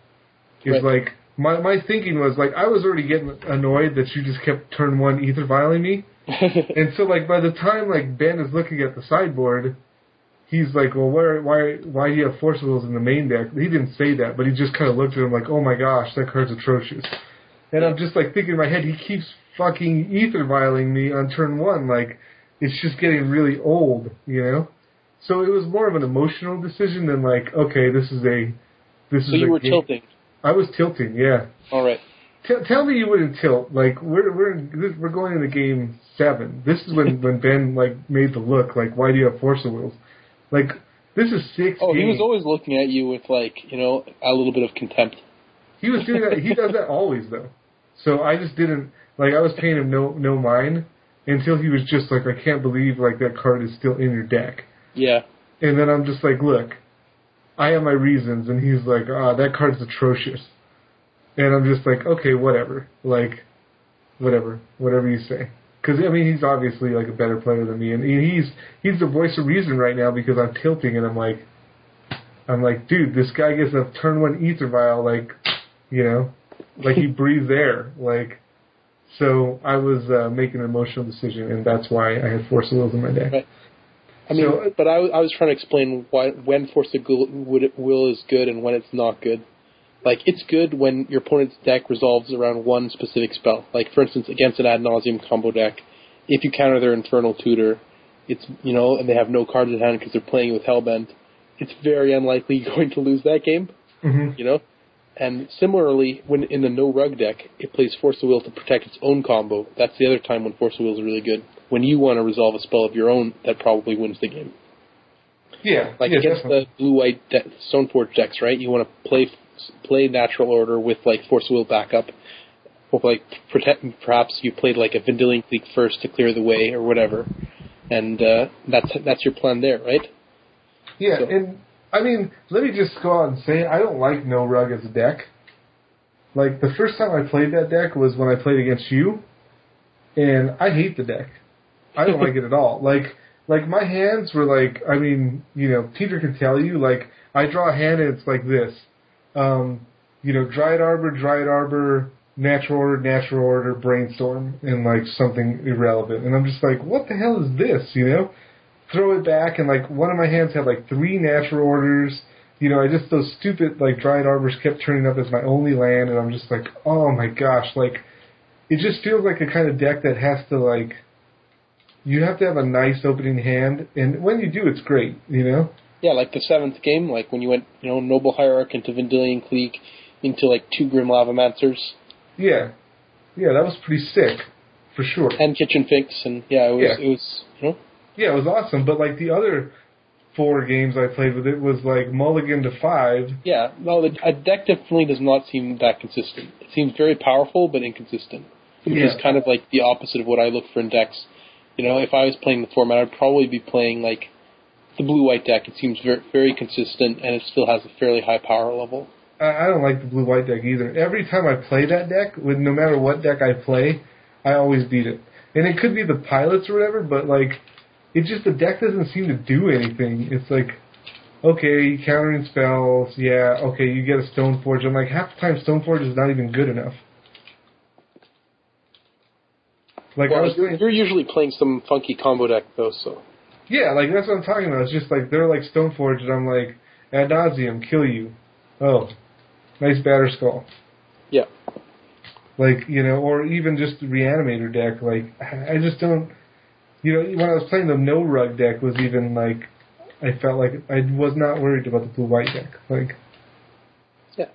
It's Right. like my my thinking was like I was already getting annoyed that you just kept turn one ether vialing me, and so like by the time like Ben is looking at the sideboard, he's like, well, where why why do you have Force of Wills in the main deck? He didn't say that, but he just kind of looked at him like, oh my gosh, that card's atrocious. And I'm just like thinking in my head, he keeps fucking ether vialing me on turn one, like it's just getting really old, you know. So it was more of an emotional decision than like, okay, this is a this so is you a were game- tilting. I was tilting, yeah. All right. T- tell me you wouldn't tilt. Like we're we're in, we're going into game seven. This is when when Ben like made the look. Like why do you have force of wills? Like this is six. Oh, he was always looking at you with like you know a little bit of contempt. He was doing that. He does that always though. So I just didn't like. I was paying him no no mind until he was just like, I can't believe like that card is still in your deck. Yeah. And then I'm just like, look, I have my reasons, and he's like, ah, that card's atrocious. And I'm just like, okay, whatever, like, whatever, whatever you say. Because I mean, he's obviously like a better player than me, and he's he's the voice of reason right now because I'm tilting, and I'm like, I'm like, dude, this guy gets a turn one ether vial, like, you know, like he breathes air, like. So I was uh, making an emotional decision, and that's why I had Force of Wills in my deck. Right. I mean, So- but I, I was trying to explain why when Force of Will, will is good and when it's not good. Like it's good when your opponent's deck resolves around one specific spell. Like for instance, against an ad nauseam combo deck, if you counter their Infernal Tutor, it's you know, and they have no cards in hand because they're playing with Hellbent. It's very unlikely you're going to lose that game. hmm You know. And similarly, when in the no rug deck, it plays Force of Will to protect its own combo. That's the other time when Force of Will is really good. When you want to resolve a spell of your own, that probably wins the game. Yeah, Like yeah, against definitely. the blue white de- Stoneforge decks, right? You want to play play natural order with like Force of Will backup, or like protect. Perhaps you played like a Vendilion Clique first to clear the way or whatever, and uh, that's that's your plan there, right? Yeah, So- and I mean, let me just go out and say I don't like no rug as a deck. Like the first time I played that deck was when I played against you, and I hate the deck. I don't like it at all. Like like my hands were like I mean, you know, Peter can tell you, like I draw a hand and it's like this. Um, you know, Dryad Arbor, Dryad Arbor, Natural Order, Natural Order, Brainstorm, and like something irrelevant. And I'm just like, what the hell is this, you know? Throw it back, and like one of my hands had like three natural orders. You know, I just those stupid like Dryad Arbors kept turning up as my only land, and I'm just like, oh my gosh, like it just feels like a kind of deck that has to like you have to have a nice opening hand, and when you do, it's great. You know, Yeah, like the seventh game, like when you went, you know, Noble Hierarch into Vendilion Clique, into like two Grim Lavamancers yeah, yeah, that was pretty sick for sure. and Kitchen Finks, and yeah, it was Yeah. it was you know Yeah, it was awesome, but like the other four games I played with it was like mulligan to five. Yeah, no, the, a deck definitely does not seem that consistent. It seems very powerful but inconsistent, which is kind of like the opposite of what I look for in decks. You know, if I was playing the format, I'd probably be playing like the blue-white deck. It seems very, very consistent and it still has a fairly high power level. I I don't like the blue white deck either. Every time I play that deck, with no matter what deck I play, I always beat it. And it could be the pilots or whatever, but like it just the deck doesn't seem to do anything. It's like okay, countering spells, yeah, okay, you get a Stoneforge. I'm like half the time Stoneforge is not even good enough. Like I was you're, doing, you're usually playing some funky combo deck though, so yeah, like that's what I'm talking about. It's just like they're like Stoneforge, and I'm like ad nauseam, kill you. Oh, nice Batterskull. yeah. Like you know, or even just the reanimator deck. Like I just don't. You know, when I was playing the no rug deck, was even like I felt like I was not worried about the blue white deck. Like yeah,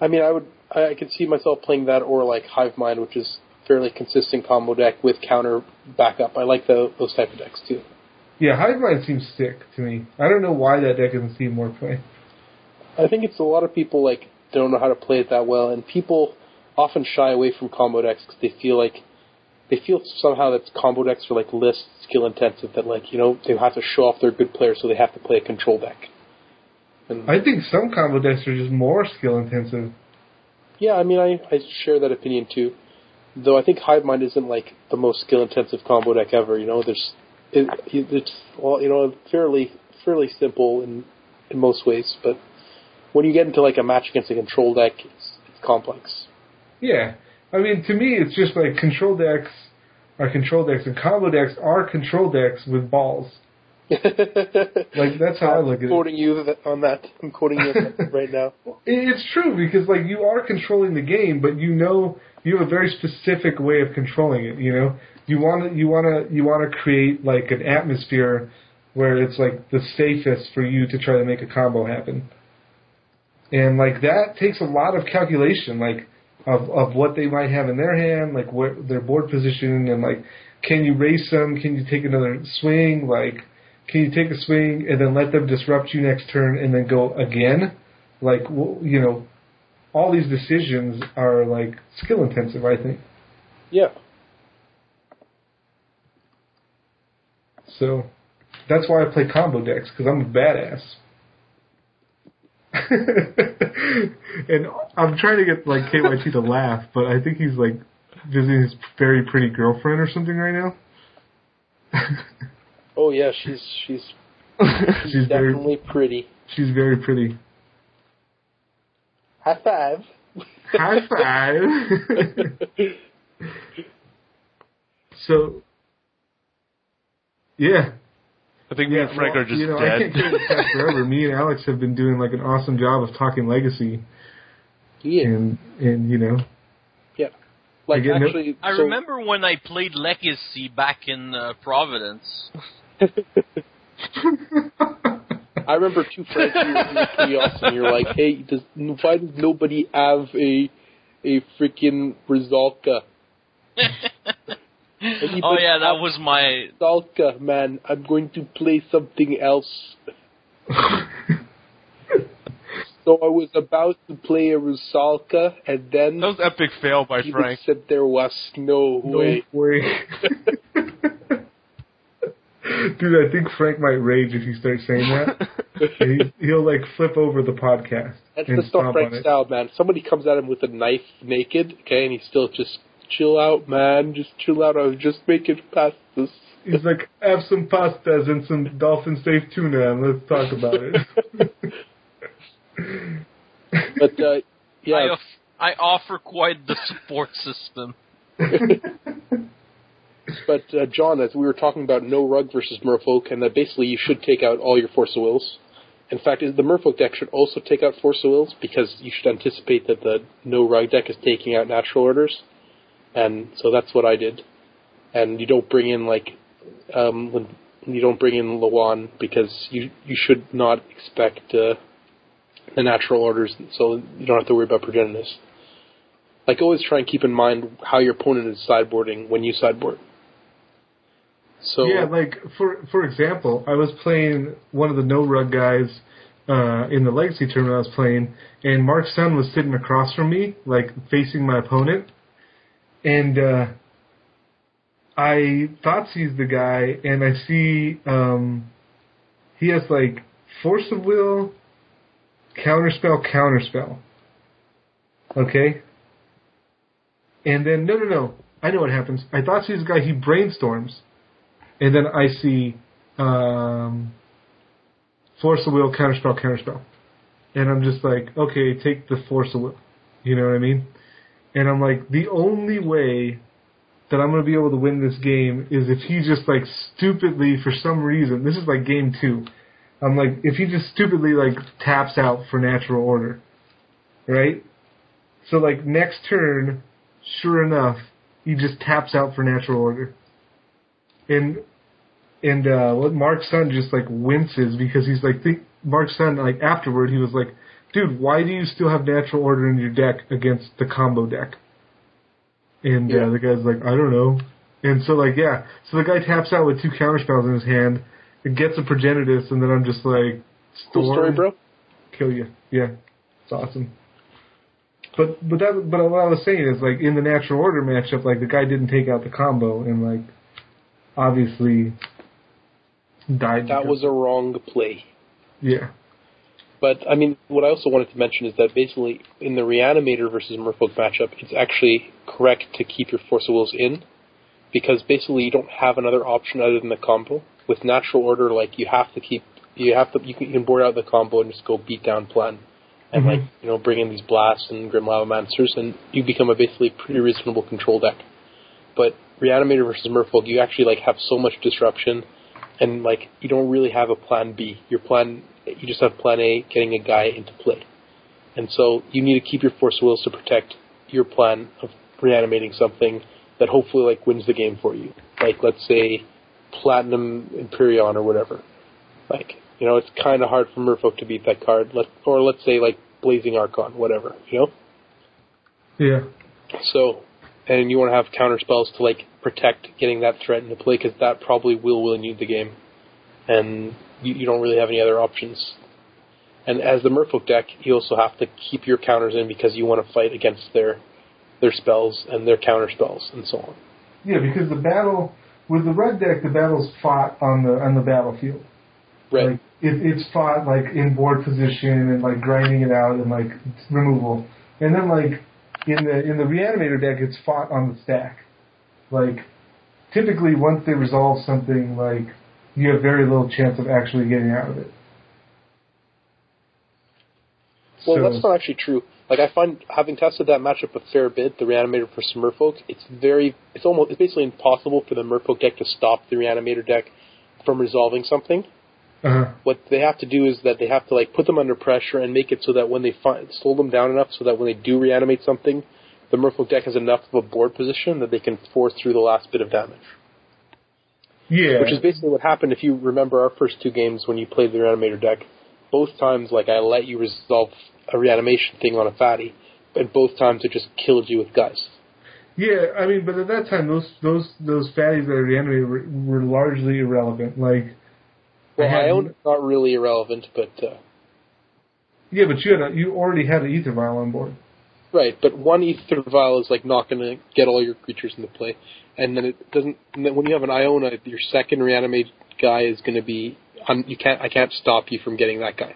I mean, I would I, I could see myself playing that or like Hive Mind, which is fairly consistent combo deck with counter backup. I like the, those type of decks too. yeah, Hive Mind seems sick to me. I don't know why that deck doesn't see more play. I think it's a lot of people like don't know how to play it that well, and people often shy away from combo decks because they feel like they feel somehow that combo decks are like less skill intensive. That like you know they have to show off their good players, so they have to play a control deck. And I think some combo decks are just more skill intensive. yeah, I mean I I share that opinion too. Though I think Hive Mind isn't like the most skill intensive combo deck ever. You know, there's it, it's well you know fairly fairly simple in in most ways, but when you get into like a match against a control deck, it's it's complex. Yeah. I mean, to me, it's just like control decks are control decks, and combo decks are control decks with balls. Like that's how I look at I'm it. quoting you on that. I'm quoting you right now. It's true because like you are controlling the game, but you know you have a very specific way of controlling it. You know, you want to you want to you want to create like an atmosphere where it's like the safest for you to try to make a combo happen. And like that takes a lot of calculation, like of of what they might have in their hand, like what their board position, and like can you race them? Can you take another swing? Like can you take a swing and then let them disrupt you next turn and then go again? Like you know, all these decisions are like skill intensive. I think Yeah. so. That's why I play combo decks because I'm a badass. and I'm trying to get like KYT to laugh, but I think he's like visiting his very pretty girlfriend or something right now. Oh yeah, she's she's she's very definitely pretty. she's very pretty. High five. High five. so, yeah, I think me and Frank well, are just you know, I can't dead. keep it forever. Me and Alex have been doing like an awesome job of talking legacy, Yeah. and and you know, yeah. Like Again, no- actually, I so- remember when I played Legacy back in uh, Providence. I remember two friends who were pretty awesome. You're like, hey, does why does nobody have a a freaking Rizalka? oh yeah, that was my. Rizalka, man. I'm going to play something else. So I was about to play a Rusalka, and then That was epic fail by he Frank. said there was no no way. way. Dude, I think Frank might rage if you start saying that. He, he'll like flip over the podcast. That's and the stuff Frank style, man. Somebody comes at him with a knife naked, okay, and he's still just chill out, man. Just chill out. I was just making past this. He's like, have some pastas and some dolphin safe tuna, and let's talk about it. But uh, I, yeah, off- I offer quite the support system. but uh, John, as we were talking about no rug versus Merfolk, and that basically you should take out all your Force of Wills. In fact, the Merfolk deck should also take out Force of Wills because you should anticipate that the no rug deck is taking out natural orders, and so that's what I did. And you don't bring in like um, you don't bring in Llawan because you you should not expect uh, the natural orders, so you don't have to worry about Progenitus. Like always, try and keep in mind how your opponent is sideboarding when you sideboard. So yeah, like for for example, I was playing one of the no rug guys uh, in the legacy tournament I was playing, and Mark Sun was sitting across from me, like facing my opponent, and uh, I thought he's the guy, and I see um, he has like force of will, counterspell, counterspell. Okay. And then no, no, no. I know what happens. I thought he was the guy. He brainstorms and then I see um, force of will, counterspell, counterspell, and I'm just like, okay, take the force of will. You know what I mean? And I'm like, the only way that I'm going to be able to win this game is if he just like stupidly for some reason. This is like game two. I'm like if he just stupidly like taps out for natural order, right? So like next turn, sure enough, he just taps out for natural order, and and uh, Mark Sun just like winces because he's like think Mark Sun like afterward he was like, dude, why do you still have natural order in your deck against the combo deck? And Yeah. uh, the guy's like, I don't know. And so like yeah, so the guy taps out with two counter spells in his hand, and gets a progenitus, and then I'm just like, Cool story, bro. kill you. Yeah, it's awesome. But but that but what I was saying is like in the natural order matchup, like the guy didn't take out the combo, and like obviously died. That because- was a wrong play. yeah. But I mean, what I also wanted to mention is that basically in the Reanimator versus Merfolk matchup, it's actually correct to keep your Force of Wills in, because basically you don't have another option other than the combo. With Natural Order, like you have to keep, you have to, you can, you can board out the combo and just go beat down plan, and Mhm. like you know bring in these blasts and Grim Lavamancers, and you become a basically pretty reasonable control deck. But Reanimator versus Merfolk, you actually like have so much disruption, and like you don't really have a plan B. Your plan, you just have plan A, getting a guy into play, and so you need to keep your force of wills to protect your plan of reanimating something that hopefully like wins the game for you. Like let's say Platinum Emperion or whatever. Like you know, it's kind of hard for Merfolk to beat that card. Let or let's say like Blazing Archon, whatever. You know. Yeah. So, and you want to have counter spells to like protect getting that threat into play because that probably will win you the game, and you, you don't really have any other options. And as the Merfolk deck, you also have to keep your counters in because you want to fight against their their spells and their counter spells and so on. Yeah, because the battle with the red deck, the battle's fought on the on the battlefield. Right. Like it, it's fought like in board position and like grinding it out and like removal. And then like in the in the reanimator deck, it's fought on the stack. Like typically, once they resolve something, like you have very little chance of actually getting out of it. Well, So- that's not actually true. Like I find, having tested that matchup a fair bit, the Reanimator versus Merfolk, it's very, it's almost, it's basically impossible for the Merfolk deck to stop the Reanimator deck from resolving something. Uh-huh. What they have to do is that they have to like put them under pressure and make it so that when they find, slow them down enough so that when they do reanimate something, the Merfolk deck has enough of a board position that they can force through the last bit of damage. Yeah. Which is basically what happened if you remember our first two games when you played the Reanimator deck. Both times, like, I let you resolve a reanimation thing on a fatty, and both times it just killed you with guys. Yeah, I mean, but at that time, those those those fatties that are reanimated were, were largely irrelevant. Like, Well, I own not really irrelevant, but uh, yeah, but you had a, you already had an aether vial on board. Right. But one aether vial is like not going to get all your creatures into play, and then it doesn't. And then when you have an Iona, your second reanimate guy is going to be. Um, you can't. I can't stop you from getting that guy.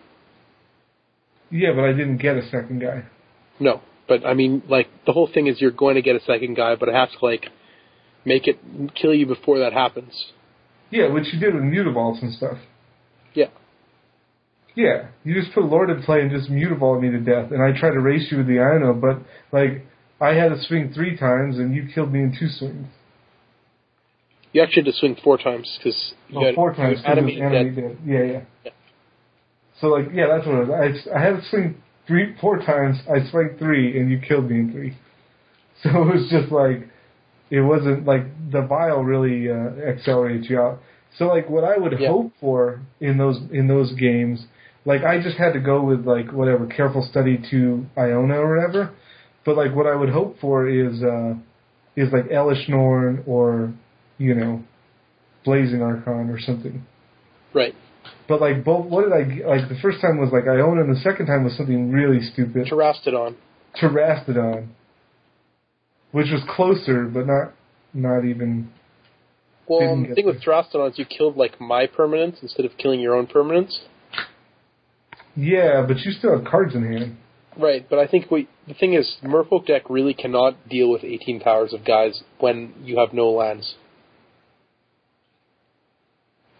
Yeah, but I didn't get a second guy. No, but I mean, like the whole thing is you're going to get a second guy, but it has to like make it kill you before that happens. Yeah, which you did with mutavaults and stuff. Yeah. Yeah, you just put Lord in play and just mutavault me to death, and I tried to race you with the Ino, but like I had to swing three times and you killed me in two swings. You actually had to swing four times because you had four times. you was dead. dead. Yeah, yeah, Yeah. So like, yeah, that's what it was. I I had to swing three, four times. I swung three, and you killed me in three. So it was just like, it wasn't like the vial really uh, accelerates you out. So like, what I would Yeah. hope for in those in those games, like I just had to go with like whatever careful study to Iona or whatever. But like, what I would hope for is uh is like Elesh Norn or you know, Blazing Archon or something. Right. But like both, what did I like? The first time was like Iona, and the second time was something really stupid. Terrastodon. Terrastodon, which was closer, but not not even. Well, the get thing with Terrastodon is you killed like my permanents instead of killing your own permanents. Yeah, but you still have cards in hand. Right, but I think we, the thing is, Merfolk deck really cannot deal with 18 powers of guys when you have no lands.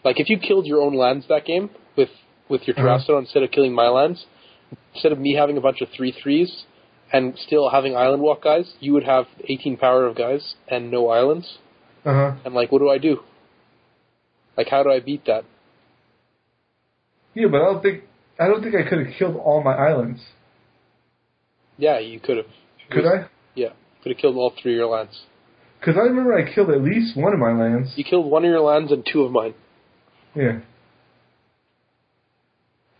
Like if you killed your own lands that game with with your Uh-huh. Instead of killing my lands, instead of me having a bunch of three threes and still having island walk guys, you would have 18 power of guys and no islands. Uh huh. And like, what do I do? Like, how do I beat that? Yeah, but I don't think I don't think I could have killed all my islands. Yeah, you could have. Could I? Yeah, could have killed all three of your lands. Because I remember I killed at least one of my lands. You killed one of your lands and two of mine. Yeah.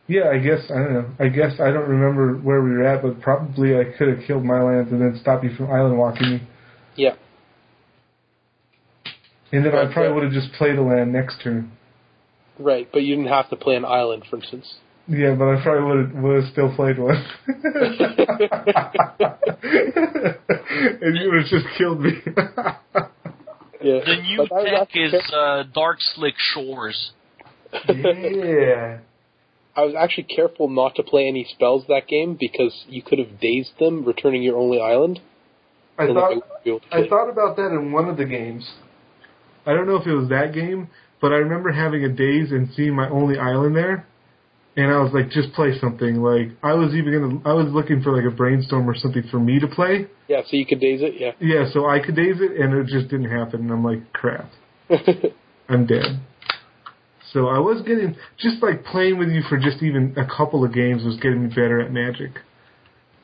Yeah, I guess I don't know. I guess I don't remember where we were at, but probably I could have killed my lands and then stopped you from island walking me. Yeah. And then I probably would have just played a land next turn. Right, but you didn't have to play an island, for instance. Yeah, but I probably would have would have still played one. and you would have just killed me. Yeah. The new But tech is uh, Dark Slick Shores. yeah. I was actually careful not to play any spells that game because you could have dazed them, returning your only island. I and thought I wouldn't be able to I thought about that in one of the games. I don't know if it was that game, but I remember having a daze and seeing my only island there, and I was like, just play something. Like I was even gonna, I was looking for like a brainstorm or something for me to play. Yeah, so you could daze it. Yeah. Yeah, so I could daze it, and it just didn't happen. And I'm like, crap, I'm dead. So I was getting just like playing with you for just even a couple of games was getting me better at Magic.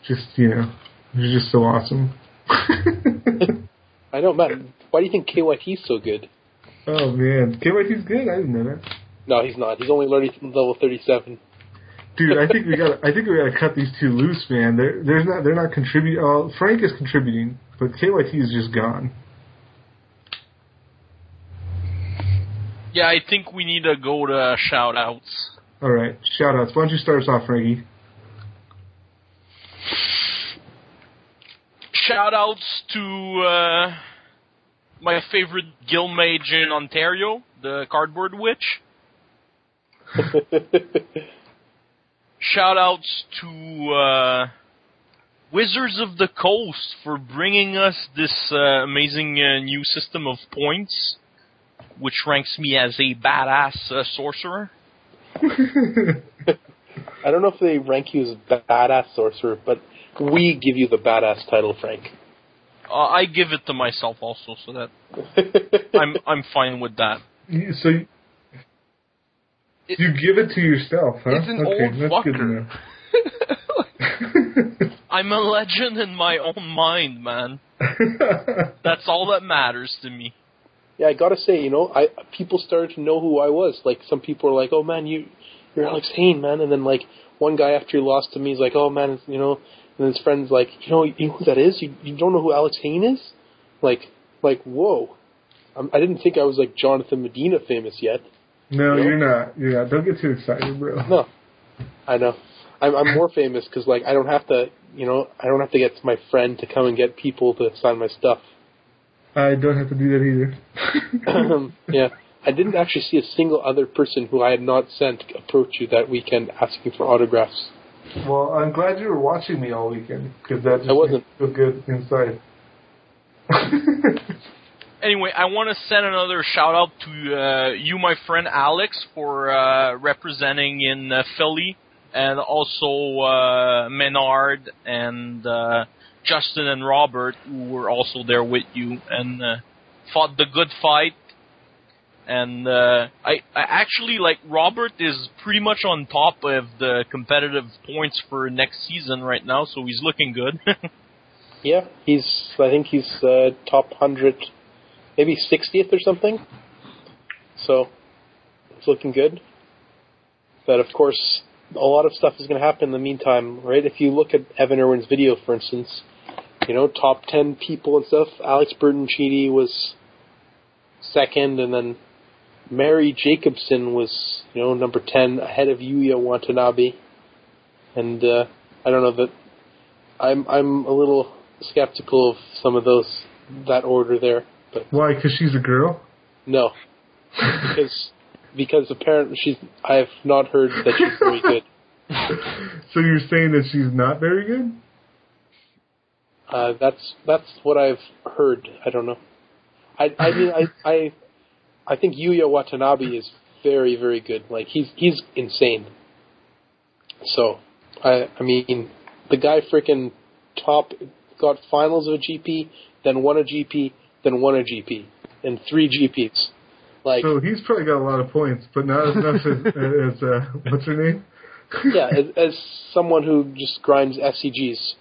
Just you know, it was just so awesome. I know, man. Why do you think KYT's so good? Oh man, KYT's good. I didn't know that. No, he's not. He's only learning level 37. Dude, I think we got. I think we got to cut these two loose, man. They're they're not they're not contributing. Uh, Frank is contributing, but KYT is just gone. Yeah, I think we need to go to shout outs. All right, shout outs. Why don't you start us off, Frankie? Shout outs to uh, my favorite guild mage in Ontario, the Cardboard Witch. Shout outs to uh, Wizards of the Coast for bringing us this uh, amazing uh, new system of points, which ranks me as a badass uh, sorcerer. I don't know if they rank you as badass sorcerer, but we give you the badass title, Frank. Uh, I give it to myself also, so that I'm I'm fine with that. So you, you give it to yourself, huh? It's an okay, old that's good to fucker. I'm a legend in my own mind, man. That's all that matters to me. Yeah, I gotta say, you know, I people started to know who I was. Like some people were like, "Oh man, you you're Alex Hayne, man," and then like one guy after he lost to me is like, "Oh man, it's, you know," and his friends like, "You know, you know who that is? You you don't know who Alex Hayne is?" Like like whoa, I'm, I didn't think I was like Jonathan Medina famous yet. No, No? you're not. You're not. Don't get too excited, bro. No, I know. I'm, I'm more famous because like I don't have to, you know, I don't have to get my friend to come and get people to sign my stuff. I don't have to do that either. um, yeah, I didn't actually see a single other person who I had not sent approach you that weekend asking for autographs. well, I'm glad you were watching me all weekend because that just I wasn't. feel good inside. Anyway, I want to send another shout out to uh, you, my friend Alex, for uh, representing in uh, Philly, and also uh, Maynard and uh, Justin and Robert, who were also there with you and uh, fought the good fight. And uh, I, I actually like Robert is pretty much on top of the competitive points for next season right now, so he's looking good. Yeah, he's. I think he's uh, top hundred, maybe sixtieth or something. So it's looking good. But of course, a lot of stuff is going to happen in the meantime, right? If you look at Evan Erwin's video, for instance, you know, top ten people and stuff. Alex Bertoncini was second, and then Mary Jacobson was, you know, number ten ahead of Yuya Watanabe. And uh, I don't know that I'm I'm a little skeptical of some of those that order there, but Why? Because she's a girl. no, because because apparently she's I have not heard that she's very good. so you're saying that she's not very good? Uh, that's that's what I've heard. I don't know. I I mean I I I think Yuya Watanabe is very very good. Like he's he's insane. So I I mean the guy freaking top, got finals of a GP, then won a GP, then won a GP, and three GPs. Like, So he's probably got a lot of points, but not as much as, as uh, what's her name? yeah, as, as someone who just grinds SCGs,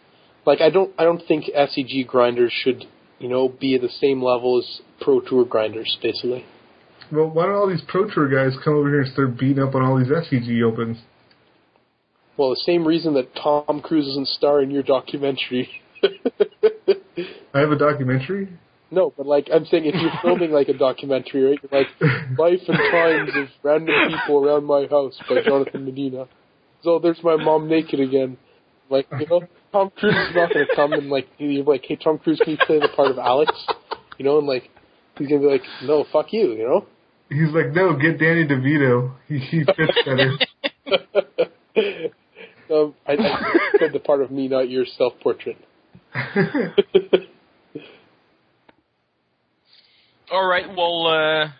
like I don't, I don't think SCG grinders should, you know, be at the same level as Pro Tour grinders, basically. Well, why don't all these Pro Tour guys come over here and start beating up on all these SCG opens? Well, the same reason that Tom Cruise isn't starring in your documentary. I have a documentary. No, but like I'm saying, if you're filming like a documentary, right? You're like Life and Times of Random People Around My House by Jonathan Medina. So there's my mom naked again. Like you know, Tom Cruise is not going to come and like you're like, hey Tom Cruise, can you play the part of Alex? You know, and like he's going to be like, no, fuck you, you know. He's like, no, get Danny DeVito. He, he fits better. um, I, I said the part of me, not your self-portrait. All right. Well, uh,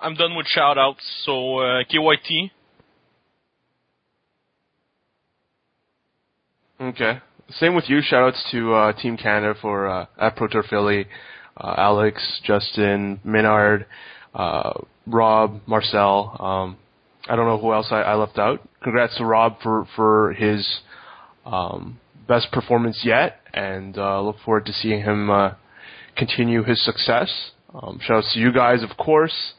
I'm done with shout outs. So, uh, KYT. Okay. Same with you. Shoutouts to uh, Team Canada for uh, at Pro Tour Philly, uh, Alex, Justin, Maynard, uh, Rob, Marcel. Um, I don't know who else I, I left out. Congrats to Rob for for his um, best performance yet, and uh, look forward to seeing him uh, continue his success. Um, shoutouts to you guys, of course.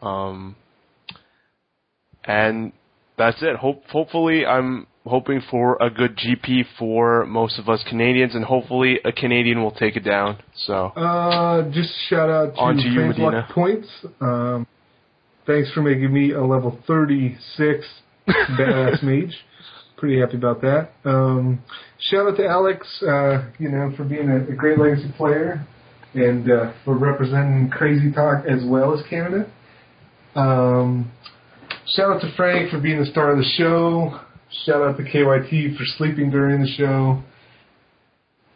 Um, and that's it. Hope, hopefully, I'm hoping for a good GP for most of us Canadians, and hopefully, a Canadian will take it down. So, Uh, just shout out to On to you, Medina. Points. Um, thanks for making me a level 36 badass mage. Pretty happy about that. Um, shout out to Alex, uh, you know, for being a, a great legacy player and uh, for representing Crazy Talk as well as Canada. Um, shout out to Frank for being the star of the show. Shout out to KYT for sleeping during the show.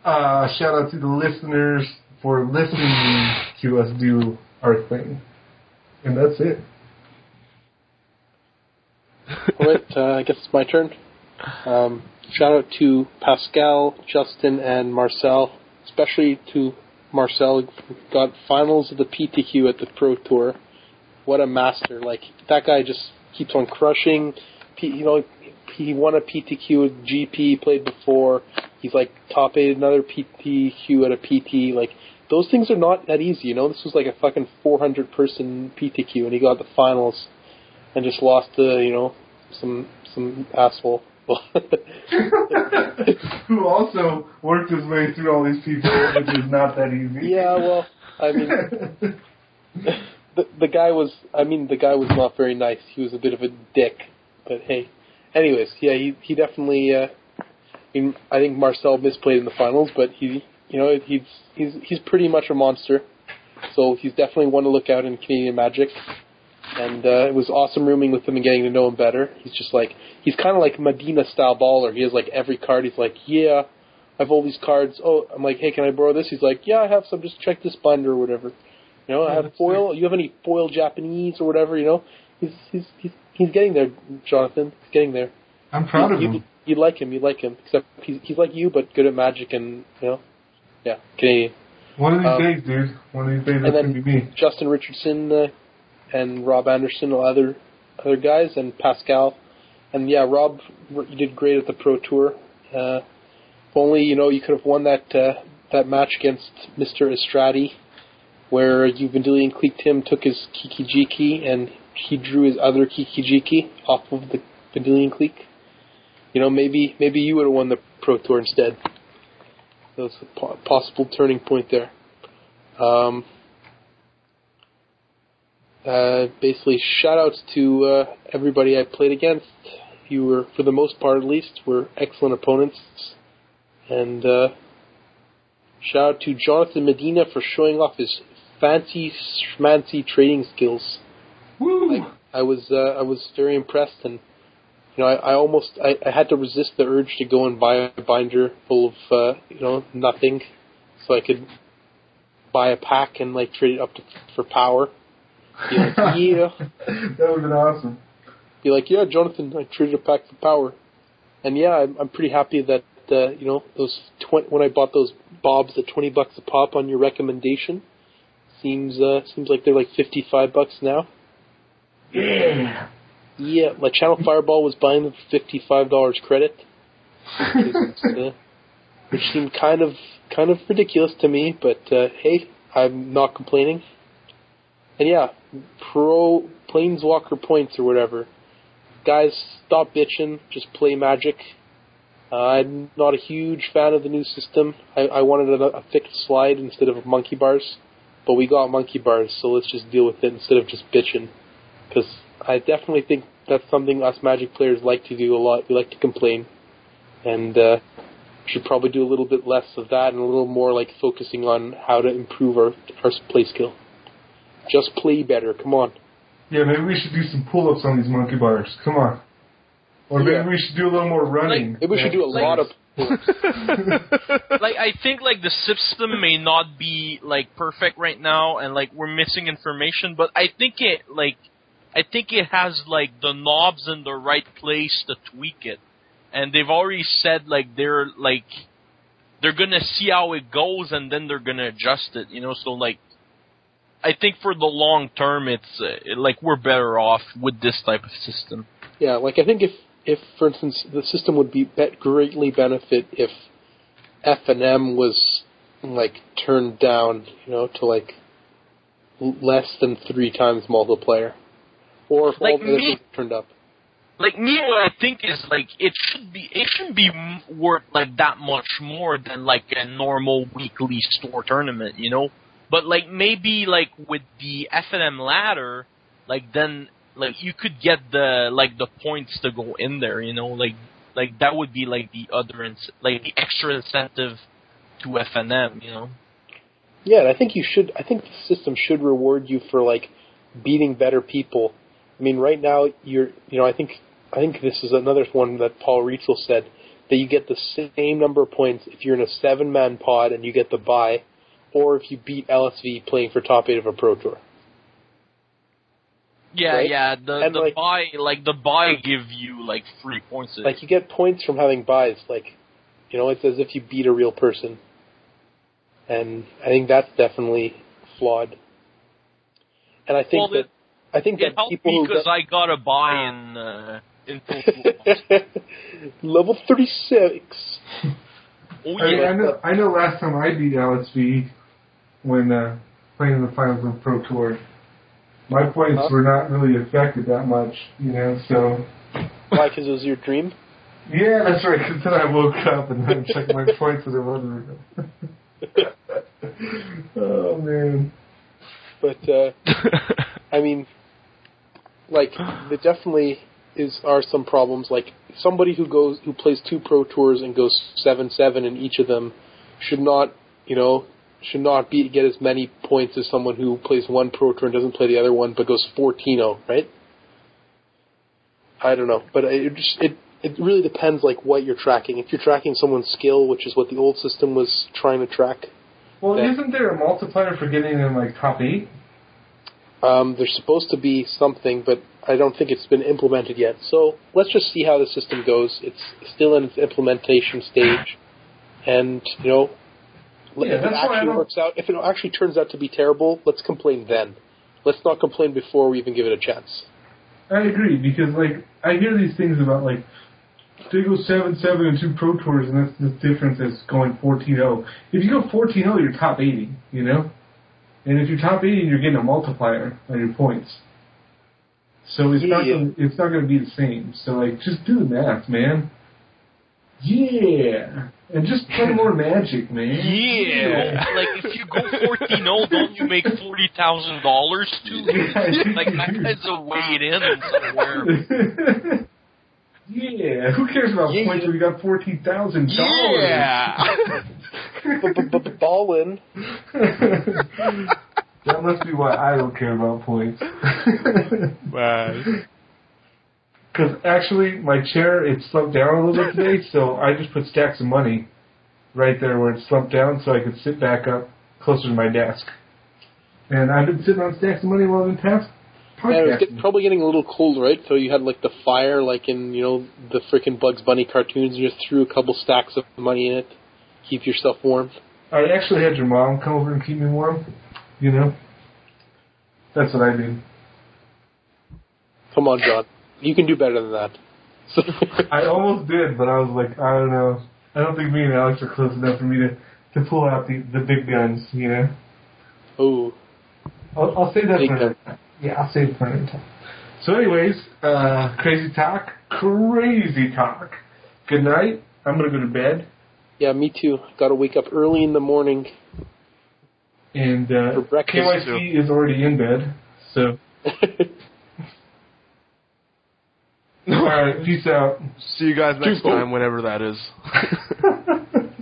Uh, shout out to the listeners for listening to us do our thing. And that's it. All right, uh, I guess it's my turn. Um, shout out to Pascal, Justin, and Marcel, especially to Marcel, got finals of the PTQ at the Pro Tour. What a master! Like that guy just keeps on crushing. You know, he won a PTQ GP, played before. He's like top eight another PTQ at a PT. Like those things are not that easy. You know, this was like a fucking 400 person PTQ, and he got the finals and just lost to you know some some asshole. Who also worked his way through all these people, which is not that easy. yeah, well, I mean, the the guy was. I mean, the guy was not very nice. He was a bit of a dick. But hey, anyways, yeah, he he definitely. Uh, I mean, I think Marcel misplayed in the finals, but he, you know, he's he's he's pretty much a monster. So he's definitely one to look out in Canadian Magic. And uh, it was awesome rooming with him and getting to know him better. He's just like he's kind of like Medina style baller. He has like every card. He's like, yeah, I have all these cards. Oh, I'm like, hey, can I borrow this? He's like, yeah, I have some. Just check this binder or whatever. You know, I have foil. You have any foil Japanese or whatever? You know, he's he's he's he's getting there, Jonathan. He's getting there. I'm proud of you, him. You, you like him. You like him. Except he's he's like you, but good at magic and you know, yeah, Canadian. One of these um, days, dude. One of these days, that's gonna be me. Justin Richardson uh, and Rob Anderson, and other other guys, and Pascal. And yeah, Rob, you did great at the Pro Tour. Uh, if only you know you could have won that uh, that match against Mr. Estratti, where you Vendilion cliqued him, took his Kiki Jiki, and he drew his other Kiki Jiki off of the Vendilion clique. You know, maybe maybe you would have won the Pro Tour instead. That was a po- possible turning point there. Um, uh, basically, shout outs to uh, everybody I played against. You were, for the most part at least, were excellent opponents. And uh, shout out to Jonathan Medina for showing off his fancy schmancy trading skills. Woo! I was uh, I was very impressed, and you know I, I almost I, I had to resist the urge to go and buy a binder full of uh, you know nothing, so I could buy a pack and like trade it up to, for power. Be like, yeah, that would have been awesome. be like, yeah, Jonathan, I traded a pack for power, and yeah, I'm, I'm pretty happy that uh, you know those tw- when I bought those bobs at twenty bucks a pop on your recommendation. Seems uh, seems like they're like fifty five bucks now. Yeah. Yeah, my Channel Fireball was buying them for fifty five dollars credit, which, uh, which seemed kind of kind of ridiculous to me. But uh, hey, I'm not complaining. And yeah, pro planeswalker points or whatever. Guys, stop bitching. Just play Magic. Uh, I'm not a huge fan of the new system. I, I wanted a, a fixed slide instead of monkey bars, but we got monkey bars, so let's just deal with it instead of just bitching. Because I definitely think that's something us Magic players like to do a lot. We like to complain, and uh, should probably do a little bit less of that and a little more like focusing on how to improve our our play skill. Just play better. Come on. Yeah, maybe we should do some pull-ups on these monkey bars. Come on. Or maybe Yeah. we should do a little more running. Maybe we should do a Like- lot of. Pull-ups. Like I think like the system may not be like perfect right now, and like we're missing information. But I think it like I think it has like the knobs in the right place to tweak it, and they've already said like they're like they're gonna see how it goes, and then they're gonna adjust it. You know, so like I think for the long term, it's uh, like we're better off with this type of system. Yeah, like I think if if for instance the system would be bet greatly benefit if FNM was like turned down, you know, to like l- less than three times multiplayer, or if all Like the other things turned up. like me what I think is like it should be it shouldn't be worth like that much more than like a normal weekly store tournament, you know. But like maybe like with the FNM ladder, like then like you could get the like the points to go in there, you know, like like that would be like the other ins- like the extra incentive to FNM, you know. Yeah, and I think you should. I think the system should reward you for like beating better people. I mean, right now you're, you know, I think I think this is another one that Paul Rietzl said that you get the same number of points if you're in a seven man pod and you get the bye, or if you beat LSV playing for top eight of a pro tour. Yeah, Right? yeah. The And, the like- buy like the buy give you like three points. Like you get points from having buys. Like, you know, it's as if you beat a real person, and I think that's definitely flawed. And I think Well, that it- I think that people because get- I got a buy in uh, in Level 36. Oh I, mean. I know. I know. Last time I beat LSV when uh, playing in the finals of Pro Tour, my points Huh? were not really affected that much. You know, so Why? Because it was your dream? yeah, that's right. Because then I woke up and then checked my points and it wasn't. oh man. But, uh, I mean, like, there definitely is are some problems. Like, somebody who goes, who plays two pro tours and goes 7-7 in each of them should not, you know, should not be get as many points as someone who plays one pro tour and doesn't play the other one but goes 14-0, right? I don't know, but it just it it really depends like what you're tracking. If you're tracking someone's skill, which is what the old system was trying to track, Well, Yeah. isn't there a multiplier for getting in like top eight? Um, there's supposed to be something, but I don't think it's been implemented yet. So let's just see how the system goes. It's still in its implementation stage, and you know, Yeah, if it that's why I actually works out, if it actually turns out to be terrible, let's complain then. Let's not complain before we even give it a chance. I agree because like I hear these things about like they go seven seven and two pro tours and that's the difference is going 14-0. If you go 14-0, you're top eighty, you know, and if you're top eighty, you're getting a multiplier on your points. So it's not Yeah. gonna, it's not going to be the same. So like just do the math, man. Yeah, and just play more magic, man. Yeah, like if you go 14-0, don't you make forty thousand dollars too? Yeah, like that you guy's a weighed in somewhere. yeah, who cares about Yeah. points when you got fourteen thousand dollars? Yeah. But ball in. that must be why I don't care about points. Because actually, my chair it slumped down a little bit today, so I just put stacks of money right there where it slumped down, so I could sit back up closer to my desk. And I've been sitting on stacks of money while I've been past And it was get, probably getting a little cold, right? So you had like the fire, like in you know the freaking Bugs Bunny cartoons. You just threw a couple stacks of money in it, keep yourself warm. I actually had your mom come over and keep me warm. You know, that's what I did. Come on, John, you can do better than that. So, I almost did, but I was like, I don't know. I don't think me and Alex are close enough for me to to pull out the the big guns. You know. oh, I'll, I'll save that Big for another time. Yeah, I'll save it for another time. So, anyways, uh, crazy talk, crazy talk. Good night. I'm gonna go to bed, yeah, me too. Got to wake up early in the morning. and uh, KYT is already in bed. So, all right, peace out. See you guys next Dude, oh. time, whenever that is.